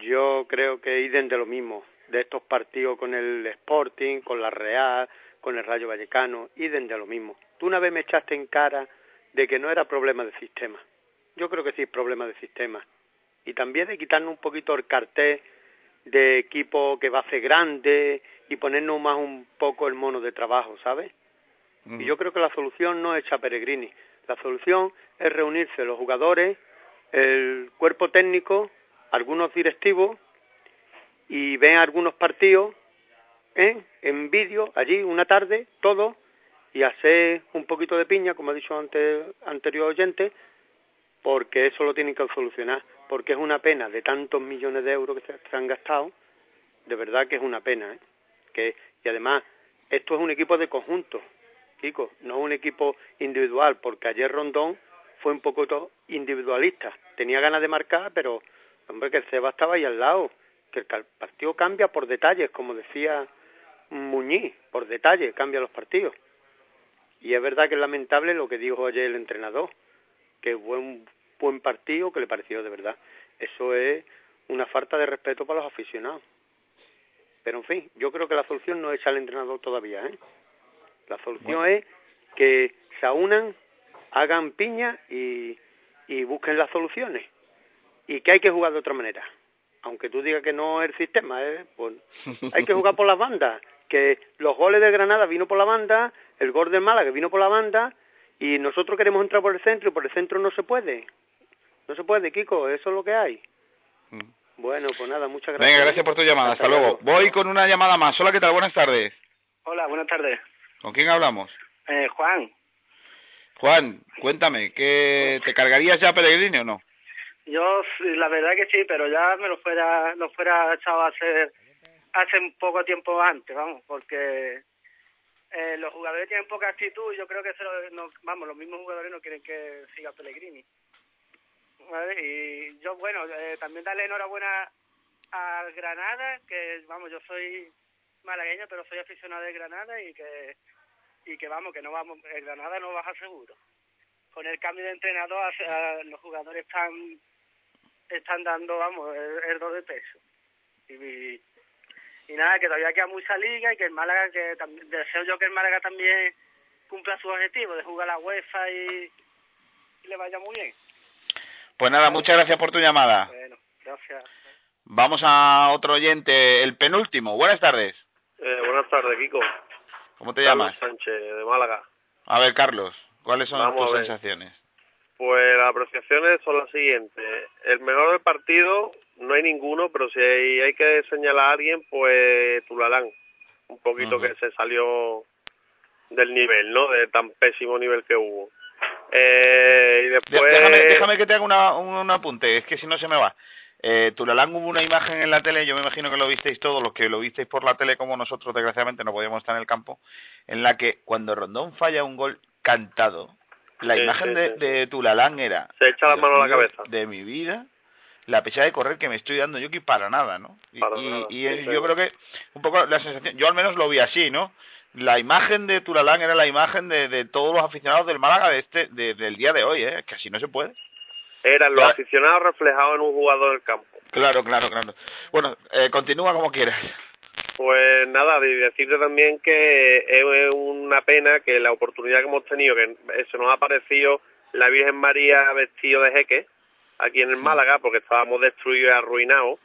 Yo creo que iden de lo mismo, de estos partidos con el Sporting, con la Real, con el Rayo Vallecano, iden de lo mismo. Tú una vez me echaste en cara de que no era problema de sistema. Yo creo que sí es problema de sistema. Y también de quitarnos un poquito el cartel de equipo que va a ser grande y ponernos más un poco el mono de trabajo, ¿sabes? Y yo creo que la solución no es echar Peregrini. La solución es reunirse los jugadores, el cuerpo técnico, algunos directivos y ven algunos partidos ¿eh? en vídeo allí una tarde, todo, y hacer un poquito de piña, como ha dicho antes anterior oyente, porque eso lo tienen que solucionar, porque es una pena de tantos millones de euros que se, han gastado, de verdad que es una pena, ¿eh? que y además esto es un equipo de conjunto, Kiko, no un equipo individual, porque ayer Rondón fue un poco individualista, tenía ganas de marcar, pero hombre que el Ceba estaba ahí al lado, que el partido cambia por detalles, como decía Muñiz, por detalles cambia los partidos. Y es verdad que es lamentable lo que dijo ayer el entrenador, que fue un buen partido que le pareció de verdad. Eso es una falta de respeto para los aficionados. Pero en fin, yo creo que la solución no es al entrenador todavía, ¿eh? La solución es que se aunan, hagan piña y, y busquen las soluciones. Y que hay que jugar de otra manera. Aunque tú digas que no es el sistema, ¿eh? Pues hay que jugar por las bandas. Que los goles de Granada vino por la banda, el gol del Málaga vino por la banda, y nosotros queremos entrar por el centro y por el centro no se puede. No se puede, Kiko, eso es lo que hay. Bueno, pues nada, muchas gracias. Mm. Venga, gracias por tu llamada. Hasta luego. Voy con una llamada más. Hola, ¿qué tal? Buenas tardes. Hola, buenas tardes. ¿Con quién hablamos? Eh, Juan, Juan, cuéntame, ¿qué te cargarías ya Pellegrini o no? yo la verdad que sí, pero ya me lo fuera, lo fuera echado a hacer hace un poco tiempo antes, vamos, porque eh, los jugadores tienen poca actitud y yo creo que se lo- no- vamos, los mismos jugadores no quieren que siga Pellegrini. Y yo, bueno, eh, también darle enhorabuena al Granada, que vamos, yo soy malagueño, pero soy aficionado de Granada y que y que vamos, que no vamos, el Granada no baja seguro. Con el cambio de entrenador, los jugadores están están dando, vamos, el, el do de peso. Y, y nada, que todavía queda mucha liga y que el Málaga, que también, deseo yo que el Málaga también cumpla su objetivo de jugar la UEFA y, y le vaya muy bien. Pues nada, muchas gracias por tu llamada. Bueno, gracias. Vamos a otro oyente, el penúltimo. Buenas tardes. Eh, buenas tardes, Kiko. ¿Cómo te Carlos llamas? Sánchez, de Málaga. A ver, Carlos, ¿cuáles son Vamos tus a sensaciones? Pues las apreciaciones son las siguientes. El mejor del partido no hay ninguno, pero si hay, hay que señalar a alguien, pues Tulalán. Un poquito que se salió del nivel, ¿no? De tan pésimo nivel que hubo. Eh, y De- después... déjame, déjame que te haga una, un, un apunte, es que si no se me va. Eh, Tulalán hubo una imagen en la tele, yo me imagino que lo visteis todos, los que lo visteis por la tele como nosotros, desgraciadamente no podíamos estar en el campo, en la que cuando Rondón falla un gol cantado, la Sí, imagen sí, de, sí, de Tulalán era... Se echa la mano a la cabeza. De mi vida, la pesada de correr que me estoy dando yo que para nada, ¿no? Y, Para y- nada, yo creo que un poco la sensación, yo al menos lo vi así, ¿no? La imagen de Tulalán era la imagen de, de todos los aficionados del Málaga de este, de- del día de hoy, ¿eh? Que así no se puede. Eran los Claro. aficionados reflejados en un jugador del campo. Claro, claro, claro. Bueno, eh, continúa como quieras. Pues nada, de decirte también que es una pena que la oportunidad que hemos tenido, que se nos ha parecido la Virgen María vestido de jeque aquí en el Málaga porque estábamos destruidos y arruinados.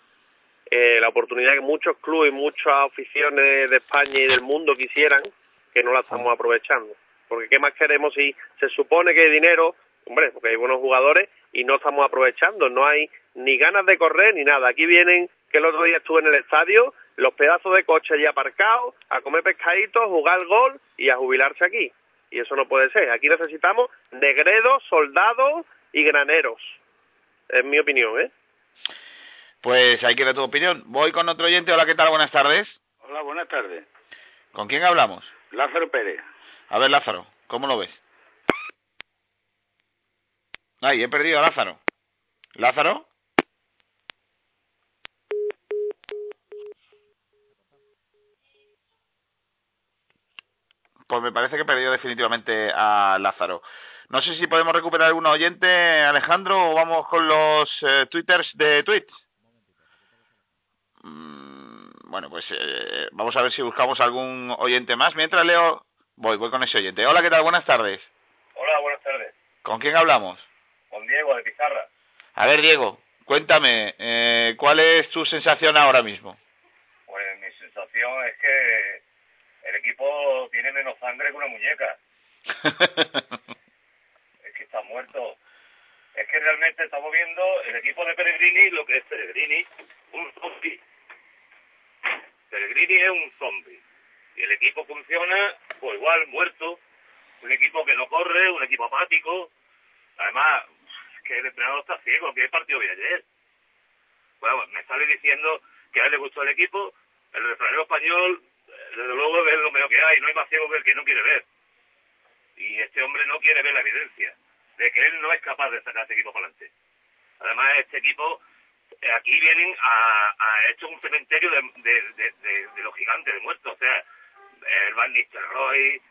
Eh, la oportunidad que muchos clubes y muchas aficiones de España y del mundo quisieran, que no la estamos aprovechando. Porque ¿qué más queremos si se supone que hay dinero? Hombre, porque hay buenos jugadores y no estamos aprovechando. No hay ni ganas de correr ni nada. Aquí vienen, que el otro día estuve en el estadio, los pedazos de coche ya aparcados, a comer pescaditos, jugar gol y a jubilarse aquí. Y eso no puede ser. Aquí necesitamos negredos, soldados y graneros. Es mi opinión, ¿eh? Pues ahí queda tu opinión. Voy con otro oyente. Hola, ¿qué tal? Buenas tardes. Hola, buenas tardes. ¿Con quién hablamos? Lázaro Pérez. A ver, Lázaro, ¿cómo lo ves? Ay, he perdido a Lázaro. ¿Lázaro? Pues me parece que he perdido definitivamente a Lázaro. No sé si podemos recuperar algún oyente, Alejandro, o vamos con los eh, twitters de tweets. Mm, bueno, pues eh, vamos a ver si buscamos algún oyente más. Mientras leo, voy, voy con ese oyente. Hola, ¿qué tal? Buenas tardes. Hola, buenas tardes. ¿Con quién hablamos? Con Diego de Pizarra. A ver, Diego, cuéntame, eh, ¿cuál es tu sensación ahora mismo? Pues mi sensación es que el equipo tiene menos sangre que una muñeca. está muerto. Es que realmente estamos viendo el equipo de Peregrini, lo que es Peregrini, un zombie. Peregrini es un zombie. Y el equipo funciona, pues igual, muerto. Un equipo que no corre, un equipo apático. Además, que el entrenador está ciego, que partido de ayer. Bueno, me sale diciendo que a él le gustó el equipo, el refranero español, desde luego es lo mejor que hay, no hay más ciego que el que no quiere ver. Y este hombre no quiere ver la evidencia de que él no es capaz de sacar este equipo para adelante. Además, este equipo, eh, aquí vienen a, a esto es un cementerio de, de, de, de, los gigantes, de muertos, o sea, el Van Nistelrooy,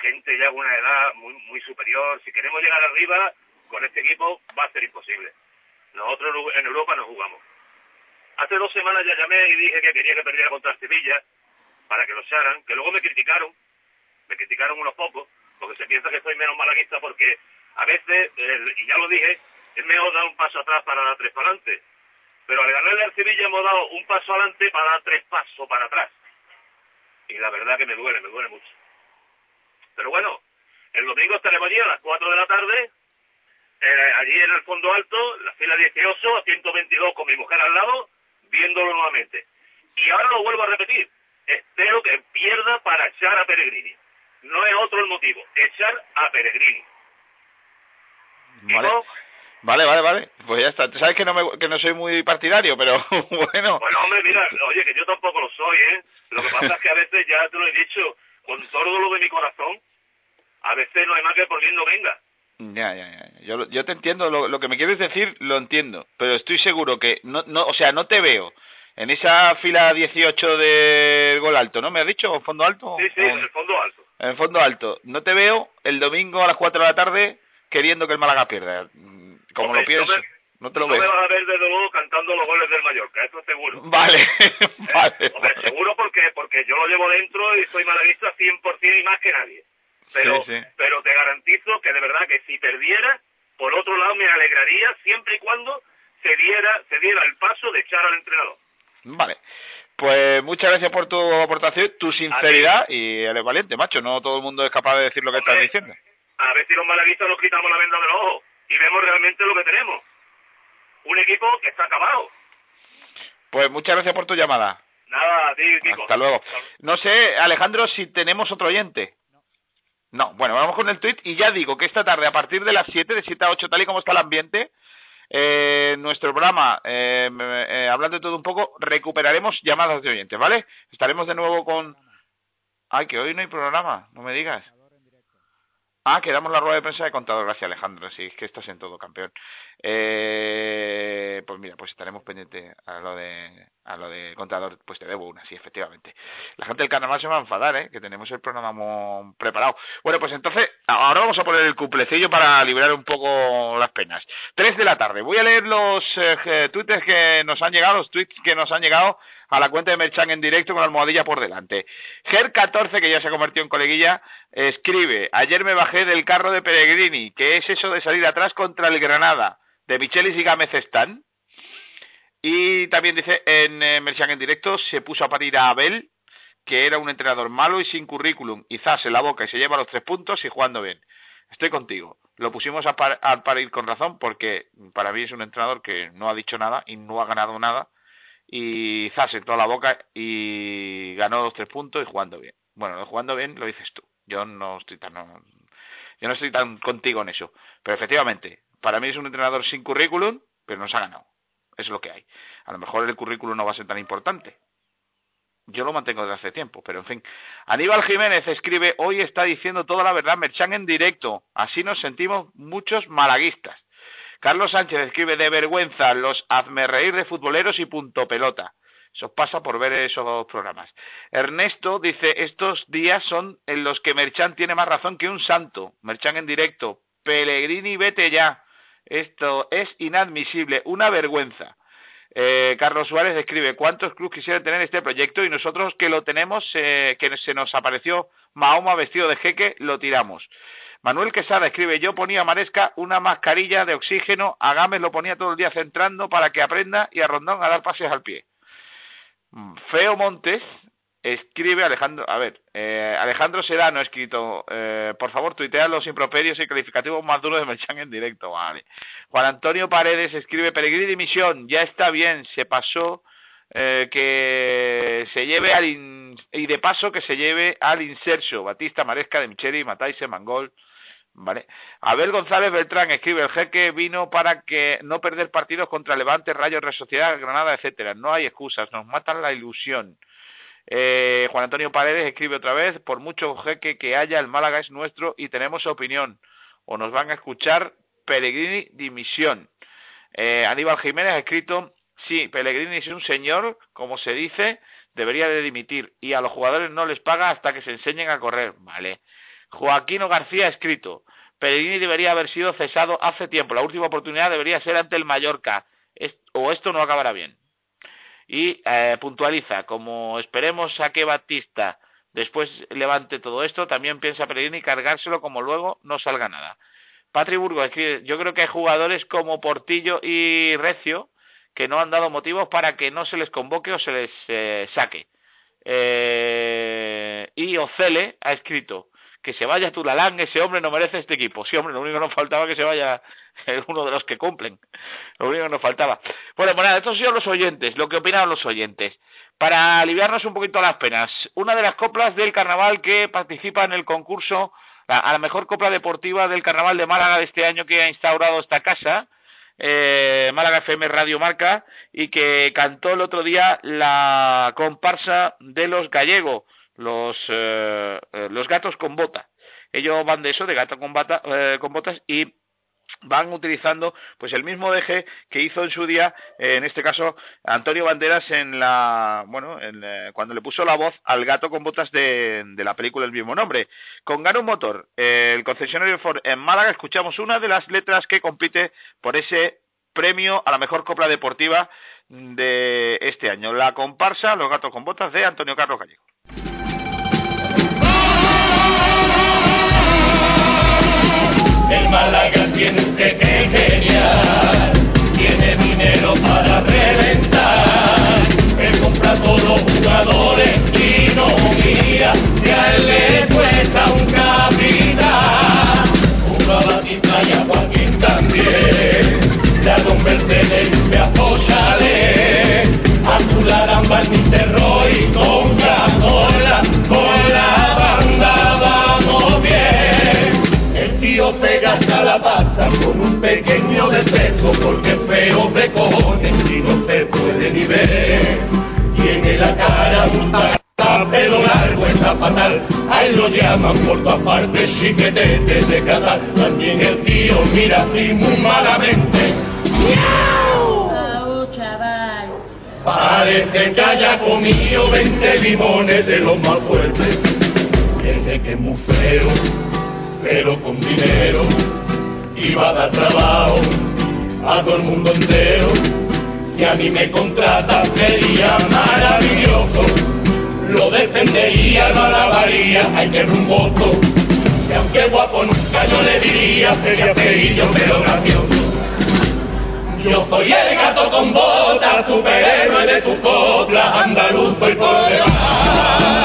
gente ya con una edad muy, muy superior. Si queremos llegar arriba, con este equipo va a ser imposible. Nosotros en Europa no jugamos. Hace dos semanas ya llamé y dije que quería que perdiera contra Sevilla para que lo echaran, que luego me criticaron, me criticaron unos pocos, porque se piensa que soy menos malaguista porque a veces, el- y ya lo dije, es mejor dar un paso atrás para dar tres para adelante. Pero al ganarle al Sevilla hemos dado un paso adelante para dar tres pasos para atrás. Y la verdad que me duele, me duele mucho. Pero bueno, el domingo estaremos allí a las 4 de la tarde, eh, allí en el fondo alto, la fila 18, 122 con mi mujer al lado, viéndolo nuevamente. Y ahora lo vuelvo a repetir, espero que pierda para echar a Peregrini. No es otro el motivo, echar a Peregrini. Vale. Vale, vale, vale. Pues ya está. Sabes que no, me, que no soy muy partidario, pero bueno. Bueno, hombre, mira, oye, que yo tampoco lo soy, ¿eh? Lo que pasa es que a veces, ya te lo he dicho, con todo lo de mi corazón, a veces no hay más que por bien no venga. Ya, ya, ya. Yo, yo te entiendo. Lo, lo que me quieres decir, lo entiendo. Pero estoy seguro que, no, no, o sea, no te veo en esa fila 18 del gol alto, ¿no? ¿Me has dicho? ¿Fondo alto? Sí, sí, O- en el fondo alto. En el fondo alto. No te veo el domingo a las 4 de la tarde queriendo que el Málaga pierda. Mm, Como Hombre, lo pienso. no te lo no me vas a ver desde luego cantando los goles del Mallorca, eso seguro. Vale, vale. Hombre, seguro porque porque yo lo llevo dentro y soy malaguista 100% y más que nadie. Pero, Sí, sí. pero te garantizo que de verdad que si perdiera, por otro lado me alegraría siempre y cuando se diera, se diera el paso de echar al entrenador. Vale. Pues muchas gracias por tu aportación, tu sinceridad y eres valiente, macho. No todo el mundo es capaz de decir lo que estás diciendo. A ver si los malaguistas nos quitamos la venda de los ojos y vemos realmente lo que tenemos. Un equipo que está acabado. Pues muchas gracias por tu llamada. Nada, a ti, Kiko. Hasta luego. No sé, Alejandro, si tenemos otro oyente. No, bueno, vamos con el tweet y ya digo que esta tarde, a partir de las 7, de 7 a 8, tal y como está el ambiente, eh, nuestro programa, eh, eh, hablando de todo un poco, recuperaremos llamadas de oyentes, ¿vale? Estaremos de nuevo con... Ay, que hoy no hay programa, no me digas. Ah, que damos la rueda de prensa de contador. Gracias, Alejandro. Sí, es que estás en todo, campeón. Eh, pues mira, pues estaremos pendientes a lo de a lo de contador. Pues te debo una, sí, efectivamente. La gente del carnaval se va a enfadar, ¿eh? Que tenemos el programa preparado. Bueno, pues entonces, ahora vamos a poner el cuplecillo para liberar un poco las penas. Tres de la tarde. Voy a leer los eh, twitters que nos han llegado, los tweets que nos han llegado a la cuenta de Merchan en directo con la almohadilla por delante. Ger14, que ya se ha convertido en coleguilla, escribe, ayer me bajé del carro de Peregrini, que es eso de salir atrás contra el Granada, de Michelis y Gámez están. Y también dice, en eh, Merchan en directo, se puso a parir a Abel, que era un entrenador malo y sin currículum, y zas en la boca y se lleva los tres puntos y jugando bien. Estoy contigo. Lo pusimos a, par, a parir con razón porque para mí es un entrenador que no ha dicho nada y no ha ganado nada y zas en toda la boca y ganó los tres puntos y jugando bien. Bueno, jugando bien lo dices tú. Yo no estoy tan no, yo no estoy tan contigo en eso. Pero efectivamente, para mí es un entrenador sin currículum, pero nos ha ganado. Es lo que hay. A lo mejor el currículum no va a ser tan importante. Yo lo mantengo desde hace tiempo, pero en fin. Aníbal Jiménez escribe, hoy está diciendo toda la verdad Merchan en directo. Así nos sentimos muchos malaguistas. Carlos Sánchez escribe de vergüenza los hazme reír de futboleros y punto pelota. Eso pasa por ver esos programas. Ernesto dice, estos días son en los que Merchan tiene más razón que un santo. Merchan en directo. Pellegrini, vete ya. Esto es inadmisible, una vergüenza. Eh, Carlos Suárez escribe, ¿cuántos clubes quisieran tener este proyecto? Y nosotros que lo tenemos, eh, que se nos apareció Mahoma vestido de jeque, lo tiramos. Manuel Quesada escribe, yo ponía a Maresca una mascarilla de oxígeno, a Gámez lo ponía todo el día centrando para que aprenda y a Rondón a dar pases al pie. Mm, Feo Montes escribe Alejandro, a ver, eh, Alejandro Serano ha escrito, eh, por favor tuitea los improperios y calificativos más duros de Merchan en directo, vale. Juan Antonio Paredes escribe, Peregrini dimisión, ya está bien, se pasó, eh, que se lleve al, y de paso que se lleve al inserso, Batista, Maresca, de Micheli, Mataise, Mangol, Vale. Abel González Beltrán escribe, el jeque vino para que no perder partidos contra Levante, Rayo, Real Sociedad, Granada, etcétera. No hay excusas, nos matan la ilusión. Eh, Juan Antonio Paredes escribe otra vez, por mucho jeque que haya, el Málaga es nuestro y tenemos opinión. O nos van a escuchar Pellegrini dimisión. Eh, Aníbal Jiménez ha escrito, sí, Pellegrini es un señor, como se dice, debería de dimitir y a los jugadores no les paga hasta que se enseñen a correr. Vale. Joaquino García ha escrito, Pellegrini debería haber sido cesado hace tiempo. La última oportunidad debería ser ante el Mallorca. O esto no acabará bien. Y eh, puntualiza, como esperemos a que Batista después levante todo esto, también piensa Pellegrini cargárselo como luego no salga nada. Patri Burgo escribe, yo creo que hay jugadores como Portillo y Recio que no han dado motivos para que no se les convoque o se les eh, saque. Eh, y Ocele ha escrito que se vaya Tulalán, ese hombre no merece este equipo. Sí, hombre, lo único que nos faltaba que se vaya uno de los que cumplen. Lo único que nos faltaba. Bueno, pues nada, estos sido los oyentes, lo que opinaron los oyentes. Para aliviarnos un poquito las penas, una de las coplas del carnaval que participa en el concurso a la mejor copla deportiva del carnaval de Málaga de este año que ha instaurado esta casa, eh, Málaga FM Radio Marca, y que cantó el otro día la comparsa de los gallegos, los, eh, eh, los gatos con bota. Ellos van de eso, de gato con, bata- eh, con botas, y van utilizando pues el mismo deje que hizo en su día eh, en este caso Antonio Banderas en la bueno en, eh, cuando le puso la voz al gato con botas de, de la película del mismo nombre. Con Gano Motor el concesionario Ford en Málaga escuchamos una de las letras que compite por ese premio a la mejor copla deportiva de este año. La comparsa los gatos con botas de Antonio Carlos Gallego El Málaga tiene un jeque genial, tiene dinero para reventar. Él compra a todos los jugadores y no guía, si a él le cuesta un capital. Compra a Batista y a Joaquín también, le ha convertido en un pedazo chalet. A tu laramba el tío se gasta la pasta con un pequeño defecto porque feo de cojones y no se puede ni ver. Tiene la cara untada, pelo largo está fatal. A él lo llaman por todas partes chiquetete de Qatar. También el tío mira así muy malamente. Au, chaval. Parece que haya comido 20 limones de los más fuertes. Desde que es muy feo, pero con dinero. Va a dar trabajo a todo el mundo entero. Si a mí me contrata sería maravilloso. Lo defendería, no alabaría, ay que rumboso. Y aunque guapo nunca yo le diría, sería feillo pero gracioso. Yo soy el gato con botas, superhéroe de tu copla, andaluz soy por Málaga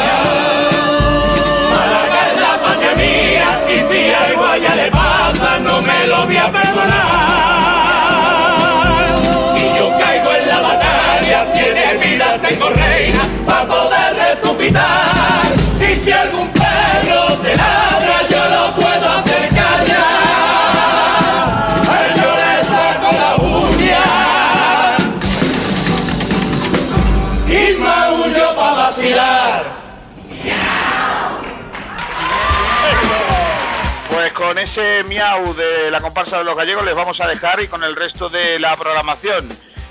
ese miau de la comparsa de los gallegos les vamos a dejar y con el resto de la programación.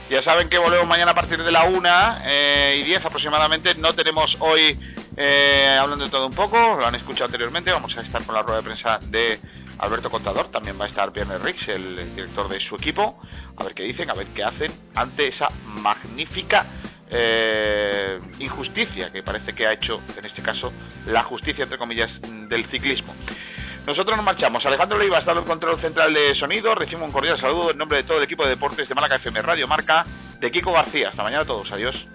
Ya saben que volvemos mañana a partir de la 1 y 10 aproximadamente. No tenemos hoy, eh, hablando de todo un poco, lo han escuchado anteriormente, vamos a estar con la rueda de prensa de Alberto Contador. También va a estar Pierre Rix, el director de su equipo. A ver qué dicen, a ver qué hacen ante esa magnífica eh, injusticia que parece que ha hecho, en este caso, la justicia, entre comillas, del ciclismo. Nosotros nos marchamos. Alejandro Leiva está en el control central de sonido. Recibo un cordial saludo en nombre de todo el equipo de deportes de Málaga FM Radio Marca, de Kiko García. Hasta mañana a todos. Adiós.